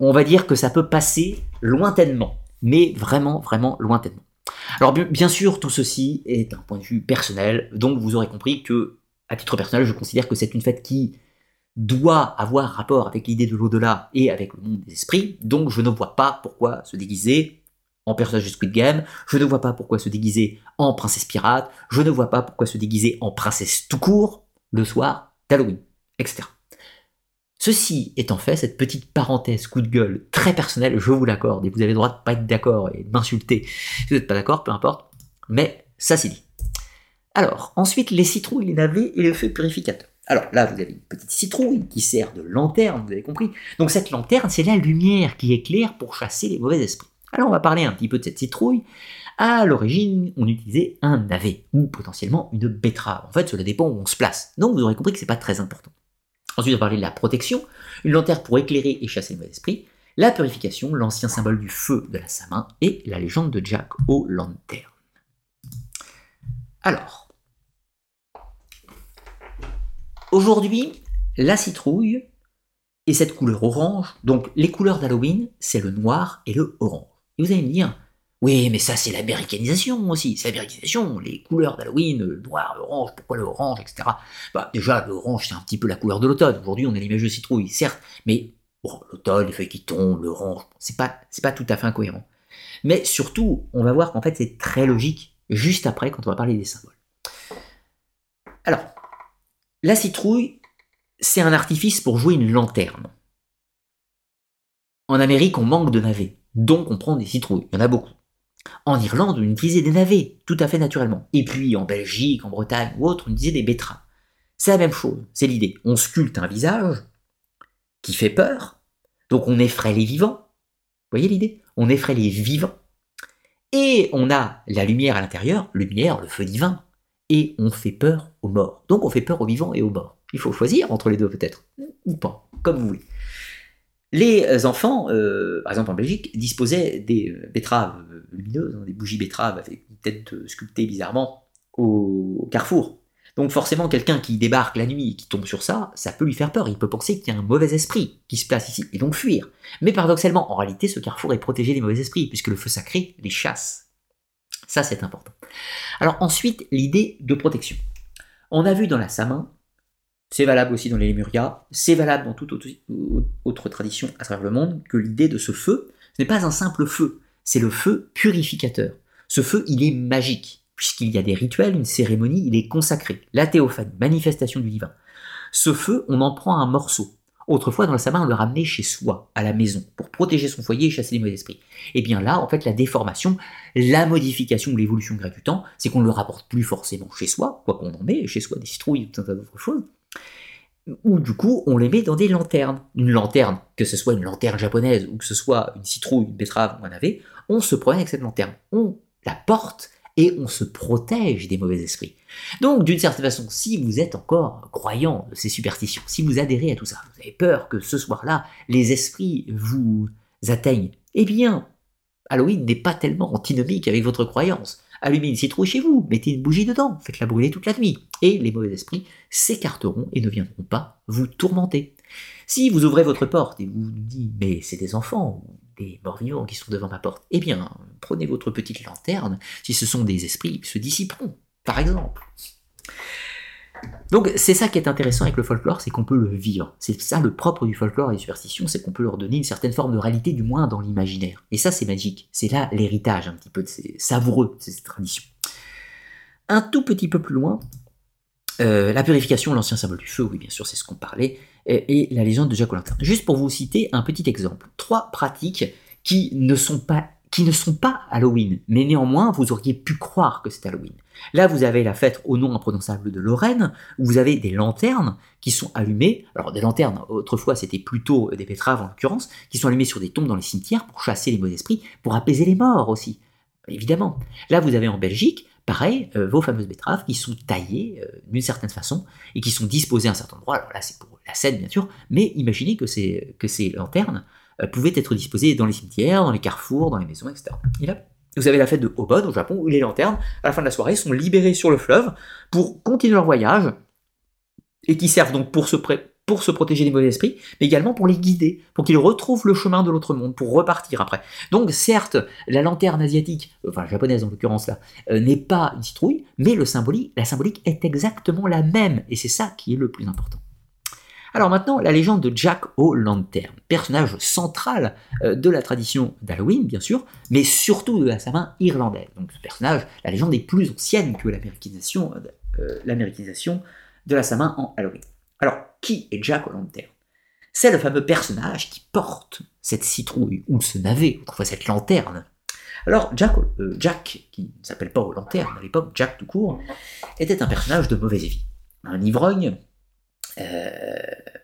on va dire que ça peut passer lointainement mais vraiment, vraiment lointainement. Alors bien sûr, tout ceci est un point de vue personnel, donc vous aurez compris que, à titre personnel, je considère que c'est une fête qui doit avoir rapport avec l'idée de l'au-delà et avec le monde des esprits, donc je ne vois pas pourquoi se déguiser en personnage de Squid Game, je ne vois pas pourquoi se déguiser en princesse pirate, je ne vois pas pourquoi se déguiser en princesse tout court le soir d'Halloween, etc. Ceci étant fait, cette petite parenthèse coup de gueule très personnelle, je vous l'accorde, et vous avez le droit de pas être d'accord et de m'insulter si vous n'êtes pas d'accord, peu importe, mais ça c'est dit. Alors, ensuite, les citrouilles, les navets et le feu purificateur. Alors là, vous avez une petite citrouille qui sert de lanterne, vous avez compris. Donc cette lanterne, c'est la lumière qui éclaire pour chasser les mauvais esprits. Alors on va parler un petit peu de cette citrouille. À l'origine, on utilisait un navet, ou potentiellement une betterave. En fait, cela dépend où on se place. Donc vous aurez compris que c'est pas très important. Ensuite, on va parler de la protection, une lanterne pour éclairer et chasser le mauvais esprit, la purification, l'ancien symbole du feu de la Samin, et la légende de Jack aux lanternes. Alors, aujourd'hui, la citrouille et cette couleur orange, donc les couleurs d'Halloween, c'est le noir et le orange. Et vous allez me dire, oui, mais ça c'est l'américanisation aussi, c'est l'américanisation, les couleurs d'Halloween, le noir, l'orange, pourquoi le orange, etc. Bah, déjà, l'orange c'est un petit peu la couleur de l'automne. Aujourd'hui, on a l'image de citrouille, certes, mais l'automne, les feuilles qui tombent, l'orange, c'est pas, pas tout à fait incohérent. Mais surtout, on va voir qu'en fait c'est très logique juste après quand on va parler des symboles. Alors, la citrouille, c'est un artifice pour jouer une lanterne. En Amérique, on manque de navets, donc on prend des citrouilles, il y en a beaucoup. En Irlande, on utilisait des navets, tout à fait naturellement. Et puis en Belgique, en Bretagne ou autre, on utilisait des betteraves. C'est la même chose, c'est l'idée. On sculpte un visage qui fait peur, donc on effraie les vivants. Vous voyez l'idée? On effraie les vivants. Et on a la lumière à l'intérieur, lumière, le feu divin. Et on fait peur aux morts. Donc on fait peur aux vivants et aux morts. Il faut choisir entre les deux peut-être, ou pas, comme vous voulez. Les enfants, euh, par exemple en Belgique, disposaient des euh, betteraves euh, lumineuses, hein, des bougies betteraves avec une tête sculptée bizarrement au carrefour. Donc forcément, quelqu'un qui débarque la nuit et qui tombe sur ça, ça peut lui faire peur. Il peut penser qu'il y a un mauvais esprit qui se place ici, et donc fuir. Mais paradoxalement, en réalité, ce carrefour est protégé des mauvais esprits, puisque le feu sacré les chasse. Ça, c'est important. Alors ensuite, l'idée de protection. On a vu dans la Samin, c'est valable aussi dans les Lémurias, c'est valable dans toute autre tradition à travers le monde, que l'idée de ce feu, ce n'est pas un simple feu, c'est le feu purificateur. Ce feu, il est magique puisqu'il y a des rituels, une cérémonie, il est consacré. La théophanie, manifestation du divin. Ce feu, on en prend un morceau. Autrefois, dans le sabbat, on le ramenait chez soi, à la maison, pour protéger son foyer et chasser les mauvais esprits. Et eh bien là, en fait, la déformation, la modification ou l'évolution grec du temps, c'est qu'on ne le rapporte plus forcément chez soi, quoi qu'on en met, chez soi des citrouilles ou tout un tas d'autres choses, ou du coup, on les met dans des lanternes. Une lanterne, que ce soit une lanterne japonaise ou que ce soit une citrouille, une betterave ou un navet, on se promène avec cette lanterne. On la porte et on se protège des mauvais esprits. Donc, d'une certaine façon, si vous êtes encore croyant de ces superstitions, si vous adhérez à tout ça, vous avez peur que ce soir-là, les esprits vous atteignent, eh bien, Halloween n'est pas tellement antinomique avec votre croyance. Allumez une citrouille chez vous, mettez une bougie dedans, faites-la brûler toute la nuit, et les mauvais esprits s'écarteront et ne viendront pas vous tourmenter. Si vous ouvrez votre porte et vous vous dites, mais c'est des enfants, des morts-vivants qui sont devant ma porte, eh bien, prenez votre petite lanterne, si ce sont des esprits, ils se dissiperont, par exemple. Donc c'est ça qui est intéressant avec le folklore, c'est qu'on peut le vivre. C'est ça le propre du folklore et des superstitions, c'est qu'on peut leur donner une certaine forme de réalité, du moins dans l'imaginaire. Et ça c'est magique, c'est là l'héritage un petit peu de savoureux de ces traditions. Un tout petit peu plus loin, euh, la purification, l'ancien symbole du feu, oui bien sûr c'est ce qu'on parlait, et, la légende de Jacques Olentin. Juste pour vous citer un petit exemple. Trois pratiques qui ne sont pas qui ne sont pas Halloween, mais néanmoins vous auriez pu croire que c'est Halloween. Là, vous avez la fête au nom imprononçable de Lorraine, où vous avez des lanternes qui sont allumées. Alors des lanternes, autrefois c'était plutôt des betteraves en l'occurrence, qui sont allumées sur des tombes dans les cimetières pour chasser les mauvais esprits, pour apaiser les morts aussi. Évidemment. Là, vous avez en Belgique Pareil, euh, vos fameuses betteraves qui sont taillées euh, d'une certaine façon et qui sont disposées à un certain endroit. Alors là, c'est pour la scène, bien sûr, mais imaginez que ces, que ces lanternes pouvaient être disposées dans les cimetières, dans les carrefours, dans les maisons, etc. Et là, vous avez la fête de Obon au Japon où les lanternes, à la fin de la soirée, sont libérées sur le fleuve pour continuer leur voyage et qui servent donc pour se, protéger des mauvais esprits, mais également pour les guider, pour qu'ils retrouvent le chemin de l'autre monde, pour repartir après. Donc certes, la lanterne asiatique, enfin japonaise en l'occurrence là, euh, n'est pas une citrouille, mais le la symbolique est exactement la même, et c'est ça qui est le plus important. Alors maintenant, la légende de Jack O'Lantern, personnage central euh, de la tradition d'Halloween, bien sûr, mais surtout de la savane irlandaise. Donc ce personnage, la légende est plus ancienne que l'américanisation, euh, l'américanisation de la Samin en Halloween. Alors, qui est Jack O'Lantern C'est le fameux personnage qui porte cette citrouille, ou ce navet, autrefois cette lanterne. Alors, Jack, euh, Jack qui ne s'appelle pas O'Lantern à l'époque, Jack tout court, était un personnage de mauvaise vie. Un ivrogne, euh,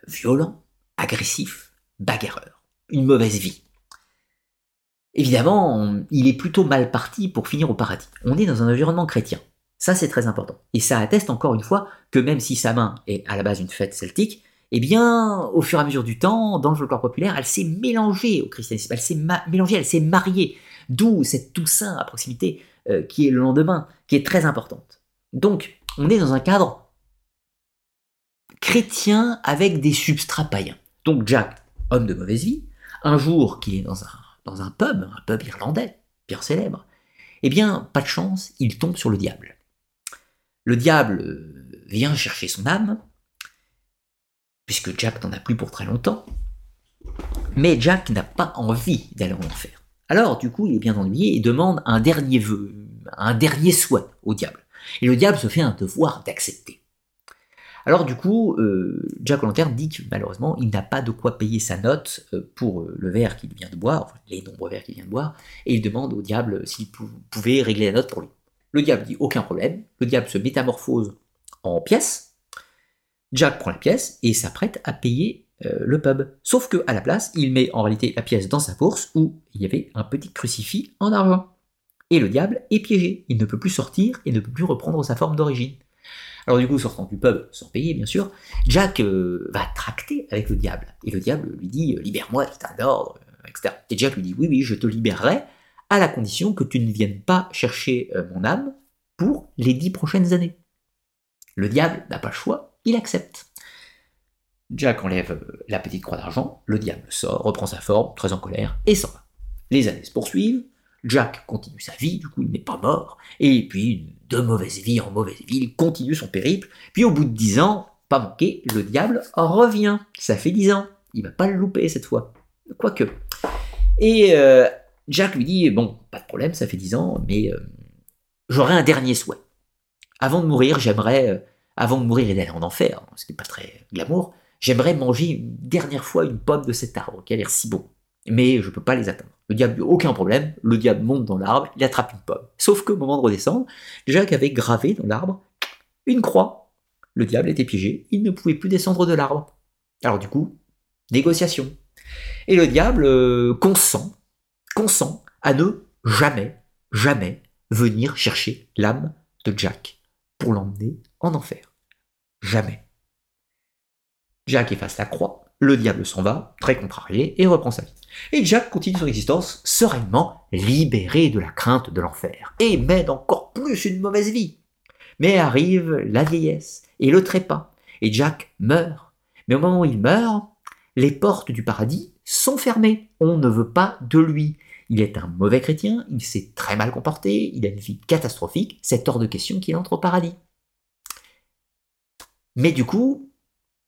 violent, agressif, bagarreur. Une mauvaise vie. Évidemment, il est plutôt mal parti pour finir au paradis. On est dans un environnement chrétien. Ça, c'est très important. Et ça atteste encore une fois que même si sa main est à la base une fête celtique, eh bien, au fur et à mesure du temps, dans le folklore populaire, elle s'est mélangée au christianisme, elle s'est mélangée, elle s'est mariée. D'où cette Toussaint à proximité euh, qui est le lendemain, qui est très importante. Donc, on est dans un cadre chrétien avec des substrats païens. Donc Jack, homme de mauvaise vie, un jour qu'il est dans un, pub, un pub irlandais, bien célèbre, eh bien, pas de chance, il tombe sur le diable. Le diable euh, vient chercher son âme, puisque Jack n'en a plus pour très longtemps, mais Jack n'a pas envie d'aller en enfer. Alors, du coup, il est bien ennuyé et demande un dernier vœu, un dernier souhait au diable. Et le diable se fait un devoir d'accepter. Alors du coup, euh, Jack O'Lantern dit que malheureusement, il n'a pas de quoi payer sa note euh, pour euh, le verre qu'il vient de boire, les nombreux verres qu'il vient de boire, et il demande au diable s'il pouvait régler la note pour lui. Le diable dit aucun problème, le diable se métamorphose en pièces, Jack prend la pièce et s'apprête à payer le pub. Sauf que à la place, il met en réalité la pièce dans sa bourse où il y avait un petit crucifix en argent. Et le diable est piégé, il ne peut plus sortir et ne peut plus reprendre sa forme d'origine. Alors du coup, sortant du pub, sans payer bien sûr, Jack euh, va tracter avec le diable. Et le diable lui dit, libère-moi, c'est un ordre, etc. Et Jack lui dit, oui, oui, je te libérerai, à la condition que tu ne viennes pas chercher euh, mon âme pour les dix prochaines années. Le diable n'a pas le choix, il accepte. Jack enlève euh, la petite croix d'argent, le diable sort, reprend sa forme, très en colère, et s'en va. Les années se poursuivent, Jack continue sa vie, du coup il n'est pas mort, et puis de mauvaise vie en mauvaise vie, il continue son périple, puis au bout de dix ans, pas manqué, le diable revient, ça fait dix ans, il va pas le louper cette fois, quoique. Et euh, Jack lui dit, bon, pas de problème, ça fait dix ans, mais euh, j'aurai un dernier souhait. Avant de mourir, j'aimerais, euh, avant de mourir et d'aller en enfer, ce qui n'est pas très glamour, j'aimerais manger une dernière fois une pomme de cet arbre qui a l'air si bon, mais je peux pas les atteindre. Le diable, aucun problème, le diable monte dans l'arbre, il attrape une pomme. Sauf qu'au moment de redescendre, Jacques avait gravé dans l'arbre une croix. Le diable était piégé, il ne pouvait plus descendre de l'arbre. Alors du coup, négociation. Et le diable euh, consent, consent à ne jamais, jamais venir chercher l'âme de Jack pour l'emmener en enfer. Jamais. Jack efface la croix, le diable s'en va, très contrarié, et reprend sa vie. Et Jack continue son existence sereinement, libéré de la crainte de l'enfer, et mène encore plus une mauvaise vie. Mais arrive la vieillesse et le trépas, et Jack meurt. Mais au moment où il meurt, les portes du paradis sont fermées. On ne veut pas de lui. Il est un mauvais chrétien, il s'est très mal comporté, il a une vie catastrophique, c'est hors de question qu'il entre au paradis. Mais du coup,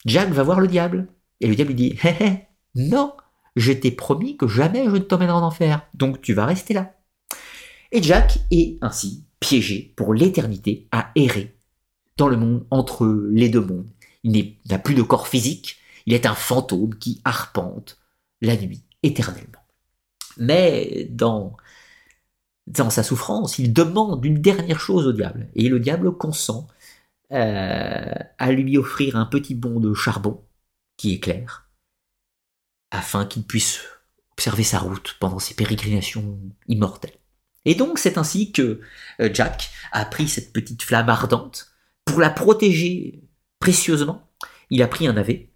Jack va voir le diable. Et le diable lui dit non, je t'ai promis que jamais je ne t'emmènerai en enfer, donc tu vas rester là. Et Jack est ainsi piégé pour l'éternité à errer dans le monde entre les deux mondes. Il n'a plus de corps physique, il est un fantôme qui arpente la nuit éternellement. Mais dans, dans sa souffrance, il demande une dernière chose au diable, et le diable consent euh, à lui offrir un petit bond de charbon qui éclaire, afin qu'il puisse observer sa route pendant ses pérégrinations immortelles. Et donc c'est ainsi que euh, Jack a pris cette petite flamme ardente pour la protéger précieusement. Il a pris un navet,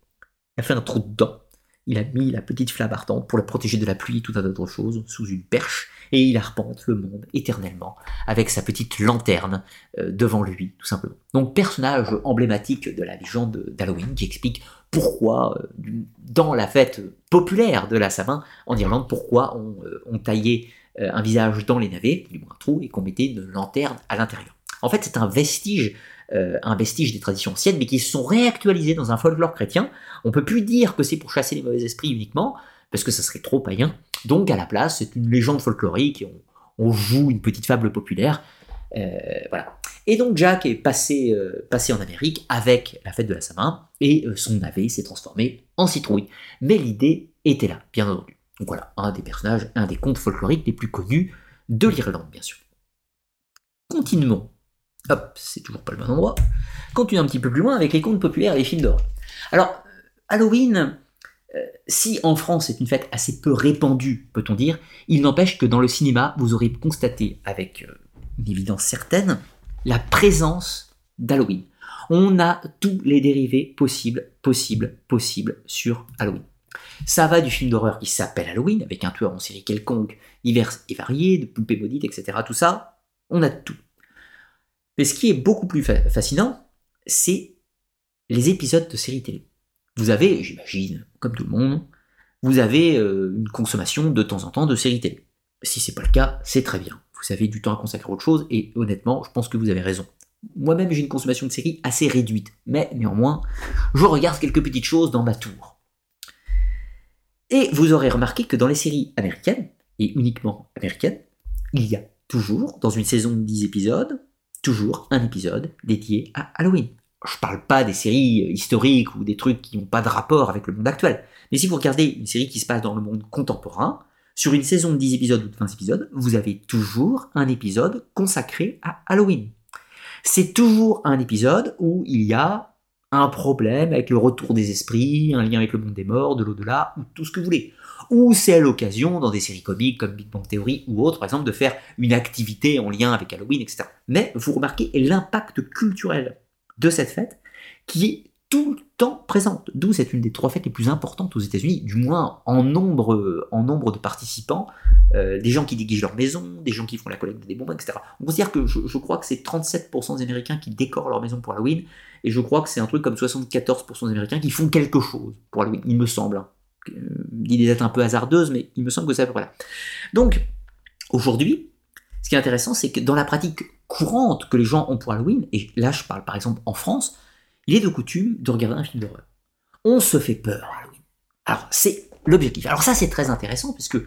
il a fait un trou dedans, il a mis la petite flamme ardente pour la protéger de la pluie et tout un tas d'autres choses sous une perche, et il arpente le monde éternellement avec sa petite lanterne euh, devant lui, tout simplement. Donc personnage emblématique de la légende d'Halloween qui explique pourquoi, euh, dans la fête populaire de la Samin en Irlande, pourquoi on, euh, taillait un visage dans les navets, du moins un trou, et qu'on mettait une lanterne à l'intérieur. En fait, c'est un vestige un vestige des traditions anciennes, mais qui sont réactualisées dans un folklore chrétien. On peut plus dire que c'est pour chasser les mauvais esprits uniquement, parce que ça serait trop païen. Donc à la place, c'est une légende folklorique, et on, joue une petite fable populaire. Euh, voilà. Et donc Jack est passé, euh, passé en Amérique avec la fête de la Samin, et euh, son navet s'est transformé en citrouille. Mais l'idée était là, bien entendu. Donc voilà, un des personnages, un des contes folkloriques les plus connus de l'Irlande, bien sûr. Continuons. Hop, c'est toujours pas le bon endroit. Continuons un petit peu plus loin avec les contes populaires et les films d'horreur. Alors, Halloween, si en France c'est une fête assez peu répandue, peut-on dire, il n'empêche que dans le cinéma, vous aurez constaté avec une évidence certaine la présence d'Halloween. On a tous les dérivés possibles, possibles, possibles sur Halloween. Ça va du film d'horreur qui s'appelle Halloween, avec un tueur en série quelconque, divers et varié, de poupées maudites, etc. Tout ça, on a tout. Mais ce qui est beaucoup plus fascinant, c'est les épisodes de séries télé. Vous avez, j'imagine, comme tout le monde, vous avez euh, une consommation de temps en temps de séries télé. Si c'est pas le cas, c'est très bien. Vous avez du temps à consacrer à autre chose, et honnêtement, je pense que vous avez raison. Moi-même, j'ai une consommation de séries assez réduite, mais néanmoins, je regarde quelques petites choses dans ma tour. Et vous aurez remarqué que dans les séries américaines, et uniquement américaines, il y a toujours, dans une saison de 10 épisodes, toujours un épisode dédié à Halloween. Je parle pas des séries historiques ou des trucs qui n'ont pas de rapport avec le monde actuel. Mais si vous regardez une série qui se passe dans le monde contemporain, sur une saison de 10 épisodes ou de 20 épisodes, vous avez toujours un épisode consacré à Halloween. C'est toujours un épisode où il y a un problème avec le retour des esprits, un lien avec le monde des morts, de l'au-delà, ou tout ce que vous voulez. Ou c'est l'occasion, dans des séries comiques comme Big Bang Theory ou autres, par exemple, de faire une activité en lien avec Halloween, etc. Mais vous remarquez l'impact culturel de cette fête qui est tout le temps présente. D'où c'est une des trois fêtes les plus importantes aux États-Unis, du moins en nombre, en nombre de participants, euh, des gens qui déguisent leur maison, des gens qui font la collecte des bonbons, etc. On considère que je, crois que c'est 37% des Américains qui décorent leur maison pour Halloween, et je crois que c'est un truc comme 74% des Américains qui font quelque chose pour Halloween, il me semble. Hein. Euh, L'idée est un peu hasardeuse, mais il me semble que c'est à peu près là. Donc, aujourd'hui, ce qui est intéressant, c'est que dans la pratique courante que les gens ont pour Halloween, et là je parle par exemple en France, il est de coutume de regarder un film d'horreur. On se fait peur. Alors, c'est l'objectif. Alors ça, c'est très intéressant, puisque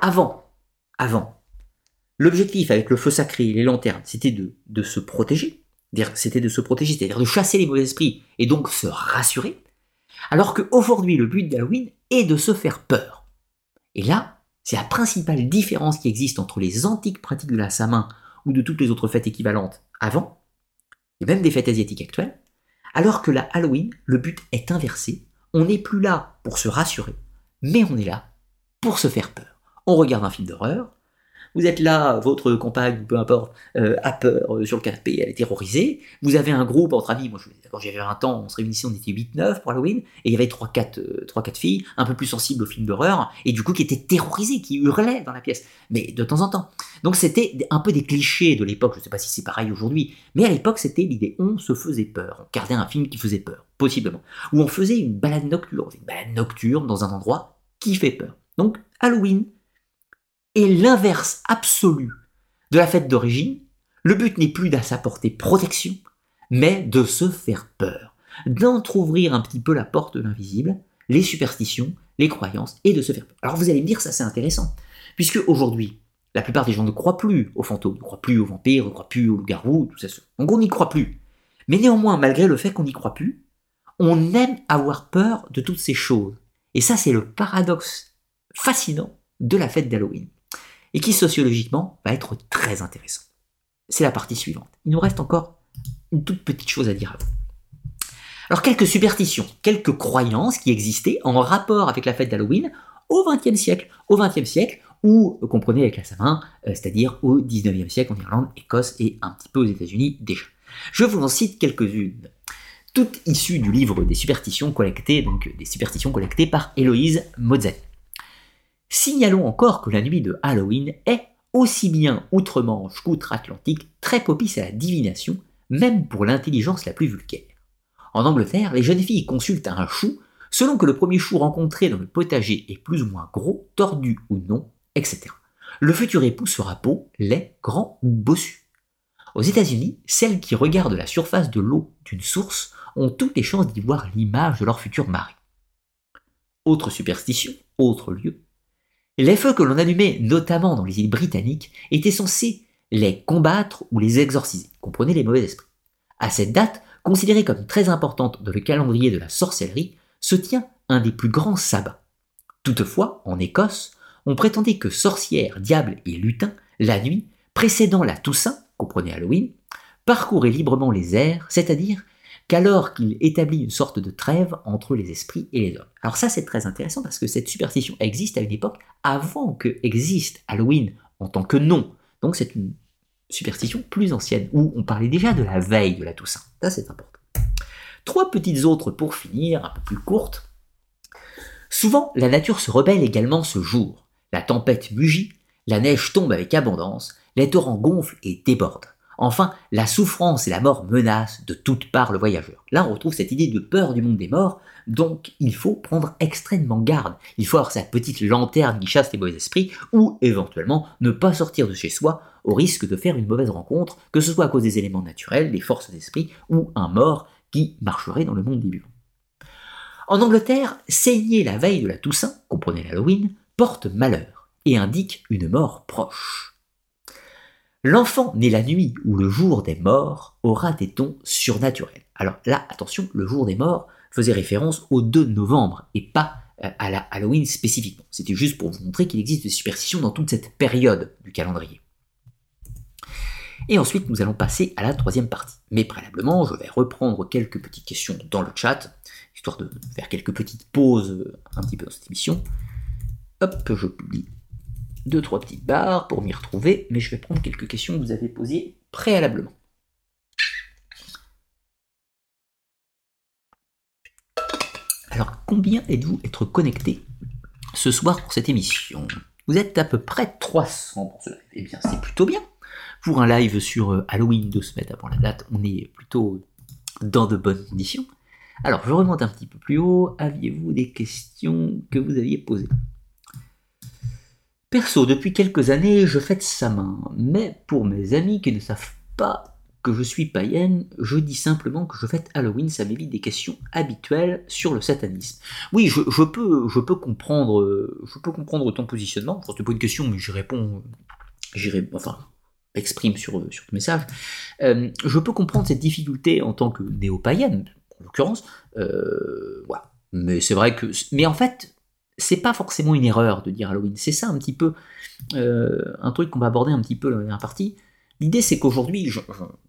avant, avant, l'objectif avec le feu sacré et les lanternes, c'était de, de se protéger. C'était de se protéger, c'est-à-dire de chasser les mauvais esprits et donc se rassurer. Alors qu'aujourd'hui, le but d'Halloween est de se faire peur. Et là, c'est la principale différence qui existe entre les antiques pratiques de la Samin ou de toutes les autres fêtes équivalentes avant, et même des fêtes asiatiques actuelles, alors que la Halloween, le but est inversé. On n'est plus là pour se rassurer, mais on est là pour se faire peur. On regarde un film d'horreur, vous êtes là, votre compagne, peu importe, euh, a peur euh, sur le canapé, elle est terrorisée. Vous avez un groupe entre amis, moi quand j'avais 20 ans, on se réunissait, on était 8-9 pour Halloween, et il y avait 3-4 euh, filles, un peu plus sensibles aux films d'horreur, et du coup qui étaient terrorisées, qui hurlaient dans la pièce, mais de temps en temps. Donc c'était un peu des clichés de l'époque, je ne sais pas si c'est pareil aujourd'hui, mais à l'époque c'était l'idée, on se faisait peur, on regardait un film qui faisait peur, possiblement. Ou on faisait une balade nocturne, une balade nocturne dans un endroit qui fait peur. Donc Halloween, est l'inverse absolu de la fête d'origine, le but n'est plus d'apporter protection, mais de se faire peur, d'entr'ouvrir un petit peu la porte de l'invisible, les superstitions, les croyances, et de se faire peur. Alors vous allez me dire, ça c'est intéressant, puisque aujourd'hui, la plupart des gens ne croient plus aux fantômes, ne croient plus aux vampires, ne croient plus aux loups-garous, tout ça. Donc on n'y croit plus. Mais néanmoins, malgré le fait qu'on n'y croit plus, on aime avoir peur de toutes ces choses. Et ça, c'est le paradoxe fascinant de la fête d'Halloween et qui sociologiquement va être très intéressant. C'est la partie suivante. Il nous reste encore une toute petite chose à dire à vous. Alors quelques superstitions, quelques croyances qui existaient en rapport avec la fête d'Halloween au XXe siècle. Au XXe siècle, ou comprenez avec la Saint-Vain, euh, c'est-à-dire au XIXe siècle en Irlande, Écosse et un petit peu aux États-Unis déjà. Je vous en cite quelques-unes, toutes issues du livre des superstitions collectées, donc des superstitions collectées par Héloïse Mozart. Signalons encore que la nuit de Halloween est, aussi bien outre-Manche qu'outre-Atlantique, très propice à la divination, même pour l'intelligence la plus vulgaire. En Angleterre, les jeunes filles consultent un chou selon que le premier chou rencontré dans le potager est plus ou moins gros, tordu ou non, etc. Le futur époux sera beau, laid, grand ou bossu. Aux États-Unis, celles qui regardent la surface de l'eau d'une source ont toutes les chances d'y voir l'image de leur futur mari. Autre superstition, autre lieu, les feux que l'on allumait notamment dans les îles britanniques étaient censés les combattre ou les exorciser, comprenez les mauvais esprits. À cette date, considérée comme très importante dans le calendrier de la sorcellerie, se tient un des plus grands sabbats. Toutefois, en Écosse, on prétendait que sorcières, diables et lutins, la nuit, précédant la Toussaint, comprenez Halloween, parcouraient librement les airs, c'est-à-dire qu'alors qu'il établit une sorte de trêve entre les esprits et les hommes. Alors ça c'est très intéressant parce que cette superstition existe à une époque avant que existe Halloween en tant que nom. Donc c'est une superstition plus ancienne où on parlait déjà de la veille de la Toussaint. Ça c'est important. Trois petites autres pour finir, un peu plus courtes. Souvent, la nature se rebelle également ce jour. La tempête mugit, la neige tombe avec abondance, les torrents gonflent et débordent. Enfin, la souffrance et la mort menacent de toutes parts le voyageur. Là, on retrouve cette idée de peur du monde des morts, donc il faut prendre extrêmement garde. Il faut avoir sa petite lanterne qui chasse les mauvais esprits, ou éventuellement ne pas sortir de chez soi au risque de faire une mauvaise rencontre, que ce soit à cause des éléments naturels, des forces d'esprit, ou un mort qui marcherait dans le monde des vivants. En Angleterre, saigner la veille de la Toussaint, comprenez l'Halloween, porte malheur et indique une mort proche. L'enfant né la nuit ou le jour des morts aura des tons surnaturels. Alors là, attention, le jour des morts faisait référence au 2 novembre et pas euh, à la Halloween spécifiquement. C'était juste pour vous montrer qu'il existe des superstitions dans toute cette période du calendrier. Et ensuite, nous allons passer à la troisième partie. Mais préalablement, je vais reprendre quelques petites questions dans le chat, histoire de faire quelques petites pauses euh, un petit peu dans cette émission. Hop, je publie deux, trois petites barres pour m'y retrouver, mais je vais prendre quelques questions que vous avez posées préalablement. Alors, combien êtes-vous être connecté ce soir pour cette émission? Vous êtes à peu près 300 pour ce live. Eh bien, c'est plutôt bien. Pour un live sur euh, Halloween deux semaines avant la date, on est plutôt dans de bonnes conditions. Alors, je remonte un petit peu plus haut. Aviez-vous des questions que vous aviez posées? Perso, depuis quelques années, je fête sa main, mais pour mes amis qui ne savent pas que je suis païenne, je dis simplement que je fête Halloween, ça m'évite des questions habituelles sur le satanisme. Oui, je, peux, je peux comprendre, je peux comprendre ton positionnement. Enfin, c'est pas une question, mais j'y réponds, j'irai, enfin, exprime sur, sur ton message. Euh, je peux comprendre cette difficulté en tant que néo-païenne, en l'occurrence. Euh. Mais c'est vrai que, mais en fait, c'est pas forcément une erreur de dire Halloween. C'est ça un petit peu euh, un truc qu'on va aborder un petit peu dans la dernière partie. L'idée c'est qu'aujourd'hui, je,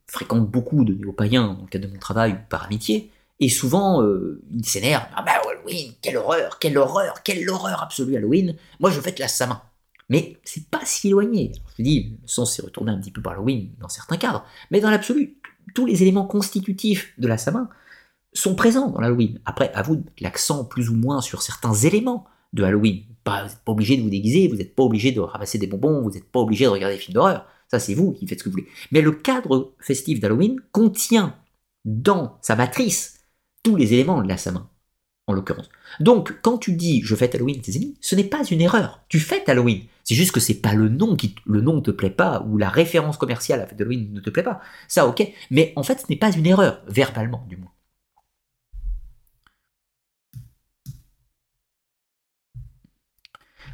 fréquente beaucoup de néo-païens dans le cadre de mon travail par amitié, et souvent euh, ils s'énervent. Ah bah Halloween, quelle horreur, quelle horreur, quelle horreur absolue Halloween. Moi je fête la Samin. Mais c'est pas si éloigné. je dis, le sens s'est retourné un petit peu par Halloween dans certains cadres, mais dans l'absolu, tous les éléments constitutifs de la Samin sont présents dans l'Halloween. Après, à vous l'accent plus ou moins sur certains éléments de Halloween. vous n'êtes pas obligé de vous déguiser, vous n'êtes pas obligé de ramasser des bonbons, vous n'êtes pas obligé de regarder des films d'horreur. Ça, c'est vous qui faites ce que vous voulez. Mais le cadre festif d'Halloween contient dans sa matrice tous les éléments de la Samin, en l'occurrence. Donc, quand tu dis je fête Halloween tes amis, ce n'est pas une erreur. Tu fêtes Halloween. C'est juste que c'est pas le nom qui le nom ne te plaît pas ou la référence commerciale à fête d'Halloween ne te plaît pas. Ça, ok. Mais en fait, ce n'est pas une erreur, verbalement du moins.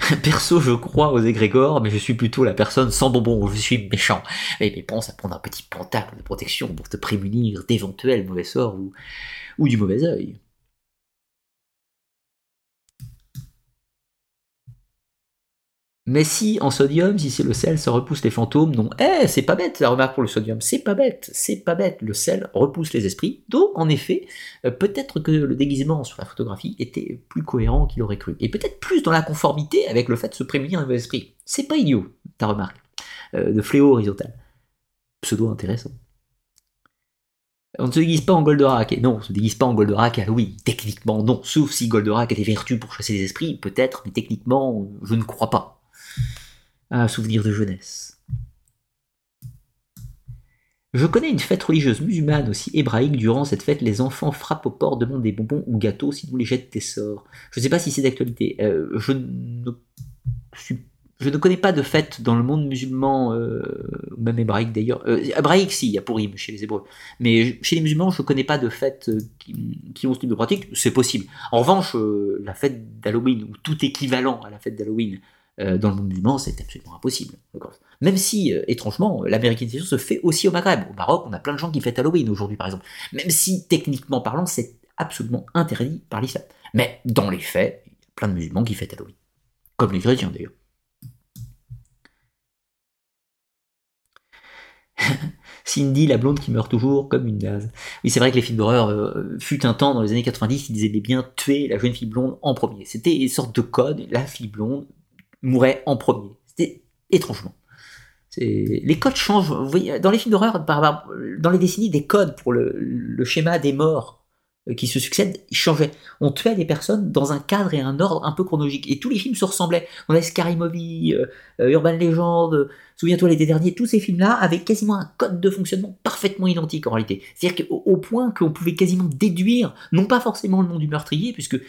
Perso, je crois aux égrégores, mais je suis plutôt la personne sans bonbons, je suis méchant. Et mais pense à prendre un petit pentacle de protection pour te prémunir d'éventuels mauvais sorts ou, ou du mauvais œil. Mais si en sodium, si c'est le sel, ça repousse les fantômes, non. Eh, c'est pas bête la remarque pour le sodium, c'est pas bête, c'est pas bête. Le sel repousse les esprits. Donc, en effet, euh, peut-être que le déguisement sur la photographie était plus cohérent qu'il aurait cru. Et peut-être plus dans la conformité avec le fait de se prémunir un mauvais esprit. C'est pas idiot, ta remarque. Euh, de fléau horizontal. Pseudo intéressant. On ne se déguise pas en Goldorak. Non, on se déguise pas en Goldorak à Halloween. Techniquement, non. Sauf si Goldorak a des vertus pour chasser les esprits, peut-être, mais techniquement, je ne crois pas. Ah, souvenir de jeunesse. Je connais une fête religieuse musulmane aussi hébraïque. Durant cette fête, les enfants frappent aux portes, demandent des bonbons ou gâteaux, sinon les jettent des sorts. Je ne sais pas si c'est d'actualité. Euh, je, ne ne connais pas de fête dans le monde musulman, euh, même hébraïque d'ailleurs. Euh, hébraïque, si, il y a Purim chez les Hébreux. Mais chez les musulmans, je ne connais pas de fête qui, ont ce type de pratique. C'est possible. En revanche, la fête d'Halloween, ou tout équivalent à la fête d'Halloween, dans le monde musulman, c'est absolument impossible. Même si, euh, étrangement, l'américanisation se fait aussi au Maghreb. Au Maroc, on a plein de gens qui fêtent Halloween aujourd'hui, par exemple. Même si, techniquement parlant, c'est absolument interdit par l'islam. Mais dans les faits, il y a plein de musulmans qui fêtent Halloween. Comme les chrétiens, d'ailleurs. Cindy, la blonde qui meurt toujours comme une naze. Oui, c'est vrai que les films d'horreur euh, fut un temps dans les années 90, ils disaient bien tuer la jeune fille blonde en premier. C'était une sorte de code, la fille blonde mourait en premier. C'était étrangement. Les codes changent. dans les films d'horreur, dans les décennies, des codes pour le, schéma des morts qui se succèdent changeaient. On tuait des personnes dans un cadre et un ordre un peu chronologique. Et tous les films se ressemblaient. On a Scary Movie, euh, euh, Urban Legend, Souviens-toi l'été dernier, tous ces films-là avaient quasiment un code de fonctionnement parfaitement identique en réalité. C'est-à-dire qu'au au point qu'on pouvait quasiment déduire, non pas forcément le nom du meurtrier, puisque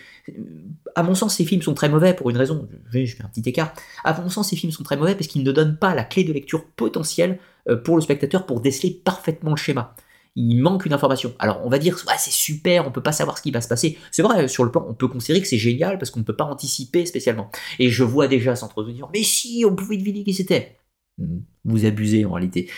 à mon sens ces films sont très mauvais pour une raison, je fais un petit écart, à mon sens ces films sont très mauvais parce qu'ils ne donnent pas la clé de lecture potentielle pour le spectateur pour déceler parfaitement le schéma il manque une information. Alors on va dire, c'est super, on peut pas savoir ce qui va se passer. C'est vrai, sur le plan, on peut considérer que c'est génial parce qu'on ne peut pas anticiper spécialement. Et je vois déjà s'entretenir, mais si, on pouvait deviner qui c'était. Hmm, vous abusez en réalité,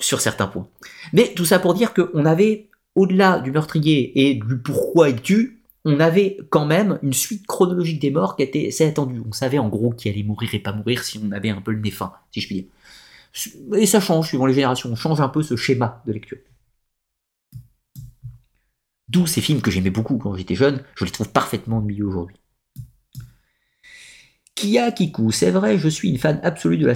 sur certains points. Mais tout ça pour dire qu'on avait, au-delà du meurtrier et du pourquoi il tue, on avait quand même une suite chronologique des morts qui était assez attendue. On savait en gros qui allait mourir et pas mourir si on avait un peu le nez fin, si je puis dire. Et ça change suivant les générations, on change un peu ce schéma de lecture. D'où ces films que j'aimais beaucoup quand j'étais jeune, je les trouve parfaitement ennuyeux aujourd'hui. Kia Kiku, c'est vrai, je suis une fan absolue de la,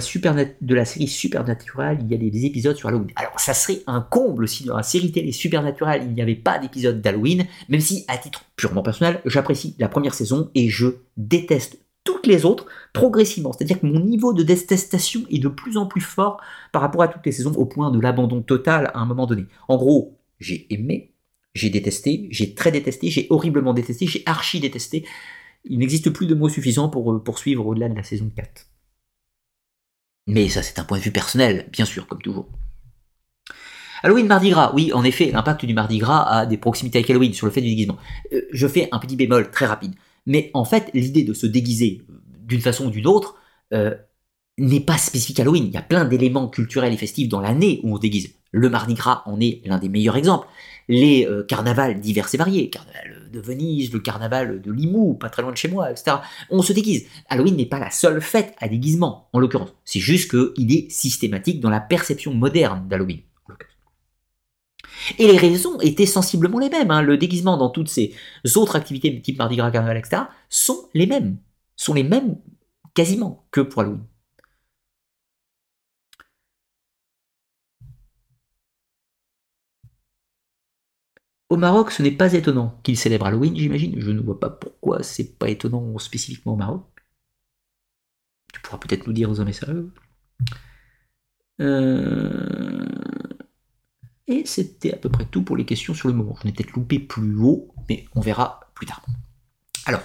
de la série Supernatural, il y a des, épisodes sur Halloween. Alors ça serait un comble si dans la série télé Supernatural il n'y avait pas d'épisode d'Halloween, même si à titre purement personnel, j'apprécie la première saison et je déteste toutes les autres progressivement. C'est-à-dire que mon niveau de détestation est de plus en plus fort par rapport à toutes les saisons au point de l'abandon total à un moment donné. En gros, j'ai aimé, j'ai détesté, j'ai très détesté, j'ai horriblement détesté, j'ai archi détesté. Il n'existe plus de mots suffisants pour euh, poursuivre au-delà de la saison 4. Mais ça, c'est un point de vue personnel, bien sûr, comme toujours. Halloween Mardi Gras, oui, en effet, l'impact du Mardi Gras a des proximités avec Halloween sur le fait du déguisement. Euh, je fais un petit bémol très rapide. Mais en fait, l'idée de se déguiser euh, d'une façon ou d'une autre n'est pas spécifique à Halloween. Il y a plein d'éléments culturels et festifs dans l'année où on se déguise. Le Mardi Gras en est l'un des meilleurs exemples les euh, carnavals divers et variés, carnaval de Venise, le carnaval de Limoux, pas très loin de chez moi, etc. On se déguise. Halloween n'est pas la seule fête à déguisement, en l'occurrence. C'est juste qu'il est systématique dans la perception moderne d'Halloween. Et les raisons étaient sensiblement les mêmes. Hein. Le déguisement dans toutes ces autres activités type Mardi Gras, Carnaval, etc. sont les mêmes. Sont les mêmes quasiment que pour Halloween. Au Maroc, ce n'est pas étonnant qu'il célèbre Halloween, j'imagine. Je ne vois pas pourquoi c'est pas étonnant spécifiquement au Maroc. Tu pourras peut-être nous dire dans un message. Euh, et c'était à peu près tout pour les questions sur le moment. Je ai peut-être loupé plus haut, mais on verra plus tard. Alors,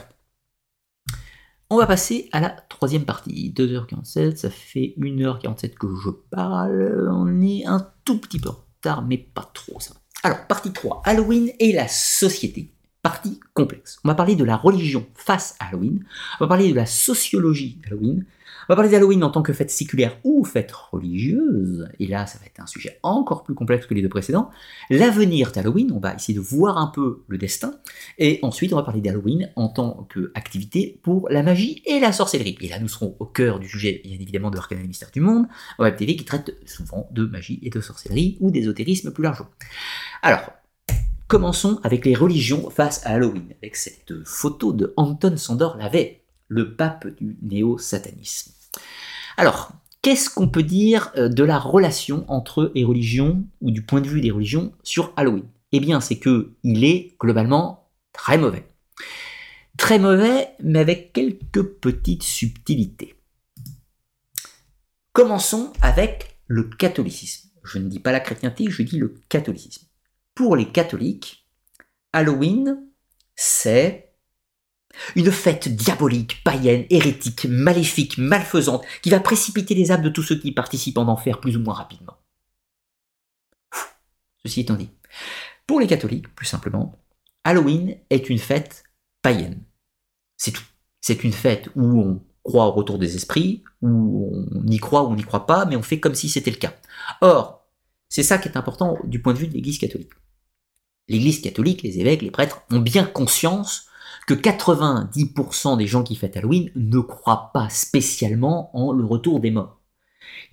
on va passer à la troisième partie. 2h47, ça fait 1h47 que je parle. On est un tout petit peu en retard, mais pas trop ça. Alors, partie 3, Halloween et la société. Partie complexe. On va parler de la religion face à Halloween. On va parler de la sociologie d'Halloween. On va parler d'Halloween en tant que fête séculaire ou fête religieuse, et là ça va être un sujet encore plus complexe que les deux précédents. L'avenir d'Halloween, on va essayer de voir un peu le destin, et ensuite on va parler d'Halloween en tant qu'activité pour la magie et la sorcellerie. Et là nous serons au cœur du sujet bien évidemment de l'Arcane et Mystère du Monde, Web TV qui traite souvent de magie et de sorcellerie ou d'ésotérisme plus largement. Alors, commençons avec les religions face à Halloween, avec cette photo de Anton Sandor Lavey, le pape du néo-satanisme. Alors, qu'est-ce qu'on peut dire euh, de la relation entre les religions, ou du point de vue des religions, sur Halloween? Eh bien, c'est que il est globalement très mauvais. Très mauvais, mais avec quelques petites subtilités. Commençons avec le catholicisme. Je ne dis pas la chrétienté, je dis le catholicisme. Pour les catholiques, Halloween, c'est une fête diabolique, païenne, hérétique, maléfique, malfaisante, qui va précipiter les âmes de tous ceux qui participent en enfer plus ou moins rapidement. Ceci étant dit, pour les catholiques, plus simplement, Halloween est une fête païenne. C'est tout. C'est une fête où on croit au retour des esprits, où on y croit ou on n'y croit pas, mais on fait comme si c'était le cas. Or, c'est ça qui est important du point de vue de l'Église catholique. L'Église catholique, les évêques, les prêtres ont bien conscience que 90% des gens qui fêtent Halloween ne croient pas spécialement en le retour des morts.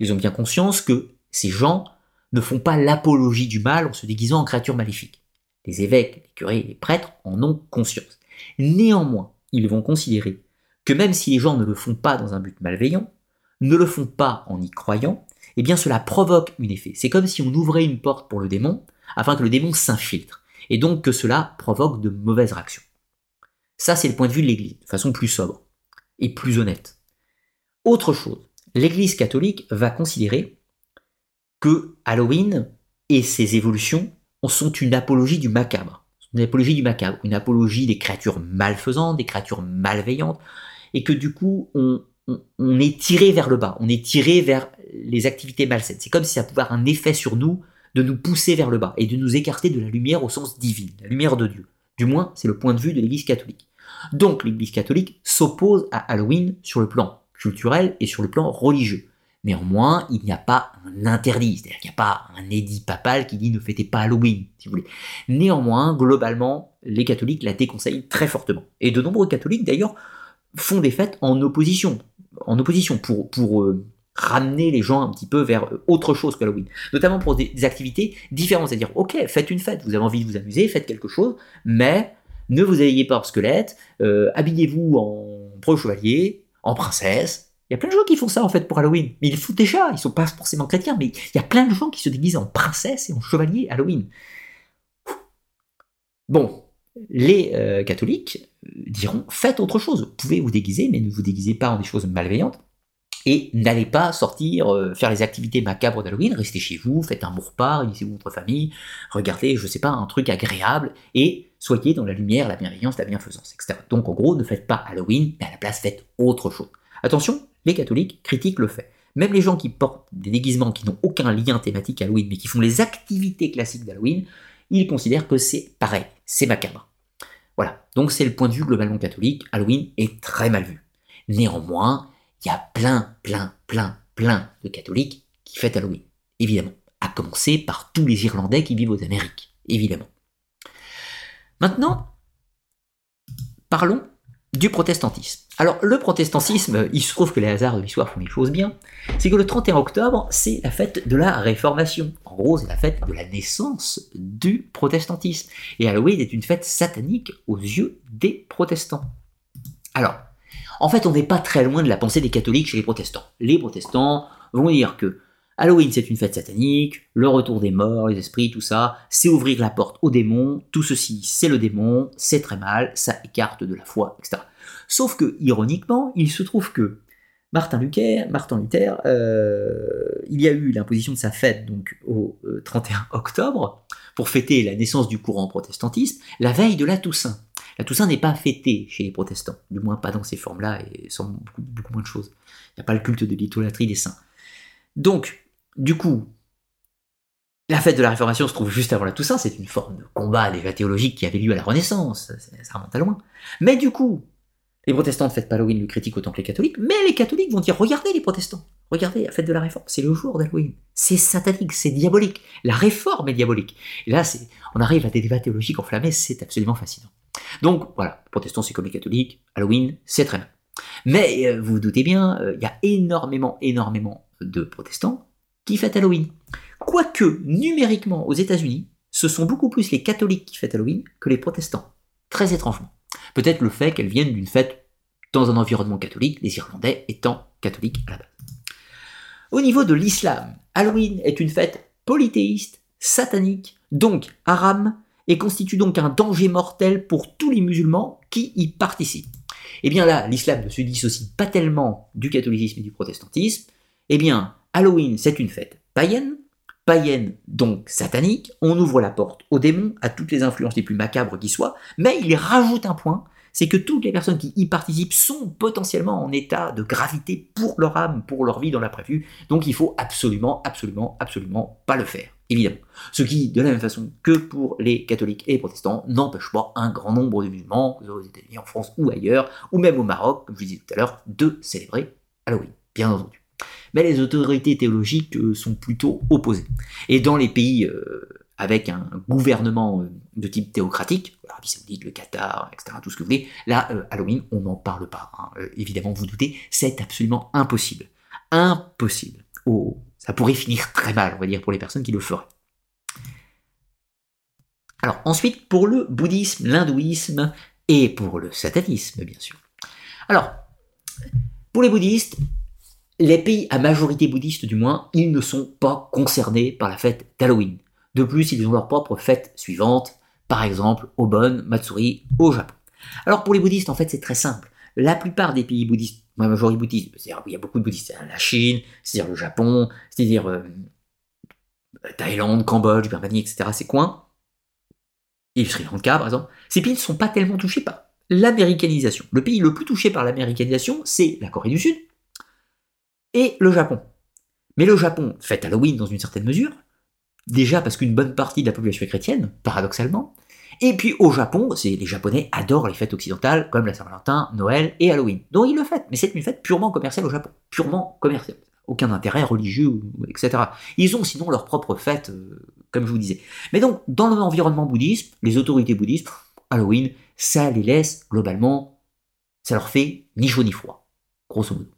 Ils ont bien conscience que ces gens ne font pas l'apologie du mal en se déguisant en créatures maléfiques. Les évêques, les curés, les prêtres en ont conscience. Néanmoins, ils vont considérer que même si les gens ne le font pas dans un but malveillant, ne le font pas en y croyant, eh bien cela provoque un effet. C'est comme si on ouvrait une porte pour le démon afin que le démon s'infiltre. et donc que cela provoque de mauvaises réactions. Ça, c'est le point de vue de l'Église, de façon plus sobre et plus honnête. Autre chose, l'Église catholique va considérer que Halloween et ses évolutions sont une apologie du macabre. Une apologie du macabre, une apologie des créatures malfaisantes, des créatures malveillantes, et que du coup, on, on, est tiré vers le bas, on est tiré vers les activités malsaines. C'est comme si ça pouvait avoir un effet sur nous de nous pousser vers le bas et de nous écarter de la lumière au sens divin, la lumière de Dieu. Du moins, c'est le point de vue de l'Église catholique. Donc, l'Église catholique s'oppose à Halloween sur le plan culturel et sur le plan religieux. Néanmoins, il n'y a pas un interdit, c'est-à-dire qu'il n'y a pas un édit papal qui dit ne fêtez pas Halloween, si vous voulez. Néanmoins, globalement, les catholiques la déconseillent très fortement. Et de nombreux catholiques, d'ailleurs, font des fêtes en opposition, en opposition pour, euh, ramener les gens un petit peu vers euh, autre chose que Halloween, notamment pour des, activités différentes, c'est-à-dire ok, faites une fête, vous avez envie de vous amuser, faites quelque chose, mais ne vous habillez pas en squelette, euh, habillez-vous en pro chevalier, en princesse. Il y a plein de gens qui font ça en fait pour Halloween, mais ils foutent déjà, ils sont pas forcément chrétiens, mais il y a plein de gens qui se déguisent en princesse et en chevalier Halloween. Bon, les catholiques diront faites autre chose. Vous pouvez vous déguiser, mais ne vous déguisez pas en des choses malveillantes. Et n'allez pas sortir, euh, faire les activités macabres d'Halloween, restez chez vous, faites un bon repas, réunissez-vous votre famille, regardez, je sais pas, un truc agréable, et soyez dans la lumière, la bienveillance, la bienfaisance, etc. Donc en gros, ne faites pas Halloween, mais à la place faites autre chose. Attention, les catholiques critiquent le fait. Même les gens qui portent des déguisements qui n'ont aucun lien thématique Halloween, mais qui font les activités classiques d'Halloween, ils considèrent que c'est pareil, c'est macabre. Voilà, donc c'est le point de vue globalement catholique, Halloween est très mal vu. Néanmoins, il y a plein, plein, plein, plein de catholiques qui fêtent Halloween, évidemment. À commencer par tous les Irlandais qui vivent aux Amériques, évidemment. Maintenant, parlons du protestantisme. Alors, le protestantisme, il se trouve que les hasards de l'histoire font les choses bien, c'est que le 31 octobre, c'est la fête de la Réformation. En gros, c'est la fête de la naissance du protestantisme. Et Halloween est une fête satanique aux yeux des protestants. Alors, en fait, on n'est pas très loin de la pensée des catholiques chez les protestants. Les protestants vont dire que Halloween, c'est une fête satanique, le retour des morts, les esprits, tout ça, c'est ouvrir la porte aux démons, tout ceci, c'est le démon, c'est très mal, ça écarte de la foi, etc. Sauf que, ironiquement, il se trouve que Martin Luther, Martin Luther euh, il y a eu l'imposition de sa fête donc au 31 euh, octobre pour fêter la naissance du courant protestantisme, la veille de la Toussaint. La Toussaint n'est pas fêtée chez les protestants, du moins pas dans ces formes-là et sans beaucoup, beaucoup moins de choses. Il n'y a pas le culte de l'idolâtrie des saints. Donc, du coup, la fête de la Réformation se trouve juste avant la Toussaint, c'est une forme de combat déjà théologique qui avait lieu à la Renaissance, ça remonte à loin. Mais du coup, les protestants ne fêtent pas Halloween, le critique autant que les catholiques, mais les catholiques vont dire regardez les protestants, regardez la fête de la réforme, c'est le jour d'Halloween, c'est satanique, c'est diabolique, la réforme est diabolique. Et là, on arrive à des débats théologiques enflammés, c'est absolument fascinant. Donc voilà, protestants c'est comme les catholiques, Halloween c'est très bien. Mais euh, vous vous doutez bien, euh, il y a énormément, énormément de protestants qui fêtent Halloween. Quoique, numériquement, aux États-Unis, ce sont beaucoup plus les catholiques qui fêtent Halloween que les protestants. Très étrangement. Peut-être le fait qu'elles viennent d'une fête dans un environnement catholique, les Irlandais étant catholiques à la base. Au niveau de l'islam, Halloween est une fête polythéiste, satanique, donc haram, et constitue donc un danger mortel pour tous les musulmans qui y participent. Et eh bien là, l'islam ne se dissocie pas tellement du catholicisme et du protestantisme. Eh bien, Halloween, c'est une fête païenne, païenne donc satanique, on ouvre la porte aux démons, à toutes les influences les plus macabres qui soient, mais il rajoute un point, c'est que toutes les personnes qui y participent sont potentiellement en état de gravité pour leur âme, pour leur vie dans la prévue, donc il faut absolument, absolument, absolument pas le faire, évidemment. Ce qui, de la même façon que pour les catholiques et les protestants, n'empêche pas un grand nombre de musulmans, aux États-Unis, en France ou ailleurs, ou même au Maroc, comme je vous disais tout à l'heure, de célébrer Halloween, bien entendu mais les autorités théologiques euh, sont plutôt opposées. Et dans les pays euh, avec un gouvernement euh, de type théocratique, l'Arabie Saoudite, le Qatar, etc., tout ce que vous voulez, là, Halloween, on n'en parle pas. Hein. évidemment, vous, vous doutez, c'est absolument impossible. Impossible. Oh, ça pourrait finir très mal, on va dire, pour les personnes qui le feraient. Alors ensuite, pour le bouddhisme, l'hindouisme et pour le satanisme, bien sûr. Alors, pour les bouddhistes, les pays à majorité bouddhiste du moins, ils ne sont pas concernés par la fête d'Halloween. De plus, ils ont leur propre fête suivante, par exemple Obon, Matsuri au Japon. Alors pour les bouddhistes, en fait, c'est très simple. La plupart des pays bouddhistes, la majorité bouddhiste, c'est-à-dire il y a beaucoup de bouddhistes, la Chine, c'est-à-dire le Japon, c'est-à-dire euh, Thaïlande, Cambodge, Birmanie, etc., ces coins, et le Sri par exemple, ces pays ne sont pas tellement touchés par l'américanisation. Le pays le plus touché par l'américanisation, c'est la Corée du Sud et le Japon. Mais le Japon fête Halloween dans une certaine mesure, déjà parce qu'une bonne partie de la population est chrétienne, paradoxalement, et puis au Japon, les Japonais adorent les fêtes occidentales comme la Saint-Valentin, Noël et Halloween. Donc ils le fêtent, mais c'est une fête purement commerciale au Japon, purement commerciale. Aucun intérêt religieux, etc. Ils ont sinon leur propre fête, euh, comme je vous disais. Mais donc, dans l'environnement bouddhiste, les autorités bouddhistes, Halloween, ça les laisse globalement, ça leur fait ni chaud ni froid, grosso modo.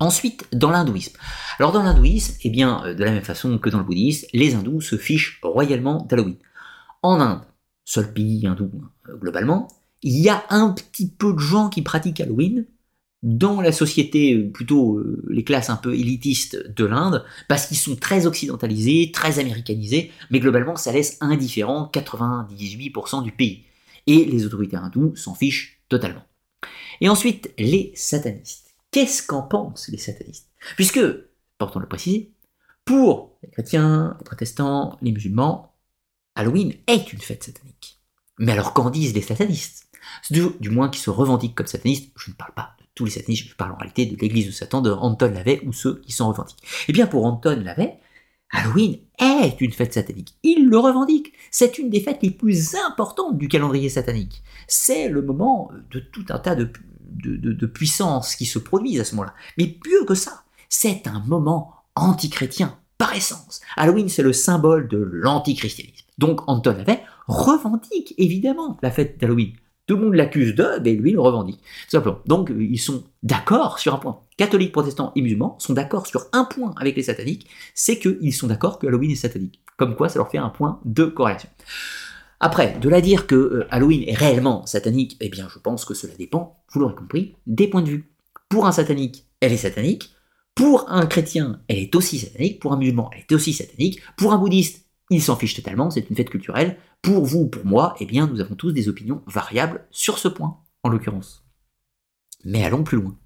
Ensuite, dans l'hindouisme. Alors dans l'hindouisme, eh bien, euh, de la même façon que dans le bouddhisme, les hindous se fichent royalement d'Halloween. En Inde, seul pays hindou hein, globalement, il y a un petit peu de gens qui pratiquent Halloween dans la société, euh, plutôt euh, les classes un peu élitistes de l'Inde, parce qu'ils sont très occidentalisés, très américanisés, mais globalement ça laisse indifférent 98% du pays. Et les autorités hindoues s'en fichent totalement. Et ensuite, les satanistes. Qu'est-ce qu'en pensent les satanistes? Puisque, portons le préciser, pour les chrétiens, les protestants, les musulmans, Halloween est une fête satanique. Mais alors qu'en disent les satanistes? Du, moins qui se revendiquent comme satanistes, je ne parle pas de tous les satanistes, je parle en réalité de l'église de Satan, de Anton Lavey ou ceux qui s'en revendiquent. Eh bien pour Anton Lavey, Halloween est une fête satanique. Il le revendique. C'est une des fêtes les plus importantes du calendrier satanique. C'est le moment de tout un tas de, de, puissances qui se produisent à ce moment-là. Mais mieux que ça, c'est un moment antichrétien par essence. Halloween, c'est le symbole de l'antichristianisme. Donc Anton Lavey revendique évidemment la fête d'Halloween. Tout le monde l'accuse de, mais lui il le revendique. simplement. Donc ils sont d'accord sur un point. Catholiques, protestants et musulmans sont d'accord sur un point avec les sataniques, c'est qu'ils sont d'accord que Halloween est satanique. Comme quoi ça leur fait un point de corrélation. Après, de la dire que euh, Halloween est réellement satanique, eh bien je pense que cela dépend, vous l'aurez compris, des points de vue. Pour un satanique, elle est satanique. Pour un chrétien, elle est aussi satanique. Pour un musulman, elle est aussi satanique. Pour un bouddhiste, il s'en fiche totalement, c'est une fête culturelle. Pour vous, pour moi, eh bien, nous avons tous des opinions variables sur ce point, en l'occurrence. Mais allons plus loin.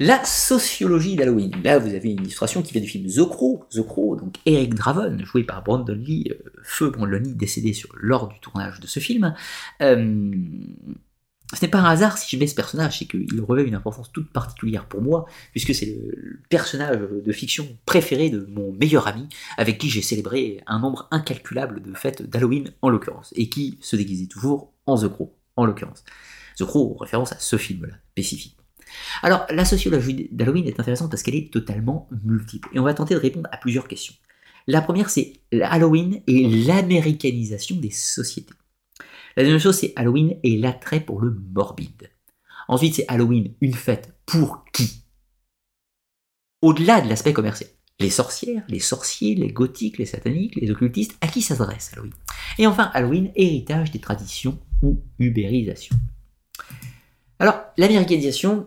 La sociologie d'Halloween. Là, vous avez une illustration qui vient du film The Crow. The Crow, donc Eric Draven, joué par Brandon Lee, euh, feu Brandon Lee, décédé sur, lors du tournage de ce film. Euh, ce n'est pas un hasard si je mets ce personnage, c'est qu'il revêt une importance toute particulière pour moi, puisque c'est le personnage de fiction préféré de mon meilleur ami, avec qui j'ai célébré un nombre incalculable de fêtes d'Halloween en l'occurrence, et qui se déguisait toujours en The Crow, en l'occurrence. The Crow, référence à ce film-là, spécifique. Alors, la sociologie d'Halloween est intéressante parce qu'elle est totalement multiple, et on va tenter de répondre à plusieurs questions. La première, c'est Halloween et l'américanisation des sociétés. La deuxième chose, c'est Halloween et l'attrait pour le morbide. Ensuite, c'est Halloween, une fête pour qui? Au-delà de l'aspect commercial. Les sorcières, les sorciers, les gothiques, les sataniques, les occultistes, à qui s'adresse Halloween? Et enfin, Halloween, héritage des traditions ou ubérisation. Alors, l'américanisation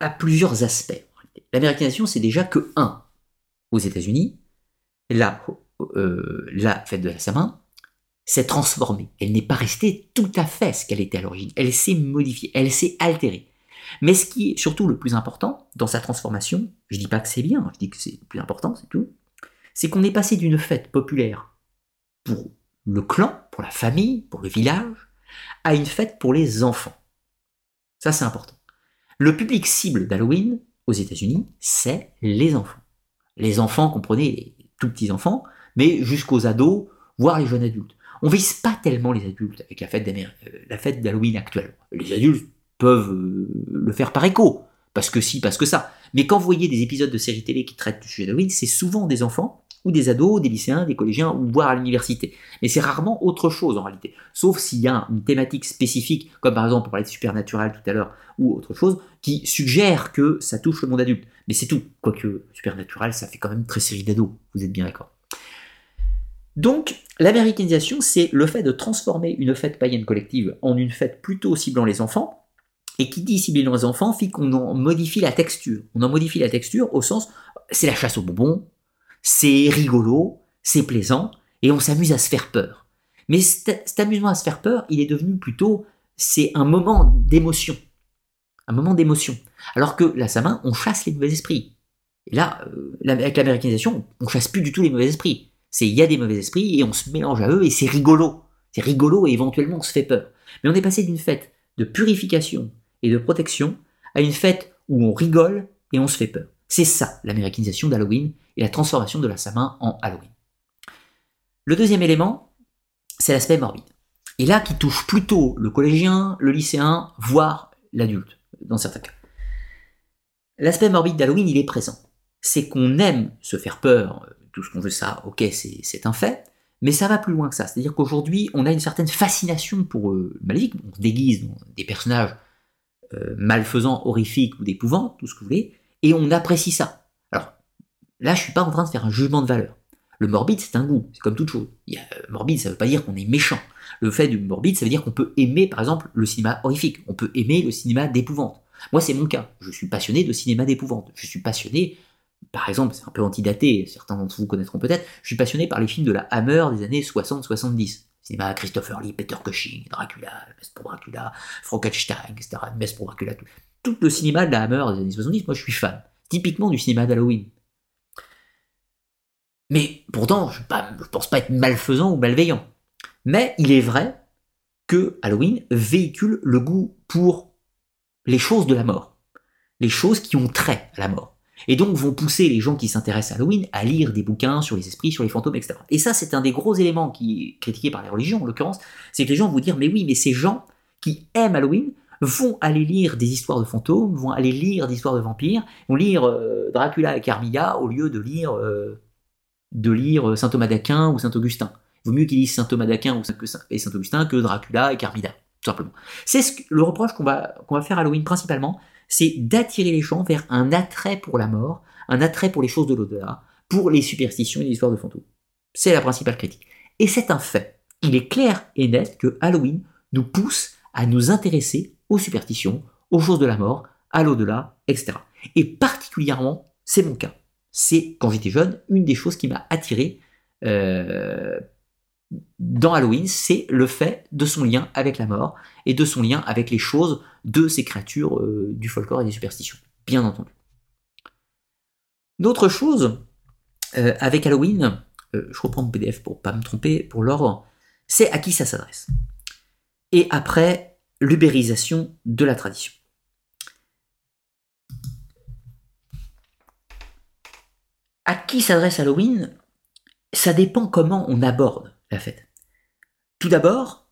a plusieurs aspects. L'américanisation, c'est déjà que un. Aux États-Unis, la, euh, fête de la Saint s'est transformée. Elle n'est pas restée tout à fait ce qu'elle était à l'origine. Elle s'est modifiée, elle s'est altérée. Mais ce qui est surtout le plus important dans sa transformation, je dis pas que c'est bien, je dis que c'est le plus important, c'est tout, c'est qu'on est passé d'une fête populaire pour le clan, pour la famille, pour le village, à une fête pour les enfants. Ça, c'est important. Le public cible d'Halloween aux États-Unis, c'est les enfants. Les enfants, comprenez, les tout petits enfants, mais jusqu'aux ados, voire les jeunes adultes. On vise pas tellement les adultes avec la fête, euh, d'Halloween actuelle. Les adultes peuvent euh, le faire par écho, parce que si, parce que ça. Mais quand vous voyez des épisodes de séries télé qui traitent du sujet d'Halloween, c'est souvent des enfants ou des ados, des lycéens, des collégiens, ou voire à l'université. Mais c'est rarement autre chose en réalité. Sauf s'il y a une thématique spécifique, comme par exemple on parlait de Supernatural tout à l'heure, ou autre chose, qui suggère que ça touche le monde adulte. Mais c'est tout. Quoique Supernatural, ça fait quand même très série d'ados, vous êtes bien d'accord. Donc, l'américanisation, c'est le fait de transformer une fête païenne collective en une fête plutôt ciblant les enfants, et qui dit cibler les enfants, fait qu'on en modifie la texture. On en modifie la texture au sens, c'est la chasse aux bonbons, c'est rigolo, c'est plaisant, et on s'amuse à se faire peur. Mais cet, amusement à se faire peur, il est devenu plutôt, c'est un moment d'émotion. Un moment d'émotion. Alors que la Samin, on chasse les mauvais esprits. Et là, euh, avec l'américanisation, on chasse plus du tout les mauvais esprits. C'est il y a des mauvais esprits et on se mélange à eux et c'est rigolo. C'est rigolo et éventuellement on se fait peur. Mais on est passé d'une fête de purification et de protection à une fête où on rigole et on se fait peur. C'est ça l'américanisation d'Halloween et la transformation de la Samin en Halloween. Le deuxième élément, c'est l'aspect morbide. Et là, qui touche plutôt le collégien, le lycéen, voire l'adulte, dans certains cas. L'aspect morbide d'Halloween, il est présent. C'est qu'on aime se faire peur, euh, tout ce qu'on veut ça, ok, c'est un fait, mais ça va plus loin que ça. C'est-à-dire qu'aujourd'hui, on a une certaine fascination pour euh, le maléfique, on se déguise dans des personnages euh, malfaisants, horrifiques ou d'épouvante, tout ce que vous voulez, et on apprécie ça. Alors, là, je suis pas en train de faire un jugement de valeur. Le morbide, c'est un goût, c'est comme toute chose. Euh, morbide, ça veut pas dire qu'on est méchant. Le fait du morbide, ça veut dire qu'on peut aimer, par exemple, le cinéma horrifique. On peut aimer le cinéma d'épouvante. Moi, c'est mon cas. Je suis passionné de cinéma d'épouvante. Je suis passionné, par exemple, c'est un peu antidaté, certains d'entre vous connaîtront peut-être, je suis passionné par les films de la Hammer des années 60-70. Christopher Lee, Peter Cushing, Dracula, Messe pour Dracula, Frankenstein, etc. Messe pour Dracula, tout. tout le cinéma de la Hammer des années 70, moi je suis fan. Typiquement du cinéma d'Halloween. Mais pourtant, je ne pense pas être malfaisant ou malveillant. Mais il est vrai que Halloween véhicule le goût pour les choses de la mort, les choses qui ont trait à la mort. Et donc vont pousser les gens qui s'intéressent à Halloween à lire des bouquins sur les esprits, sur les fantômes, etc. Et ça, c'est un des gros éléments qui critiqué par les religions, en l'occurrence, c'est que les gens vont dire, mais oui, mais ces gens qui aiment Halloween vont aller lire des histoires de fantômes, vont aller lire des histoires de vampires, vont lire euh, Dracula et Carmilla au lieu de lire euh, lire Saint Thomas d'Aquin ou Saint Augustin. Il vaut mieux qu'ils lisent Saint Thomas d'Aquin et Saint Augustin que Dracula et Carmilla, tout simplement. C'est ce le reproche qu'on va, qu'on va faire à Halloween principalement, c'est d'attirer les gens vers un attrait pour la mort, un attrait pour les choses de l'au-delà, pour les superstitions et les histoires de fantômes. C'est la principale critique. Et c'est un fait. Il est clair et net que Halloween nous pousse à nous intéresser aux superstitions, aux choses de la mort, à l'au-delà, etc. Et particulièrement, c'est mon cas c'est, quand j'étais jeune, une des choses qui m'a attiré euh, dans Halloween, c'est le fait de son lien avec la mort et de son lien avec les choses de ces créatures euh, du folklore et des superstitions, bien entendu. D'autres choses euh, avec Halloween, je reprends mon PDF pour pas me tromper, pour l'ordre, c'est à qui ça s'adresse. Et après, l'ubérisation de la tradition. à qui s'adresse Halloween Ça dépend comment on aborde la fête. Tout d'abord,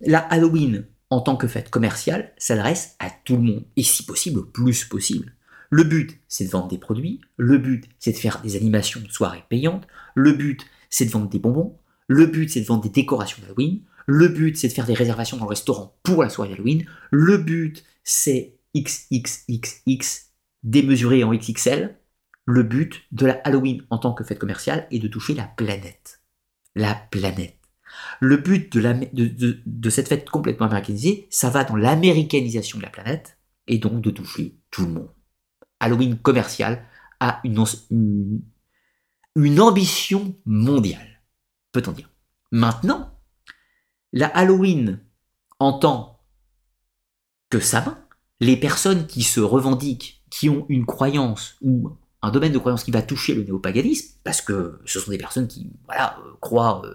la Halloween en tant que fête commerciale s'adresse à tout le monde, et si possible, le plus possible. Le but, c'est de vendre des produits, le but, c'est de faire des animations de soirées payantes, le but, c'est de vendre des bonbons, le but, c'est de vendre des décorations d'Halloween, le but, c'est de faire des réservations dans le restaurant pour la soirée Halloween, le but, c'est XXXX démesuré en XXL, le but de la Halloween en tant que fête commerciale est de toucher la planète. La planète. Le but de, cette fête complètement américanisée, ça va dans l'américanisation de la planète et donc de toucher tout le monde. Halloween commercial a une, ambition mondiale, peut-on dire. Maintenant, la Halloween en tant que sabbat, les personnes qui se revendiquent, qui ont une croyance ou un domaine de croyance qui va toucher le néopaganisme, parce que ce sont des personnes qui voilà, euh, croient euh,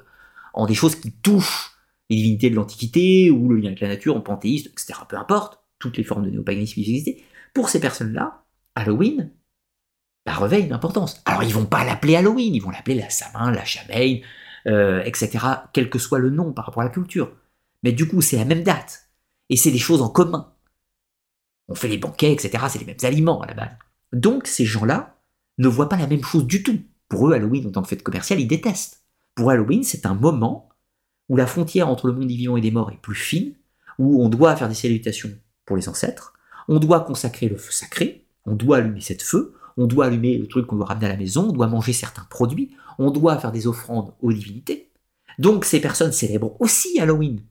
en des choses qui touchent les divinités de l'Antiquité, ou le lien avec la nature, en panthéiste, etc. Peu importe, toutes les formes de néopaganisme qui existaient. Pour ces personnes-là, Halloween la revêt une importance. Alors ils vont pas l'appeler Halloween, ils vont l'appeler la Samin, la Chamain, euh, etc., quel que soit le nom par rapport à la culture. Mais du coup, c'est la même date. Et c'est des choses en commun. On fait les banquets, etc., c'est les mêmes aliments à la base. Donc ces gens-là ne voient pas la même chose du tout. Pour eux, Halloween, en tant que fête commerciale, ils détestent. Pour Halloween, c'est un moment où la frontière entre le monde des vivants et des morts est plus fine, où on doit faire des salutations pour les ancêtres, on doit consacrer le feu sacré, on doit allumer cette feu, on doit allumer le truc qu'on doit ramener à la maison, on doit manger certains produits, on doit faire des offrandes aux divinités. Donc ces personnes célèbrent aussi Halloween.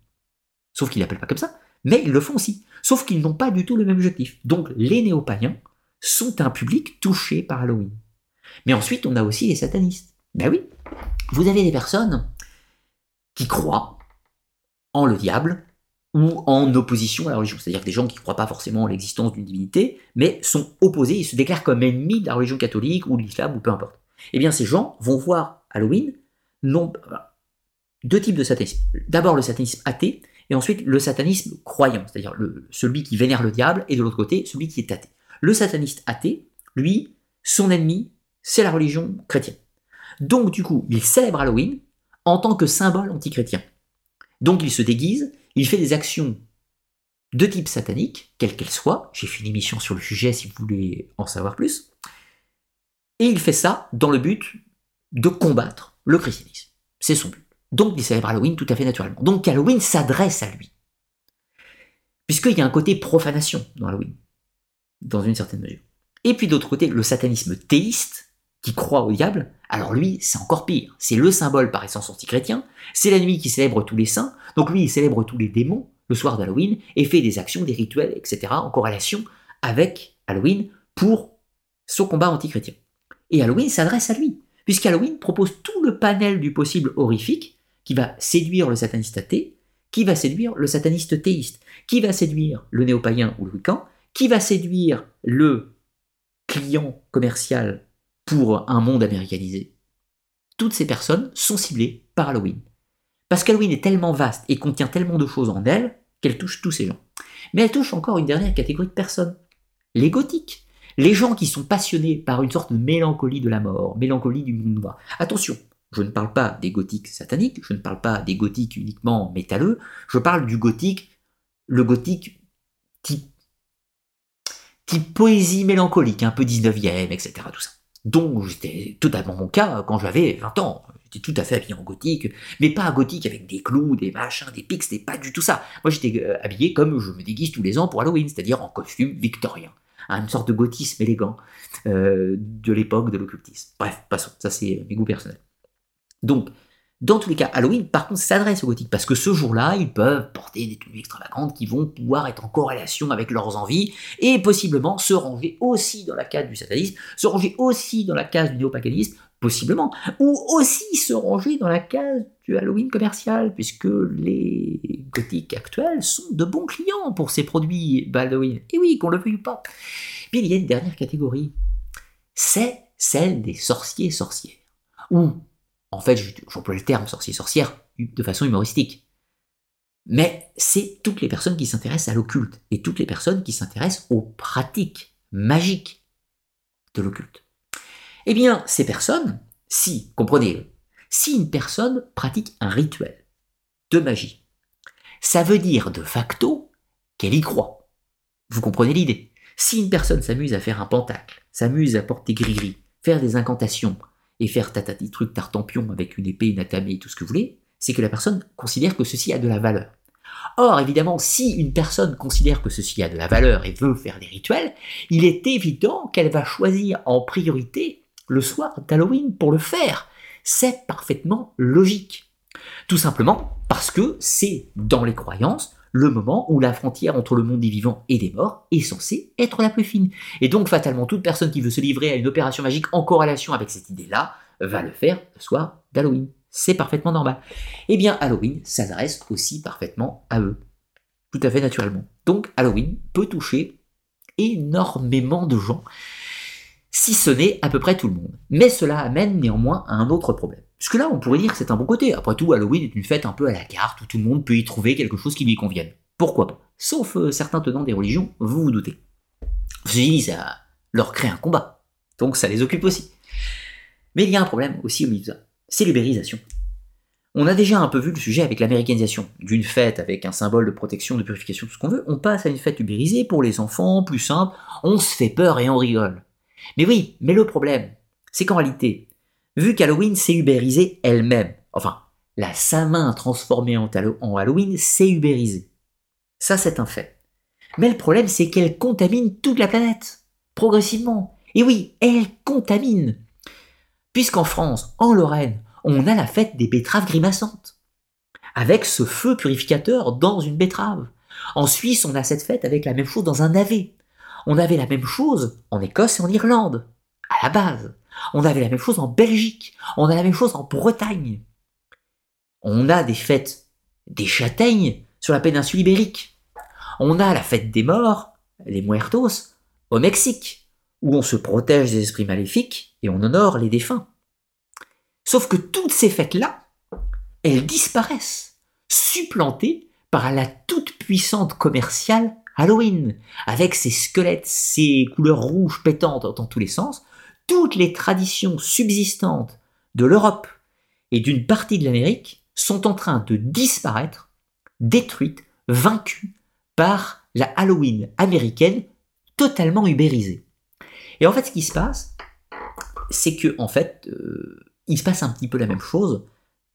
Sauf qu'ils l'appellent pas comme ça, mais ils le font aussi. Sauf qu'ils n'ont pas du tout le même objectif. Donc les néo-païens sont un public touché par Halloween. Mais ensuite, on a aussi les satanistes. Ben oui, vous avez des personnes qui croient en le diable ou en opposition à la religion. C'est-à-dire des gens qui ne croient pas forcément en l'existence d'une divinité, mais sont opposés, ils se déclarent comme ennemis de la religion catholique ou de l'islam ou peu importe. Eh bien, ces gens vont voir Halloween non, deux types de satanisme. D'abord le satanisme athée, et ensuite le satanisme croyant, c'est-à-dire celui qui vénère le diable, et de l'autre côté, celui qui est athée. Le sataniste athée, lui, son ennemi, c'est la religion chrétienne. Donc, du coup, il célèbre Halloween en tant que symbole antichrétien. Donc, il se déguise, il fait des actions de type satanique, quelles qu'elles soient. J'ai fait une émission sur le sujet si vous voulez en savoir plus. Et il fait ça dans le but de combattre le christianisme. C'est son but. Donc il célèbre Halloween tout à fait naturellement. Donc Halloween s'adresse à lui. Puisqu'il y a un côté profanation dans Halloween, dans une certaine mesure. Et puis d'autre côté, le satanisme théiste, qui croit au diable, alors lui, c'est encore pire. C'est le symbole par essence anti-chrétien, c'est la nuit qui célèbre tous les saints, donc lui, il célèbre tous les démons le soir d'Halloween, et fait des actions, des rituels, etc., en corrélation avec Halloween pour son combat anti-chrétien. Et Halloween s'adresse à lui, puisqu'Halloween propose tout le panel du possible horrifique qui va séduire le sataniste athée, qui va séduire le sataniste théiste, qui va séduire le néo-païen ou le wiccan, qui va séduire le client commercial pour un monde américanisé. Toutes ces personnes sont ciblées par Halloween. Parce qu'Halloween est tellement vaste et contient tellement de choses en elle qu'elle touche tous ces gens. Mais elle touche encore une dernière catégorie de personnes. Les gothiques. Les gens qui sont passionnés par une sorte de mélancolie de la mort, mélancolie du monde noir. Attention, je ne parle pas des gothiques sataniques, je ne parle pas des gothiques uniquement métalleux, je parle du gothique, le gothique type, poésie mélancolique, un peu 19e, etc. Tout ça. Donc j'étais totalement mon cas quand j'avais 20 ans. J'étais tout à fait habillé en gothique, mais pas gothique avec des clous, des machins, des pics, c'était pas du tout ça. Moi j'étais euh, habillé comme je me déguise tous les ans pour Halloween, c'est-à-dire en costume victorien. Une sorte de gothisme élégant euh, de l'époque de l'occultisme. Bref, passons, ça c'est mes goûts personnels. Donc, dans tous les cas, Halloween, par contre, s'adresse aux gothiques, parce que ce jour-là, ils peuvent porter des tenues extravagantes qui vont pouvoir être en corrélation avec leurs envies, et possiblement se ranger aussi dans la case du satanisme, se ranger aussi dans la case du néopaganisme, possiblement, ou aussi se ranger dans la case du Halloween commercial, puisque les gothiques actuels sont de bons clients pour ces produits Halloween. Et oui, qu'on le veuille ou pas. Puis il y a une dernière catégorie, c'est celle des sorciers-sorcières, ou en fait, j'emploie le terme sorcier-sorcière de façon humoristique. Mais c'est toutes les personnes qui s'intéressent à l'occulte et toutes les personnes qui s'intéressent aux pratiques magiques de l'occulte. Eh bien, ces personnes, si, comprenez, si une personne pratique un rituel de magie, ça veut dire de facto qu'elle y croit. Vous comprenez l'idée? Si une personne s'amuse à faire un pentacle, s'amuse à porter gris-gris, faire des incantations, et faire tatati truc tartampion avec une épée, une et tout ce que vous voulez, c'est que la personne considère que ceci a de la valeur. Or, évidemment, si une personne considère que ceci a de la valeur et veut faire des rituels, il est évident qu'elle va choisir en priorité le soir d'Halloween pour le faire. C'est parfaitement logique. Tout simplement parce que c'est dans les croyances le moment où la frontière entre le monde des vivants et des morts est censée être la plus fine. Et donc fatalement, toute personne qui veut se livrer à une opération magique en corrélation avec cette idée-là va le faire le soir d'Halloween. C'est parfaitement normal. Eh bien, Halloween s'adresse aussi parfaitement à eux. Tout à fait naturellement. Donc Halloween peut toucher énormément de gens, si ce n'est à peu près tout le monde. Mais cela amène néanmoins à un autre problème. Puisque là, on pourrait dire que c'est un bon côté. Après tout, Halloween est une fête un peu à la carte où tout le monde peut y trouver quelque chose qui lui convienne. Pourquoi pas? Sauf euh, certains tenants des religions, vous vous doutez. Ceci ça leur crée un combat. Donc ça les occupe aussi. Mais il y a un problème aussi au milieu de ça. C'est l'ubérisation. On a déjà un peu vu le sujet avec l'américanisation. D'une fête avec un symbole de protection, de purification, tout ce qu'on veut, on passe à une fête ubérisée pour les enfants, plus simple, on se fait peur et on rigole. Mais oui, mais le problème, c'est qu'en réalité, vu qu'Halloween s'est ubérisée elle-même. Enfin, la Saint-Main transformée en, Halloween s'est ubérisée. Ça, c'est un fait. Mais le problème, c'est qu'elle contamine toute la planète, progressivement. Et oui, elle contamine. Puisqu'en France, en Lorraine, on a la fête des betteraves grimaçantes. Avec ce feu purificateur dans une betterave. En Suisse, on a cette fête avec la même chose dans un navet. On avait la même chose en Écosse et en Irlande, à la base. On avait la même chose en Belgique. On a la même chose en Bretagne. On a des fêtes des châtaignes sur la péninsule ibérique. On a la fête des morts, les muertos, au Mexique, où on se protège des esprits maléfiques et on honore les défunts. Sauf que toutes ces fêtes-là, elles disparaissent, supplantées par la toute-puissante commerciale Halloween, avec ses squelettes, ses couleurs rouges pétantes dans tous les sens, toutes les traditions subsistantes de l'Europe et d'une partie de l'Amérique sont en train de disparaître, détruites, vaincues par la Halloween américaine totalement ubérisée. Et en fait, ce qui se passe, c'est que en fait, euh, il se passe un petit peu la même chose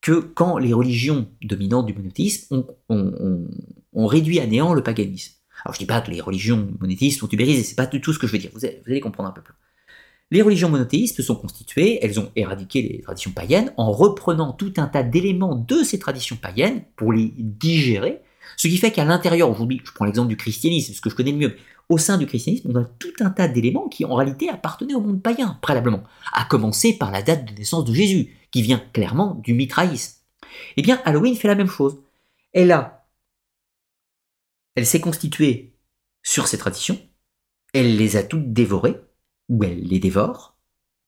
que quand les religions dominantes du monothéisme ont, réduit à néant le paganisme. Alors je dis pas que les religions monothéistes sont ubérisées, c'est pas du tout ce que je veux dire, vous allez, comprendre un peu plus. Les religions monothéistes sont constituées, elles ont éradiqué les traditions païennes en reprenant tout un tas d'éléments de ces traditions païennes pour les digérer, ce qui fait qu'à l'intérieur, aujourd'hui, je prends l'exemple du christianisme, ce que je connais le mieux, au sein du christianisme, on a tout un tas d'éléments qui en réalité appartenaient au monde païen, préalablement, à commencer par la date de naissance de Jésus, qui vient clairement du mitraïsme. Eh bien, Halloween fait la même chose. Elle a, elle s'est constituée sur ces traditions, elle les a toutes dévorées, ou elle les dévore,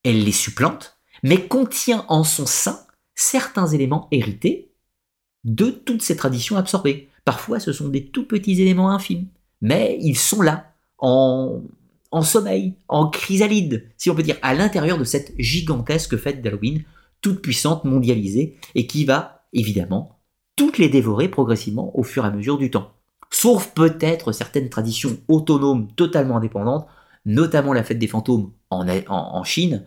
elle les supplante, mais contient en son sein certains éléments hérités de toutes ces traditions absorbées. Parfois, ce sont des tout petits éléments infimes, mais ils sont là, en, sommeil, en chrysalide, si on peut dire, à l'intérieur de cette gigantesque fête d'Halloween, toute puissante, mondialisée, et qui va, évidemment, toutes les dévorer progressivement au fur et à mesure du temps. Sauf peut-être certaines traditions autonomes totalement indépendantes, notamment la fête des fantômes en, Chine,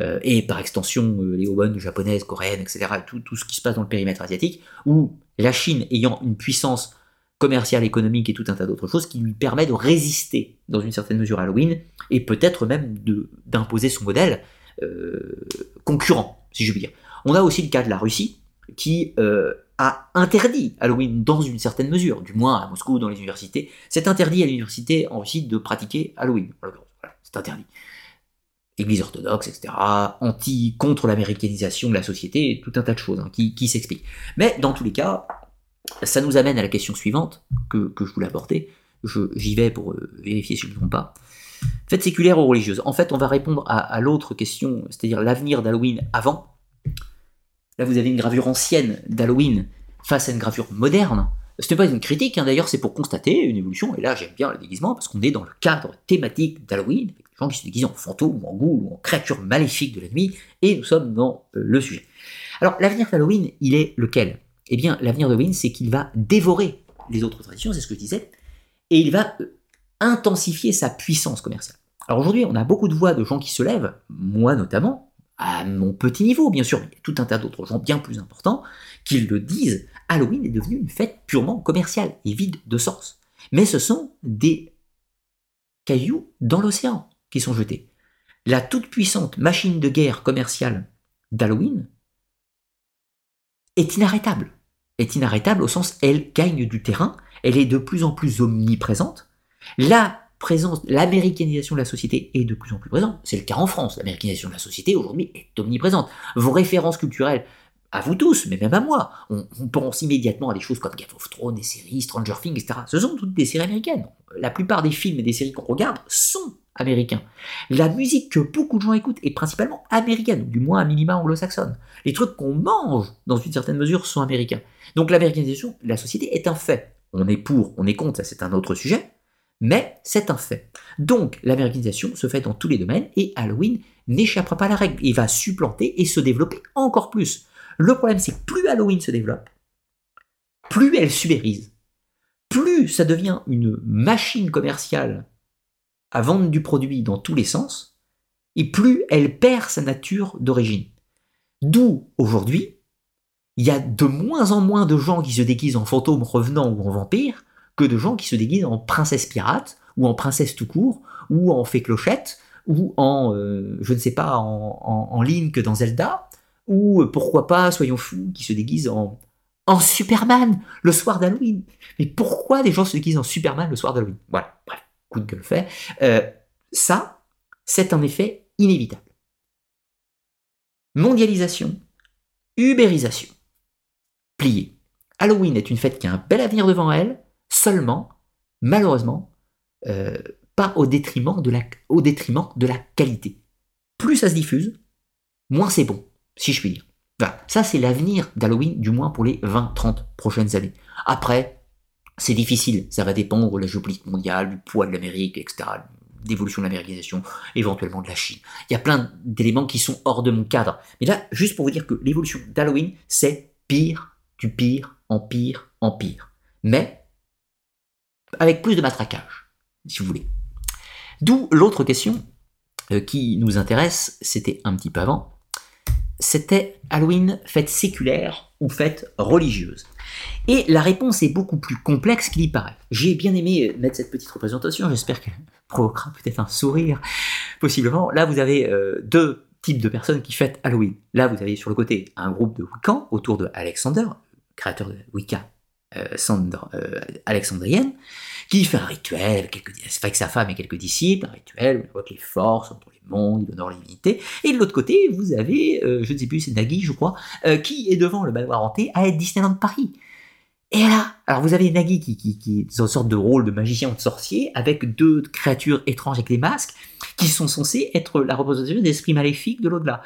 euh, et par extension euh, les Obon japonaises, coréennes, etc., tout, tout ce qui se passe dans le périmètre asiatique, où la Chine ayant une puissance commerciale, économique et tout un tas d'autres choses qui lui permet de résister dans une certaine mesure à Halloween et peut-être même d'imposer son modèle euh, concurrent, si je puis dire. On a aussi le cas de la Russie qui a interdit Halloween dans une certaine mesure, du moins à Moscou dans les universités. C'est interdit à l'université en Russie de pratiquer Halloween. c'est interdit. Église orthodoxe, etc. Anti, contre l'américanisation de la société, tout un tas de choses hein, qui, qui s'expliquent. Mais dans tous les cas, ça nous amène à la question suivante que, je voulais aborder. J'y vais pour euh, vérifier si je ne me trompe pas. Fête séculaire ou religieuse? En fait, on va répondre à, l'autre question, c'est-à-dire l'avenir d'Halloween avant. Là, vous avez une gravure ancienne d'Halloween face à une gravure moderne. Ce n'est pas une critique, hein. d'ailleurs, c'est pour constater une évolution. Et là, j'aime bien le déguisement parce qu'on est dans le cadre thématique d'Halloween, avec des gens qui se déguisent en fantômes, en ghouls, ou en créatures maléfiques de la nuit, et nous sommes dans euh, le sujet. Alors, l'avenir d'Halloween, il est lequel? Eh bien, l'avenir Win, c'est qu'il va dévorer les autres traditions, c'est ce que je disais, et il va euh, intensifier sa puissance commerciale. Alors aujourd'hui, on a beaucoup de voix de gens qui se lèvent, moi notamment, à mon petit niveau, bien sûr, mais il y a tout un tas d'autres gens bien plus importants qui le disent. Halloween est devenu une fête purement commerciale et vide de sens. Mais ce sont des cailloux dans l'océan qui sont jetés. La toute-puissante machine de guerre commerciale d'Halloween est inarrêtable est inarrêtable au sens elle gagne du terrain, elle est de plus en plus omniprésente. Présence, l'américanisation de la société est de plus en plus présente. C'est le cas en France. L'américanisation de la société aujourd'hui est omniprésente. Vos références culturelles, à vous tous, mais même à moi, on, pense immédiatement à des choses comme Game of Thrones, des séries, Stranger Things, etc. Ce sont toutes des séries américaines. La plupart des films et des séries qu'on regarde sont américains. La musique que beaucoup de gens écoutent est principalement américaine, du moins à minima anglo-saxonne. Les trucs qu'on mange, dans une certaine mesure, sont américains. Donc l'américanisation de la société est un fait. On est pour, on est contre, ça c'est un autre sujet, mais c'est un fait. Donc l'américanisation se fait dans tous les domaines et Halloween n'échappera pas à la règle. Il va supplanter et se développer encore plus. Le problème c'est que plus Halloween se développe, plus elle subérise, plus ça devient une machine commerciale à vendre du produit dans tous les sens, et plus elle perd sa nature d'origine. D'où aujourd'hui, il y a de moins en moins de gens qui se déguisent en fantômes revenants ou en vampires que de gens qui se déguisent en princesse pirate ou en princesse tout court ou en fée clochette ou en, euh, je ne sais pas, en, ligne que dans Zelda ou euh, pourquoi pas, soyons fous, qui se déguisent en, en Superman le soir d'Halloween. Mais pourquoi des gens se déguisent en Superman le soir d'Halloween? Voilà, bref, coup de gueule fait. Euh, ça, c'est un effet inévitable. mondialisation, ubérisation. Plié. Halloween est une fête qui a un bel avenir devant elle, seulement, malheureusement, euh, pas au détriment, de la, au détriment de la qualité. Plus ça se diffuse, moins c'est bon, si je puis dire. Ça c'est l'avenir d'Halloween, du moins pour les 20-30 prochaines années. Après, c'est difficile, ça va dépendre de la géopolitique mondiale, du poids de l'Amérique, etc., d'évolution de l'américanisation, éventuellement de la Chine. Il y a plein d'éléments qui sont hors de mon cadre. Mais là, juste pour vous dire que l'évolution d'Halloween, c'est pire du pire en pire en pire. Mais avec plus de matraquage, si vous voulez. D'où l'autre question euh, qui nous intéresse, c'était un petit peu avant, c'était Halloween fête séculaire ou fête religieuse? Et la réponse est beaucoup plus complexe qu'il y paraît. J'ai bien aimé mettre cette petite représentation, j'espère qu'elle provoquera peut-être un sourire, possiblement. Là, vous avez euh, deux types de personnes qui fêtent Halloween. Là, vous avez sur le côté un groupe de Wiccans autour de Alexander, créateur de Wicca, euh, euh, alexandrienne, qui fait un rituel avec, quelques, avec sa femme et quelques disciples, un rituel où il évoque les forces entre les mondes, il honore l'unité. Et de l'autre côté, vous avez, euh, je ne sais plus, c'est Nagui, je crois, qui est devant le manoir hanté à être Disneyland Paris. Et là, alors vous avez Nagui qui, qui, qui, une sorte de rôle de magicien ou de sorcier, avec deux créatures étranges avec des masques, qui sont censés être la représentation d'esprits maléfiques de l'au-delà.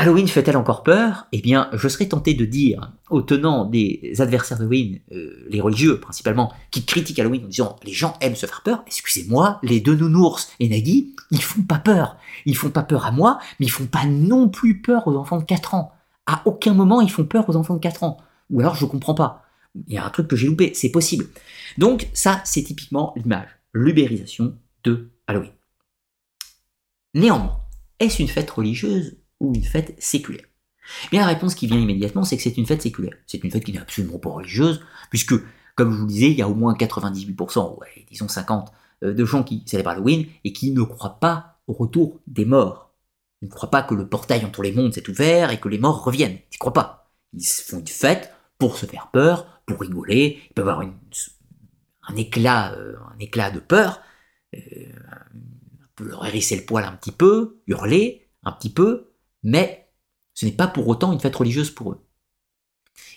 Halloween fait-elle encore peur? Eh bien, je serais tenté de dire aux tenants des adversaires d'Halloween, euh, les religieux principalement, qui critiquent Halloween en disant les gens aiment se faire peur, excusez-moi, les deux nounours et Nagui, ils font pas peur. Ils font pas peur à moi, mais ils font pas non plus peur aux enfants de 4 ans. À aucun moment ils font peur aux enfants de 4 ans. Ou alors je comprends pas. Il y a un truc que j'ai loupé, c'est possible. Donc ça, c'est typiquement l'image, l'ubérisation de Halloween. Néanmoins, est-ce une fête religieuse? Ou une fête séculaire Bien la réponse qui vient immédiatement, c'est que c'est une fête séculaire. C'est une fête qui n'est absolument pas religieuse, puisque, comme je vous le disais, il y a au moins 98%, ouais, disons 50%, euh, de gens qui célèbrent Halloween et qui ne croient pas au retour des morts. Ils ne croient pas que le portail entre les mondes s'est ouvert et que les morts reviennent. Ils ne croient pas. Ils font une fête pour se faire peur, pour rigoler. Ils peuvent avoir un éclat, euh, un éclat de peur, euh, leur hérisser le poil un petit peu, hurler un petit peu, mais ce n'est pas pour autant une fête religieuse pour eux.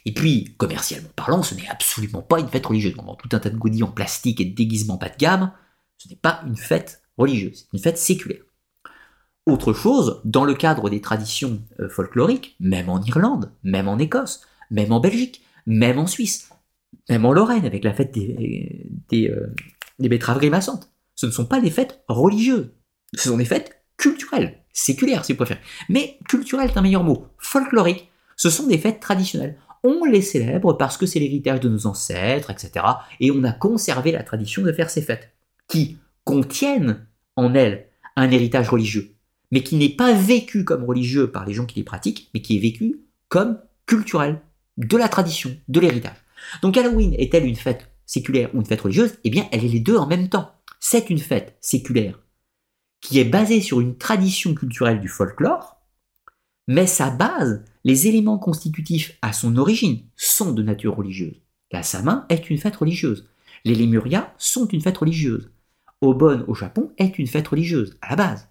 Et puis, commercialement parlant, ce n'est absolument pas une fête religieuse. Dans tout un tas de goodies en plastique et de déguisements pas de gamme, ce n'est pas une fête religieuse, c'est une fête séculaire. Autre chose, dans le cadre des traditions euh, folkloriques, même en Irlande, même en Écosse, même en Belgique, même en Suisse, même en Lorraine avec la fête des, des, euh, des betteraves grimaçantes, ce ne sont pas des fêtes religieuses, ce sont des fêtes culturelles séculaire si vous préférez. Mais culturel est un meilleur mot. Folklorique, ce sont des fêtes traditionnelles. On les célèbre parce que c'est l'héritage de nos ancêtres, etc. Et on a conservé la tradition de faire ces fêtes, qui contiennent en elles un héritage religieux, mais qui n'est pas vécu comme religieux par les gens qui les pratiquent, mais qui est vécu comme culturel, de la tradition, de l'héritage. Donc Halloween est-elle une fête séculaire ou une fête religieuse? Eh bien, elle est les deux en même temps. C'est une fête séculaire qui est basé sur une tradition culturelle du folklore, mais sa base, les éléments constitutifs à son origine, sont de nature religieuse. La Samin est une fête religieuse. Les Lemuria sont une fête religieuse. Obon au Japon est une fête religieuse, à la base.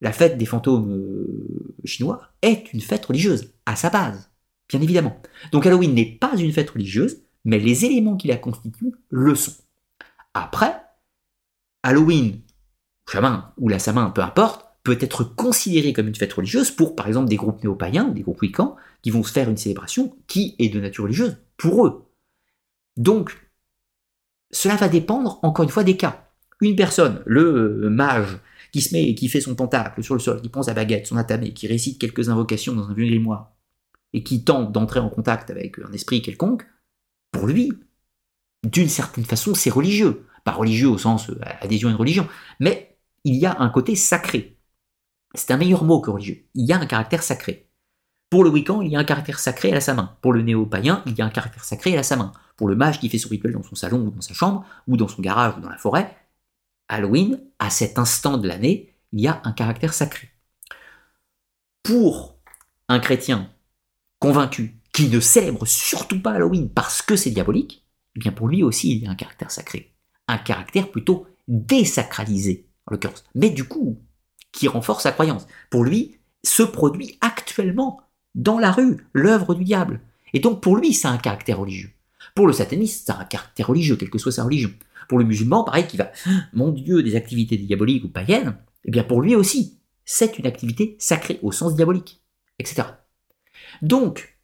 La fête des fantômes euh, chinois est une fête religieuse, à sa base, bien évidemment. Donc Halloween n'est pas une fête religieuse, mais les éléments qui la constituent le sont. Après, Halloween Chamin ou la Samin, peu importe, peut être considéré comme une fête religieuse pour, par exemple, des groupes néo-païens des groupes wiccans qui vont se faire une célébration qui est de nature religieuse pour eux. Donc, cela va dépendre, encore une fois, des cas. Une personne, le euh, mage, qui se met et qui fait son tentacle sur le sol, qui prend sa baguette, son atamé, qui récite quelques invocations dans un vieux grimoire, et qui tente d'entrer en contact avec un esprit quelconque, pour lui, d'une certaine façon, c'est religieux. Pas religieux au sens euh, adhésion à une religion, mais il y a un côté sacré. C'est un meilleur mot que religieux. Il y a un caractère sacré. Pour le Wiccan, il y a un caractère sacré à la sa main. Pour le néo-païen, il y a un caractère sacré à la sa main. Pour le mage qui fait son rituel dans son salon ou dans sa chambre, ou dans son garage ou dans la forêt, Halloween, à cet instant de l'année, il y a un caractère sacré. Pour un chrétien convaincu qui ne célèbre surtout pas Halloween parce que c'est diabolique, eh bien pour lui aussi il y a un caractère sacré. Un caractère plutôt désacralisé en l'occurrence. Mais du coup, qui renforce sa croyance. Pour lui, se produit actuellement dans la rue, l'œuvre du diable. Et donc pour lui, ça a un caractère religieux. Pour le sataniste, ça a un caractère religieux, quelle que soit sa religion. Pour le musulman, pareil, qui va, mon Dieu, des activités diaboliques ou païennes, eh bien pour lui aussi, c'est une activité sacrée au sens diabolique, etc. Donc,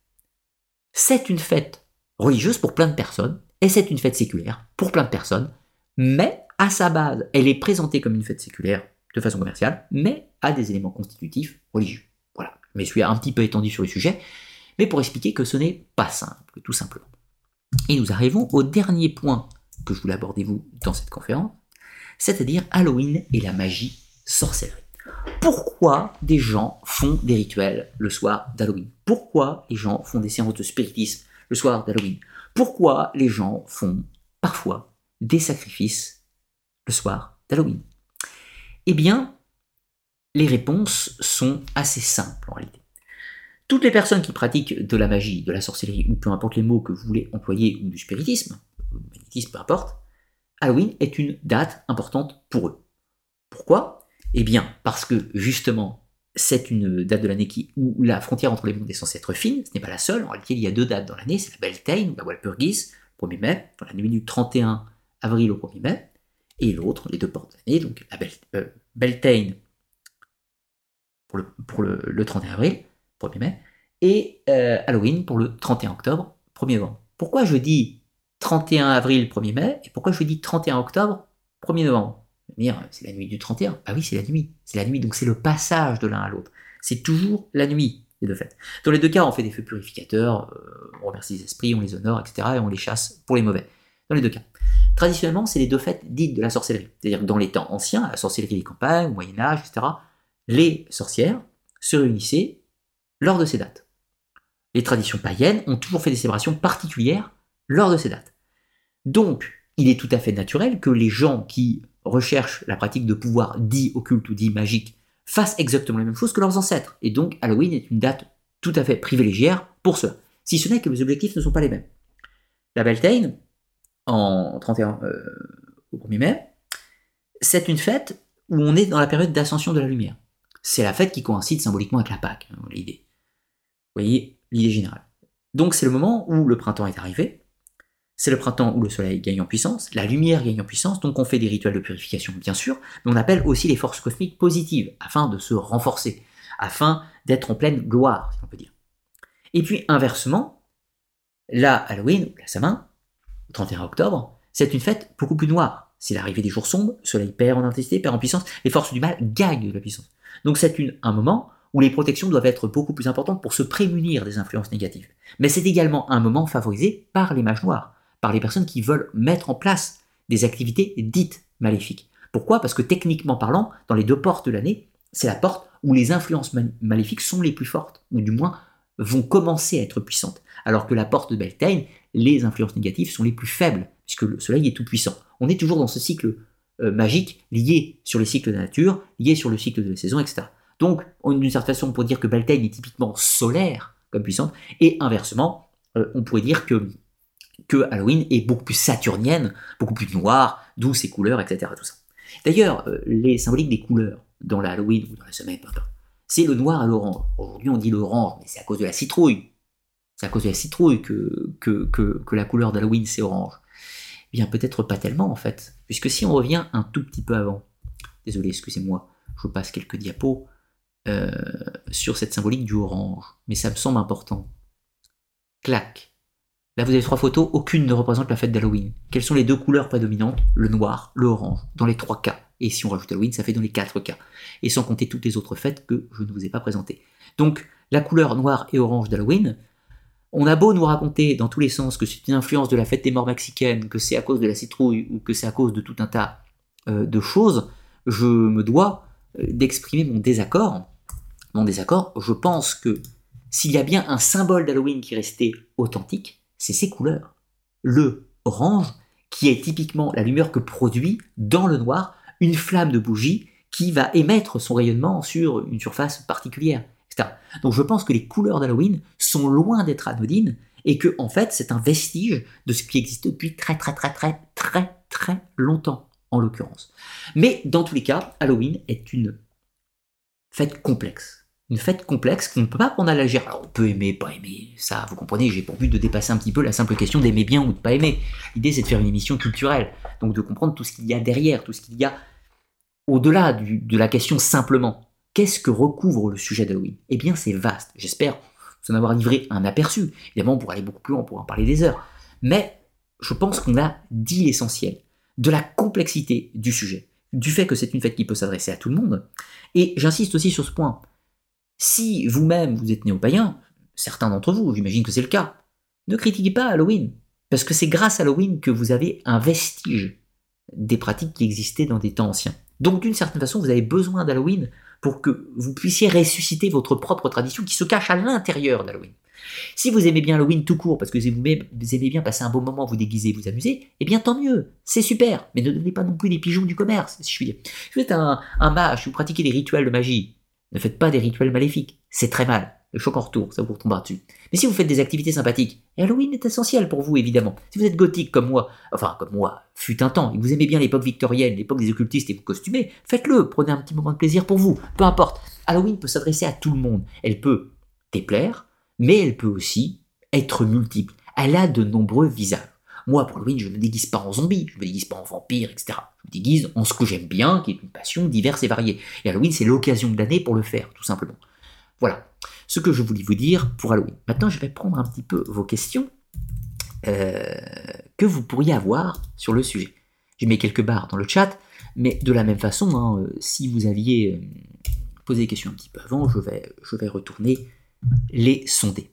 c'est une fête religieuse pour plein de personnes, et c'est une fête séculaire pour plein de personnes, mais à sa base, elle est présentée comme une fête séculaire de façon commerciale, mais a des éléments constitutifs religieux. Voilà, je me suis un petit peu étendu sur le sujet, mais pour expliquer que ce n'est pas simple, tout simplement. Et nous arrivons au dernier point que je voulais aborder vous dans cette conférence, c'est-à-dire Halloween et la magie sorcellerie. Pourquoi des gens font des rituels le soir d'Halloween? Pourquoi les gens font des séances de spiritisme le soir d'Halloween? Pourquoi les gens font parfois des sacrifices le soir d'Halloween Eh bien, les réponses sont assez simples en réalité. Toutes les personnes qui pratiquent de la magie, de la sorcellerie, ou peu importe les mots que vous voulez employer, ou du spiritisme, magnétisme, peu importe, Halloween est une date importante pour eux. Pourquoi? Eh bien, parce que justement, c'est une date de l'année où la frontière entre les mondes est censée être fine, ce n'est pas la seule, en réalité il y a deux dates dans l'année, c'est la Beltane ou la Walpurgis, le 1er mai, dans la nuit du 31 avril au 1er mai, et l'autre, les deux portes de l'année, donc la euh, Beltane pour, le, pour le, 31 avril, 1er mai, et euh, Halloween pour le 31 octobre, 1er novembre. Pourquoi je dis 31 avril, 1er mai, et pourquoi je dis 31 octobre, 1er novembre? C'est la nuit du 31. Ah oui, c'est la nuit. C'est la nuit, donc c'est le passage de l'un à l'autre. C'est toujours la nuit, les deux fêtes. Dans les deux cas, on fait des feux purificateurs, euh, on remercie les esprits, on les honore, etc. et on les chasse pour les mauvais. Dans les deux cas. Traditionnellement, c'est les deux fêtes dites de la sorcellerie. C'est-à-dire que dans les temps anciens, la sorcellerie des campagnes, au Moyen-Âge, etc., les sorcières se réunissaient lors de ces dates. Les traditions païennes ont toujours fait des célébrations particulières lors de ces dates. Donc, il est tout à fait naturel que les gens qui recherchent la pratique de pouvoir dit occulte ou dit magique fassent exactement la même chose que leurs ancêtres. Et donc, Halloween est une date tout à fait privilégiée pour cela. Si ce n'est que les objectifs ne sont pas les mêmes. La Beltane, en 31 euh, au 1er mai, c'est une fête où on est dans la période d'ascension de la lumière. C'est la fête qui coïncide symboliquement avec la Pâque, hein, l'idée. Vous voyez l'idée générale. Donc c'est le moment où le printemps est arrivé, c'est le printemps où le soleil gagne en puissance, la lumière gagne en puissance, donc on fait des rituels de purification bien sûr, mais on appelle aussi les forces cosmiques positives, afin de se renforcer, afin d'être en pleine gloire, si on peut dire. Et puis inversement, la Halloween, la Samin, 31 octobre, c'est une fête beaucoup plus noire. C'est l'arrivée des jours sombres, le soleil perd en intensité, perd en puissance, les forces du mal gagnent de la puissance. Donc c'est un moment où les protections doivent être beaucoup plus importantes pour se prémunir des influences négatives. Mais c'est également un moment favorisé par les mages noirs, par les personnes qui veulent mettre en place des activités dites maléfiques. Pourquoi? Parce que techniquement parlant, dans les deux portes de l'année, c'est la porte où les influences maléfiques sont les plus fortes, ou du moins vont commencer à être puissantes. Alors que la porte de Beltane, les influences négatives sont les plus faibles, puisque le soleil est tout puissant. On est toujours dans ce cycle euh, magique lié sur les cycles de la nature, lié sur le cycle de la saison, etc. Donc, d'une certaine façon, on pourrait dire que Beltane est typiquement solaire comme puissante, et inversement, euh, on pourrait dire que, que Halloween est beaucoup plus saturnienne, beaucoup plus noire, d'où ses couleurs, etc. Tout ça. D'ailleurs, euh, les symboliques des couleurs dans la Halloween ou dans la semaine, c'est le noir à l'orange. Aujourd'hui, on dit l'orange, mais c'est à cause de la citrouille. C'est à cause de la citrouille que, que, que, la couleur d'Halloween c'est orange. Eh bien, peut-être pas tellement en fait, puisque si on revient un tout petit peu avant, désolé, excusez-moi, je passe quelques diapos euh, sur cette symbolique du orange, mais ça me semble important. Clac. Là, vous avez trois photos, aucune ne représente la fête d'Halloween. Quelles sont les deux couleurs prédominantes? Le noir, le orange, dans les trois cas. Et si on rajoute Halloween, ça fait dans les quatre cas. Et sans compter toutes les autres fêtes que je ne vous ai pas présentées. Donc, la couleur noire et orange d'Halloween, on a beau nous raconter dans tous les sens que c'est une influence de la fête des morts mexicaines, que c'est à cause de la citrouille ou que c'est à cause de tout un tas euh, de choses, je me dois euh, d'exprimer mon désaccord. Mon désaccord, je pense que s'il y a bien un symbole d'Halloween qui restait authentique, c'est ses couleurs. Le orange, qui est typiquement la lumière que produit dans le noir une flamme de bougie qui va émettre son rayonnement sur une surface particulière. Donc je pense que les couleurs d'Halloween sont loin d'être anodines et que en fait c'est un vestige de ce qui existe depuis très très très très très très longtemps en l'occurrence. Mais dans tous les cas, Halloween est une fête complexe. une fête complexe qu'on ne peut pas prendre à la légère. Alors on peut aimer, pas aimer, ça vous comprenez, j'ai pour but de dépasser un petit peu la simple question d'aimer bien ou de pas aimer. L'idée c'est de faire une émission culturelle, donc de comprendre tout ce qu'il y a derrière, tout ce qu'il y a au-delà de la question simplement. Qu'est-ce que recouvre le sujet d'Halloween? Eh bien c'est vaste, j'espère vous en avoir livré un aperçu. Évidemment, pour aller beaucoup plus loin, on pourra en parler des heures. Mais je pense qu'on a dit l'essentiel de la complexité du sujet, du fait que c'est une fête qui peut s'adresser à tout le monde. Et j'insiste aussi sur ce point. Si vous-même vous êtes néo-païen, certains d'entre vous, j'imagine que c'est le cas, ne critiquez pas Halloween, parce que c'est grâce à Halloween que vous avez un vestige des pratiques qui existaient dans des temps anciens. Donc d'une certaine façon, vous avez besoin d'Halloween pour que vous puissiez ressusciter votre propre tradition qui se cache à l'intérieur d'Halloween. Si vous aimez bien Halloween tout court, parce que vous aimez bien passer un bon moment, vous déguiser, vous amuser, eh bien tant mieux, c'est super, mais ne donnez pas non plus des pigeons du commerce, si je puis. Si vous êtes un, un mage, si vous pratiquez des rituels de magie, ne faites pas des rituels maléfiques, c'est très mal. Le choc en retour, ça vous retombera dessus. Mais si vous faites des activités sympathiques, Halloween est essentiel pour vous, évidemment. Si vous êtes gothique comme moi, enfin comme moi, fut un temps, et vous aimez bien l'époque victorienne, l'époque des occultistes et vous costumez, faites-le, prenez un petit moment de plaisir pour vous, peu importe. Halloween peut s'adresser à tout le monde. Elle peut déplaire, mais elle peut aussi être multiple. Elle a de nombreux visages. Moi, pour Halloween, je ne me déguise pas en zombie, je ne me déguise pas en vampire, etc. Je me déguise en ce que j'aime bien, qui est une passion diverse et variée. Et Halloween, c'est l'occasion de l'année pour le faire, tout simplement. Voilà ce que je voulais vous dire pour Halloween. Maintenant, je vais prendre un petit peu vos questions euh, que vous pourriez avoir sur le sujet. J'ai mis quelques barres dans le chat, mais de la même façon, hein, si vous aviez euh, posé des questions un petit peu avant, je vais, retourner les sonder.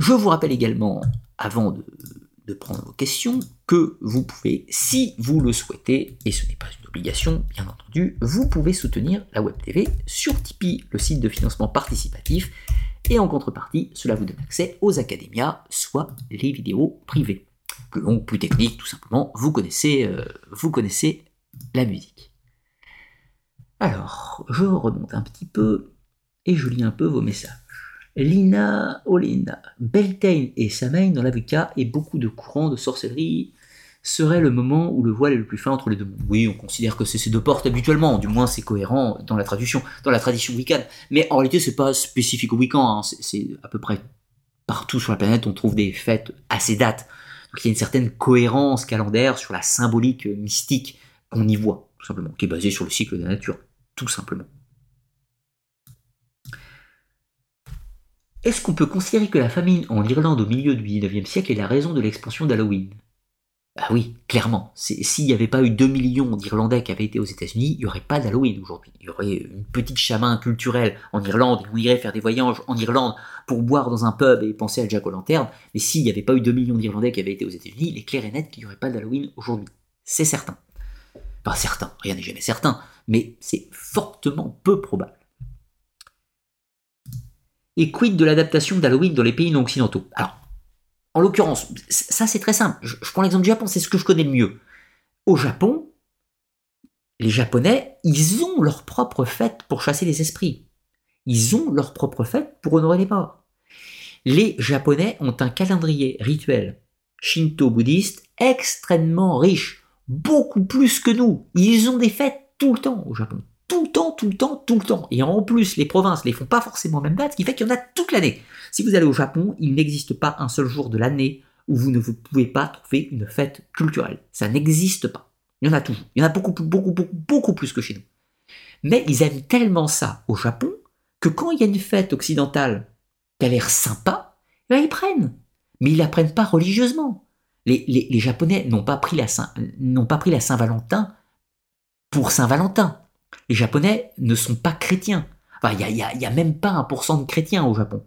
Je vous rappelle également, avant de, de prendre vos questions, que vous pouvez, si vous le souhaitez, et ce n'est pas une bien entendu, vous pouvez soutenir la Web TV sur Tipeee, le site de financement participatif, et en contrepartie, cela vous donne accès aux académias, soit les vidéos privées. Plus longues, plus techniques, tout simplement, vous connaissez, euh, vous connaissez la musique. Alors, je remonte un petit peu et je lis un peu vos messages. Lina Olina, Beltane et Samain dans l'avocat et beaucoup de courants de sorcellerie serait le moment où le voile est le plus fin entre les deux mondes. Oui, on considère que c'est ces deux portes habituellement, du moins c'est cohérent dans la tradition, dans la tradition wiccan. Mais en réalité, c'est pas spécifique au wiccan, hein. c'est à peu près partout sur la planète, on trouve des fêtes à ces dates. Donc il y a une certaine cohérence calendaire sur la symbolique mystique qu'on y voit, tout simplement, qui est basée sur le cycle de la nature, tout simplement. Est-ce qu'on peut considérer que la famine en Irlande au milieu du 19e siècle est la raison de l'expansion d'Halloween? Bah oui, clairement. S'il n'y avait pas eu 2 millions d'Irlandais qui avaient été aux États-Unis, il n'y aurait pas d'Halloween aujourd'hui. Il y aurait une petite chamin culturelle en Irlande, où on irait faire des voyages en Irlande pour boire dans un pub et penser à Jack O'Lantern. Mais s'il n'y avait pas eu 2 millions d'Irlandais qui avaient été aux États-Unis, il est clair et net qu'il n'y aurait pas d'Halloween aujourd'hui. C'est certain. Pas certain, rien n'est jamais certain, mais c'est fortement peu probable. Et quid de l'adaptation d'Halloween dans les pays non occidentaux? En l'occurrence, ça c'est très simple. Je, prends l'exemple du Japon, c'est ce que je connais le mieux. Au Japon, les Japonais, ils ont leur propre fête pour chasser les esprits. Ils ont leur propre fête pour honorer les morts. Les Japonais ont un calendrier rituel shinto-bouddhiste extrêmement riche, beaucoup plus que nous. Ils ont des fêtes tout le temps au Japon tout le temps, tout le temps, tout le temps. Et en plus, les provinces les font pas forcément en même date, ce qui fait qu'il y en a toute l'année. Si vous allez au Japon, il n'existe pas un seul jour de l'année où vous ne pouvez pas trouver une fête culturelle. Ça n'existe pas. Il y en a toujours. Il y en a beaucoup, beaucoup, beaucoup, beaucoup plus que chez nous. Mais ils aiment tellement ça au Japon que quand il y a une fête occidentale qui a l'air sympa, ben ils prennent. Mais ils la prennent pas religieusement. Les Japonais n'ont pas pris la Saint-Valentin pour Saint-Valentin les Japonais ne sont pas chrétiens. il n'y a, même pas un pourcent de chrétiens au Japon.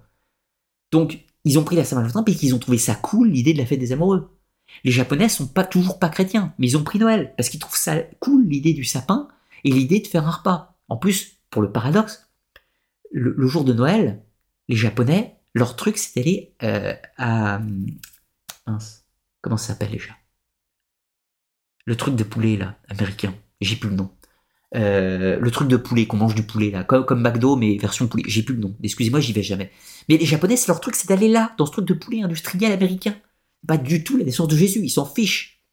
Donc, ils ont pris la Saint-Valentin parce qu'ils ont trouvé ça cool, l'idée de la fête des amoureux. Les Japonais sont pas toujours pas chrétiens, mais ils ont pris Noël parce qu'ils trouvent ça cool, l'idée du sapin et l'idée de faire un repas. En plus, pour le paradoxe, le, jour de Noël, les Japonais, leur truc, c'est d'aller euh, à... Mince, comment ça s'appelle déjà? Le truc de poulet, là, américain. J'ai plus le nom. Euh, le truc de poulet, qu'on mange du poulet là, comme, comme McDo mais version poulet. J'ai plus le nom. Excusez-moi, j'y vais jamais. Mais les Japonais, c'est leur truc, c'est d'aller là, dans ce truc de poulet industriel américain. Pas du tout la naissance de Jésus, ils s'en fichent.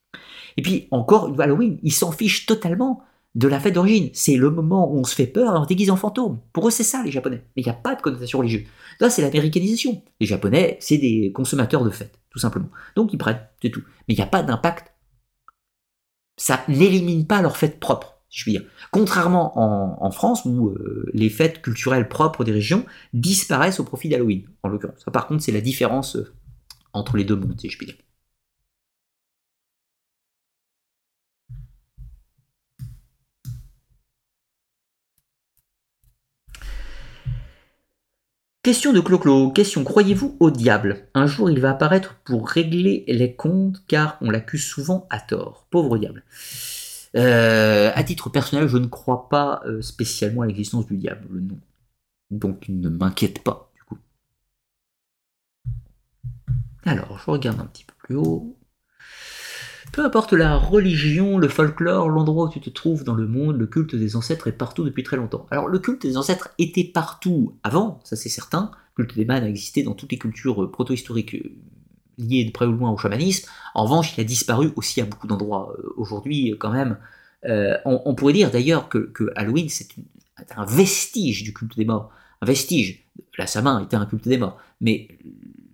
Et puis encore, Halloween, ils s'en fichent totalement de la fête d'origine. C'est le moment où on se fait peur et on se déguise en fantôme. Pour eux, c'est ça, les Japonais. Mais il n'y a pas de connotation religieuse. Là, c'est l'américanisation. Les Japonais, c'est des consommateurs de fêtes, tout simplement. Donc, ils prennent, c'est tout. Mais il n'y a pas d'impact. Ça n'élimine pas leur fête propre, Contrairement en, France, où euh, les fêtes culturelles propres des régions disparaissent au profit d'Halloween, en l'occurrence. Ça, par contre, c'est la différence euh, entre les deux mondes, si je puis dire. Question de Clo-Clo. Question croyez-vous au diable? Un jour il va apparaître pour régler les comptes car on l'accuse souvent à tort. Pauvre diable. Euh, à titre personnel, je ne crois pas euh, spécialement à l'existence du diable, non. Donc ne m'inquiète pas, du coup. Alors, je regarde un petit peu plus haut. Peu importe la religion, le folklore, l'endroit où tu te trouves dans le monde, le culte des ancêtres est partout depuis très longtemps. Alors le culte des ancêtres était partout avant, ça c'est certain. Le culte des mânes a existé dans toutes les cultures euh, proto-historiques euh, liées de près ou loin au chamanisme. En revanche, il a disparu aussi à beaucoup d'endroits euh, aujourd'hui quand même. on, pourrait dire d'ailleurs que, Halloween c'est un vestige du culte des morts. Un vestige. La Samin était un culte des morts. Mais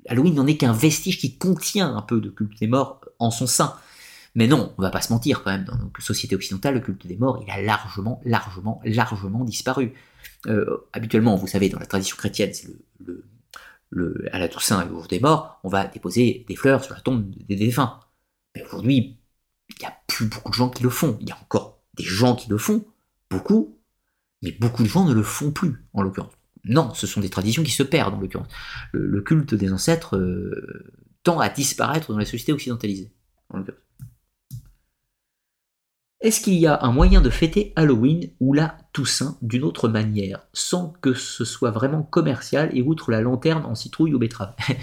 Halloween n'en est qu'un vestige qui contient un peu de culte des morts en son sein. Mais non, on va pas se mentir quand même, dans nos sociétés occidentales, le culte des morts, il a largement, largement, largement disparu. Euh, habituellement, vous savez, dans la tradition chrétienne, c'est le, à la Toussaint et au jour des morts, on va déposer des fleurs sur la tombe des défunts. Mais aujourd'hui, il n'y a plus beaucoup de gens qui le font. Il y a encore des gens qui le font, beaucoup, mais beaucoup de gens ne le font plus, en l'occurrence. Non, ce sont des traditions qui se perdent, en l'occurrence. Le, culte des ancêtres euh, tend à disparaître dans les sociétés occidentalisées, en l'occurrence. Est-ce qu'il y a un moyen de fêter Halloween ou la Toussaint d'une autre manière, sans que ce soit vraiment commercial et outre la lanterne en citrouille ou betterave?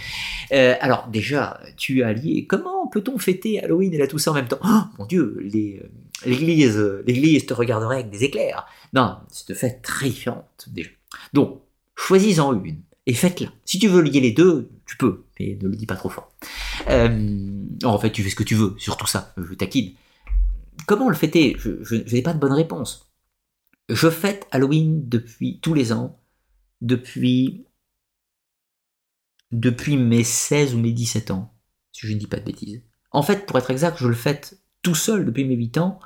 Euh, Alors déjà, tu as lié, comment peut-on fêter Halloween et la Toussaint en même temps? Oh mon Dieu, euh, l'église, l'église te regarderait avec des éclairs. Non, c'est de fait très différente déjà. Donc, choisis-en une et faites-la. Si tu veux lier les deux, tu peux, mais ne le dis pas trop fort. Euh, en fait, tu fais ce que tu veux, surtout ça, je taquine. Comment le fêter? Je, n'ai pas de bonne réponse. Je fête Halloween depuis tous les ans, depuis, depuis mes 16 ou mes 17 ans, si je ne dis pas de bêtises. En fait, pour être exact, je le fête tout seul depuis mes 8 ans,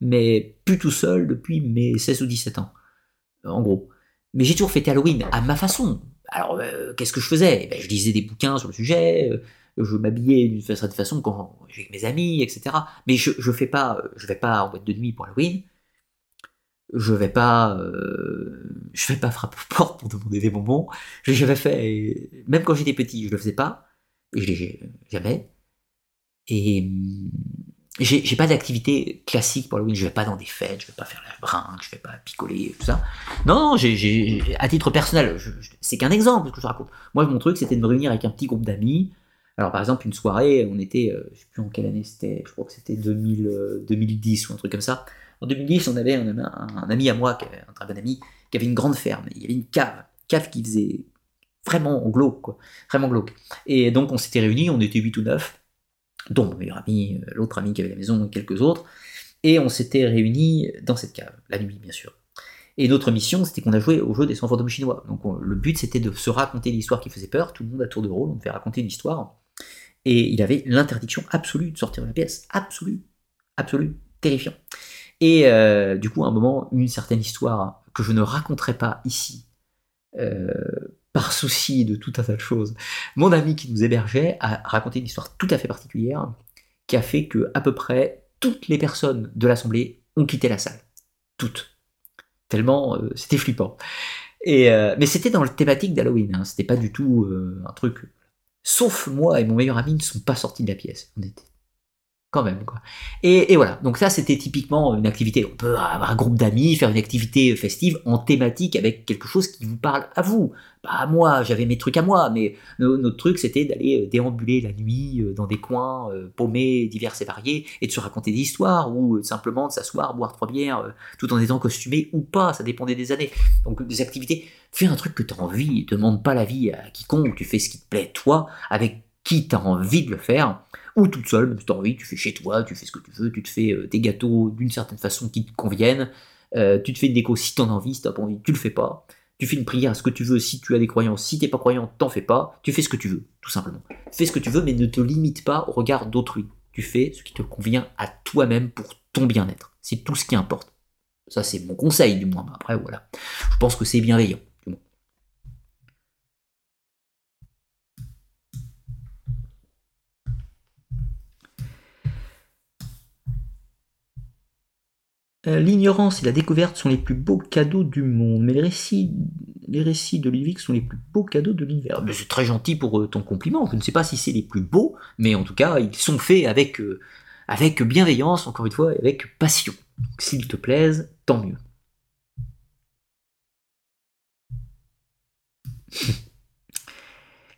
mais plus tout seul depuis mes 16 ou 17 ans, en gros. Mais j'ai toujours fêté Halloween à ma façon. Alors, euh, qu'est-ce que je faisais? Eh ben, Je lisais des bouquins sur le sujet, euh, je m'habillais d'une certaine façon quand avec mes amis, etc. Mais je je fais pas, je vais pas en boîte de nuit pour Halloween. Je vais pas, euh, je vais pas frapper aux portes pour demander des bonbons. J'avais fait, même quand j'étais petit, je le faisais pas et je l'ai jamais. Et hum, j'ai pas d'activité classique pour Halloween. Je vais pas dans des fêtes, je vais pas faire la brinque, je vais pas picoler, tout ça. Non, j'ai, à titre personnel, c'est qu'un exemple que je raconte. Moi, mon truc, c'était de me réunir avec un petit groupe d'amis alors par exemple, une soirée, on était, euh, je sais plus en quelle année c'était, je crois que c'était 2000, 2010 euh, ou un truc comme ça. En 2010, on avait un, ami à moi, qui avait, un très bon ami, qui avait une grande ferme. Il y avait une cave, cave qui faisait vraiment glauque, vraiment glauque. Et donc on s'était réunis, on était 8 ou 9, dont mon meilleur ami, euh, l'autre ami qui avait la maison, et quelques autres, et on s'était réunis dans cette cave, la nuit bien sûr. Et notre mission, c'était qu'on a joué au jeu des 100 fantômes chinois. Donc le but, c'était de se raconter l'histoire qui faisait peur. Tout le monde à tour de rôle, on devait raconter une histoire et il avait l'interdiction absolue de sortir de la pièce. Absolue. Absolue. Terrifiant. Et euh, du coup, à un moment, une certaine histoire que je ne raconterai pas ici, euh, par souci de tout un tas de choses, mon ami qui nous hébergeait a raconté une histoire tout à fait particulière qui a fait que à peu près toutes les personnes de l'assemblée ont quitté la salle. Toutes. Tellement euh, c'était flippant. Et, mais c'était dans le thématique d'Halloween, hein. c'était pas du tout un truc sauf moi et mon meilleur ami ne sont pas sortis de la pièce. On était quand même quoi. Et, voilà, donc ça c'était typiquement une activité. On peut avoir un groupe d'amis, faire une activité festive en thématique avec quelque chose qui vous parle à vous. À moi, j'avais mes trucs à moi, mais notre truc c'était d'aller euh, déambuler la nuit euh, dans des coins euh, paumés, divers et variés, et de se raconter des histoires, ou simplement de s'asseoir, boire trois bières, tout en étant costumé ou pas, ça dépendait des années. Donc des activités, fais un truc que tu as envie, demande pas la vie à quiconque, tu fais ce qui te plaît toi, avec qui tu as envie de le faire ou toute seule, même si envie, tu fais chez toi, tu fais ce que tu veux, tu te fais euh, tes gâteaux d'une certaine façon qui te conviennent, euh, tu te fais une déco si t'en as envie, si t'as pas envie, tu le fais pas. Tu fais une prière, ce que tu veux, si tu as des croyances, si t'es pas croyant, t'en fais pas, tu fais ce que tu veux, tout simplement. Fais ce que tu veux, mais ne te limite pas au regard d'autrui. Tu fais ce qui te convient à toi-même pour ton bien-être. C'est tout ce qui importe. Ça, c'est mon conseil, du moins. Après, voilà. Je pense que c'est bienveillant. L'ignorance et la découverte sont les plus beaux cadeaux du monde, mais les récits, les récits de Ludwig sont les plus beaux cadeaux de l'univers. C'est très gentil pour euh, ton compliment, je ne sais pas si c'est les plus beaux, mais en tout cas, ils sont faits avec, euh, avec bienveillance, encore une fois, avec passion. S'ils te plaisent, tant mieux.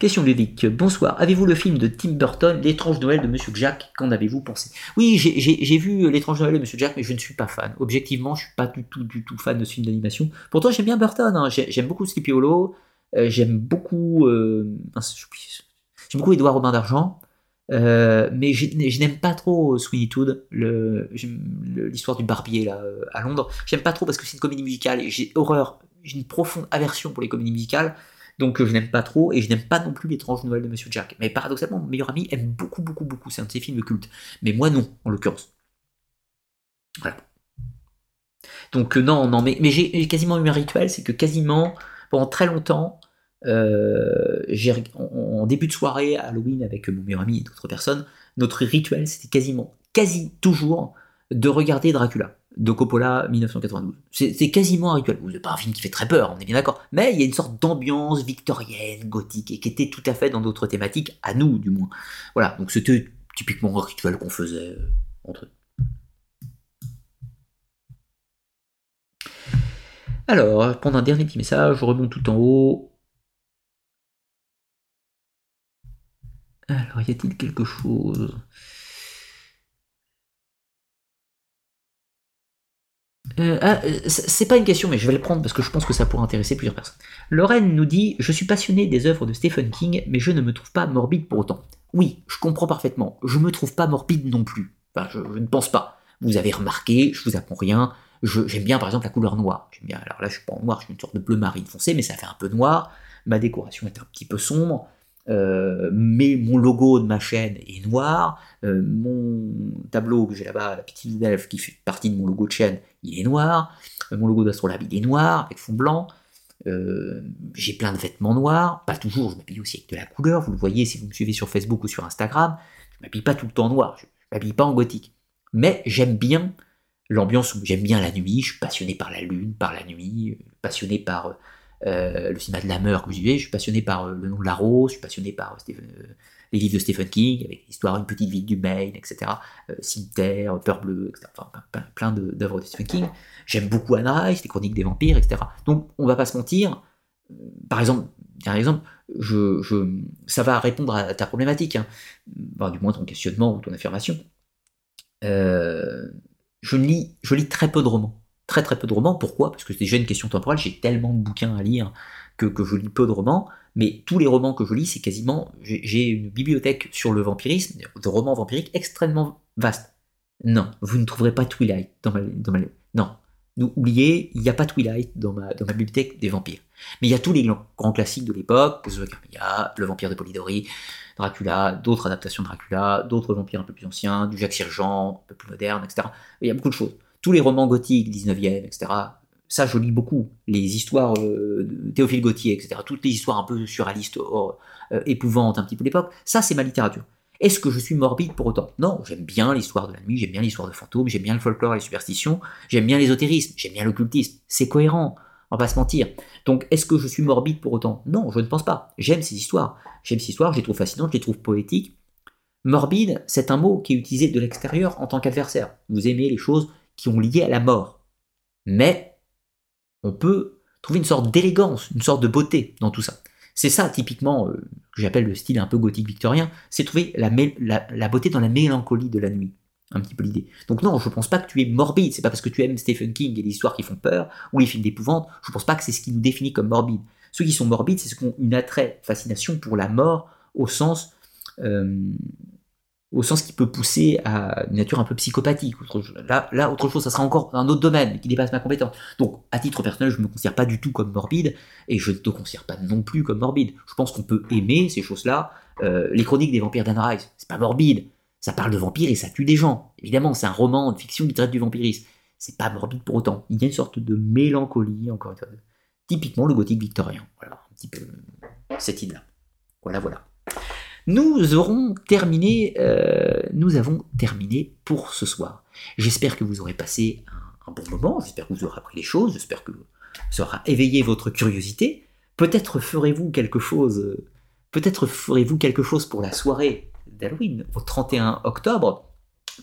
Question Ludic. Bonsoir. Avez-vous le film de Tim Burton, L'étrange Noël de Monsieur Jack? Qu'en avez-vous pensé? Oui, j'ai vu L'étrange Noël de Monsieur Jack, mais je ne suis pas fan. Objectivement, je suis pas du tout, du tout fan de ce film d'animation. Pourtant, j'aime bien Burton. Hein. J'aime beaucoup Sleepy Hollow. Euh, j'aime beaucoup. Euh... J'aime beaucoup Édouard Robin d'Argent. Euh, mais je, n'aime pas trop Sweeney Todd, l'histoire du barbier là, à Londres. J'aime pas trop parce que c'est une comédie musicale et j'ai horreur, j'ai une profonde aversion pour les comédies musicales. Donc euh, je n'aime pas trop, et je n'aime pas non plus l'étrange Noël de Monsieur Jack. Mais paradoxalement, mon meilleur ami aime beaucoup, beaucoup, beaucoup. C'est un de ses films cultes. Mais moi non, en l'occurrence. Voilà. Donc euh, non, non, mais, mais j'ai quasiment eu un rituel, c'est que quasiment, pendant très longtemps, euh, en, début de soirée, Halloween, avec mon meilleur ami et d'autres personnes, notre rituel, c'était quasiment, quasi toujours, de regarder Dracula de Coppola 1992. C'est quasiment un rituel. C'est pas un film qui fait très peur, on est bien d'accord. Mais il y a une sorte d'ambiance victorienne, gothique, et qui était tout à fait dans d'autres thématiques, à nous du moins. Voilà, donc c'était typiquement un rituel qu'on faisait euh, entre eux. Alors, prendre un dernier petit message, je remonte tout en haut. Alors, y a-t-il quelque chose? Euh, ah, euh, c'est pas une question, mais je vais le prendre parce que je pense que ça pourrait intéresser plusieurs personnes. Lorraine nous dit Je suis passionné des œuvres de Stephen King, mais je ne me trouve pas morbide pour autant. Oui, je comprends parfaitement. Je me trouve pas morbide non plus. Enfin, je, ne pense pas. Vous avez remarqué, je vous apprends rien. J'aime bien par exemple la couleur noire. J'aime bien. Alors là, je suis pas en noir, je suis une sorte de bleu marine foncé, mais ça fait un peu noir. Ma décoration est un petit peu sombre. Euh, mais mon logo de ma chaîne est noir, euh, mon tableau que j'ai là-bas, la petite elfe qui fait partie de mon logo de chaîne, il est noir, euh, mon logo d'Astrolabe il est noir, avec fond blanc, j'ai plein de vêtements noirs, pas toujours, je m'habille aussi avec de la couleur, vous le voyez si vous me suivez sur Facebook ou sur Instagram, je m'habille pas tout le temps noir, je, m'habille pas en gothique, mais j'aime bien l'ambiance, j'aime bien la nuit, je suis passionné par la lune, par la nuit, passionné par euh, le cinéma de la meurt que je je suis passionné par euh, Le nom de la rose, je suis passionné par euh, les livres de Stephen King, avec l'histoire d'une petite ville du Maine, etc. Cimetière, Peur bleue, etc. Enfin, plein d'œuvres de Stephen King. J'aime beaucoup Anne Rice, les chroniques des vampires, etc. Donc, on va pas se mentir. Par exemple, un exemple, ça va répondre à ta problématique, hein. du moins ton questionnement ou ton affirmation. je lis très peu de romans très très peu de romans. Pourquoi? Parce que c'est déjà une question temporelle, j'ai tellement de bouquins à lire que, je lis peu de romans, mais tous les romans que je lis, c'est quasiment... J'ai une bibliothèque sur le vampirisme, de romans vampiriques extrêmement vaste. Non, vous ne trouverez pas Twilight dans ma... Non, nous, oubliez, il n'y a pas Twilight dans ma, bibliothèque des vampires. Mais il y a tous les grands classiques de l'époque, Le Vampire de Polidori, Dracula, d'autres adaptations de Dracula, d'autres vampires un peu plus anciens, du Jacques Sergent, un peu plus moderne, etc. Il y a beaucoup de choses tous les romans gothiques, 19e, etc., ça je lis beaucoup. Les histoires euh, de Théophile Gautier, etc., toutes les histoires un peu surréalistes, euh, épouvantes un petit peu l'époque, ça c'est ma littérature. Est-ce que je suis morbide pour autant? Non, j'aime bien l'histoire de la nuit, j'aime bien l'histoire de fantômes, j'aime bien le folklore et les superstitions, j'aime bien l'ésotérisme, j'aime bien l'occultisme. C'est cohérent, on va pas se mentir. Donc est-ce que je suis morbide pour autant? Non, je ne pense pas. J'aime ces histoires. J'aime ces histoires, je les trouve fascinantes, je les trouve poétiques. Morbide, c'est un mot qui est utilisé de l'extérieur en tant qu'adversaire. Vous aimez les choses qui ont lié à la mort. Mais on peut trouver une sorte d'élégance, une sorte de beauté dans tout ça. C'est ça typiquement euh, que j'appelle le style un peu gothique victorien, c'est trouver la, la, beauté dans la mélancolie de la nuit. Un petit peu l'idée. Donc non, je pense pas que tu es morbide, c'est pas parce que tu aimes Stephen King et les histoires qui font peur, ou les films d'épouvante, je pense pas que c'est ce qui nous définit comme morbide. Ceux qui sont morbides, c'est ceux qui ont une attrait, fascination pour la mort, au sens euh, au sens qui peut pousser à une nature un peu psychopathique. Là, autre chose, ça sera encore un autre domaine qui dépasse ma compétence. Donc, à titre personnel, je ne me considère pas du tout comme morbide, et je ne te considère pas non plus comme morbide. Je pense qu'on peut aimer ces choses-là. Euh, les chroniques des vampires d'Anne Rice, c'est pas morbide. Ça parle de vampires et ça tue des gens. Évidemment, c'est un roman de fiction qui traite du vampirisme. C'est pas morbide pour autant. Il y a une sorte de mélancolie, encore une fois. Typiquement le gothique victorien. Voilà, un petit peu cette idée-là. Voilà, voilà. Nous aurons terminé, euh, nous avons terminé pour ce soir. J'espère que vous aurez passé un, bon moment, j'espère que vous aurez appris des choses, j'espère que ça aura éveillé votre curiosité. Peut-être ferez-vous quelque chose, peut-être ferez-vous quelque chose pour la soirée d'Halloween au 31 octobre.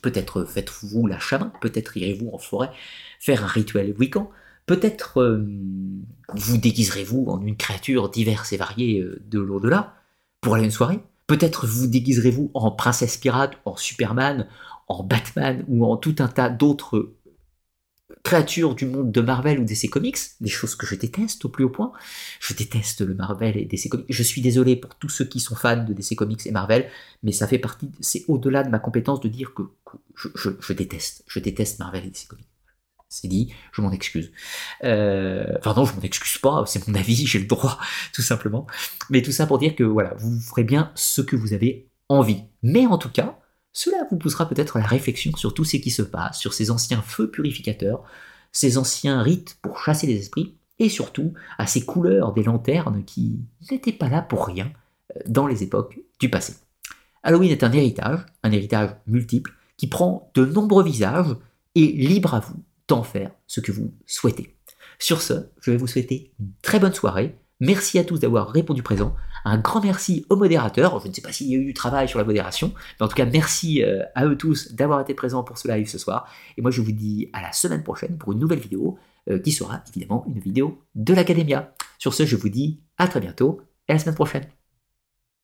Peut-être faites-vous la chaman, peut-être irez-vous en forêt faire un rituel week-end, peut-être euh, vous déguiserez-vous en une créature diverse et variée euh, de l'au-delà pour aller à une soirée. Peut-être vous déguiserez-vous en princesse pirate, en Superman, en Batman ou en tout un tas d'autres créatures du monde de Marvel ou DC Comics, des choses que je déteste au plus haut point. Je déteste le Marvel et DC Comics. Je suis désolé pour tous ceux qui sont fans de DC Comics et Marvel, mais ça fait partie, c'est au-delà de ma compétence de dire que, je, déteste, je déteste Marvel et DC Comics. C'est dit, je m'en excuse. Euh, enfin non, je m'en excuse pas, c'est mon avis, j'ai le droit, tout simplement. Mais tout ça pour dire que voilà, vous ferez bien ce que vous avez envie. Mais en tout cas, cela vous poussera peut-être à la réflexion sur tout ce qui se passe, sur ces anciens feux purificateurs, ces anciens rites pour chasser les esprits, et surtout à ces couleurs des lanternes qui n'étaient pas là pour rien euh, dans les époques du passé. Halloween est un héritage, un héritage multiple, qui prend de nombreux visages, et libre à vous d'en faire ce que vous souhaitez. Sur ce, je vais vous souhaiter une très bonne soirée. Merci à tous d'avoir répondu présent. Un grand merci aux modérateurs. Je ne sais pas s'il y a eu du travail sur la modération, mais en tout cas, merci euh, à eux tous d'avoir été présents pour ce live ce soir. Et moi, je vous dis à la semaine prochaine pour une nouvelle vidéo euh, qui sera évidemment une vidéo de l'Academia. Sur ce, je vous dis à très bientôt et à la semaine prochaine.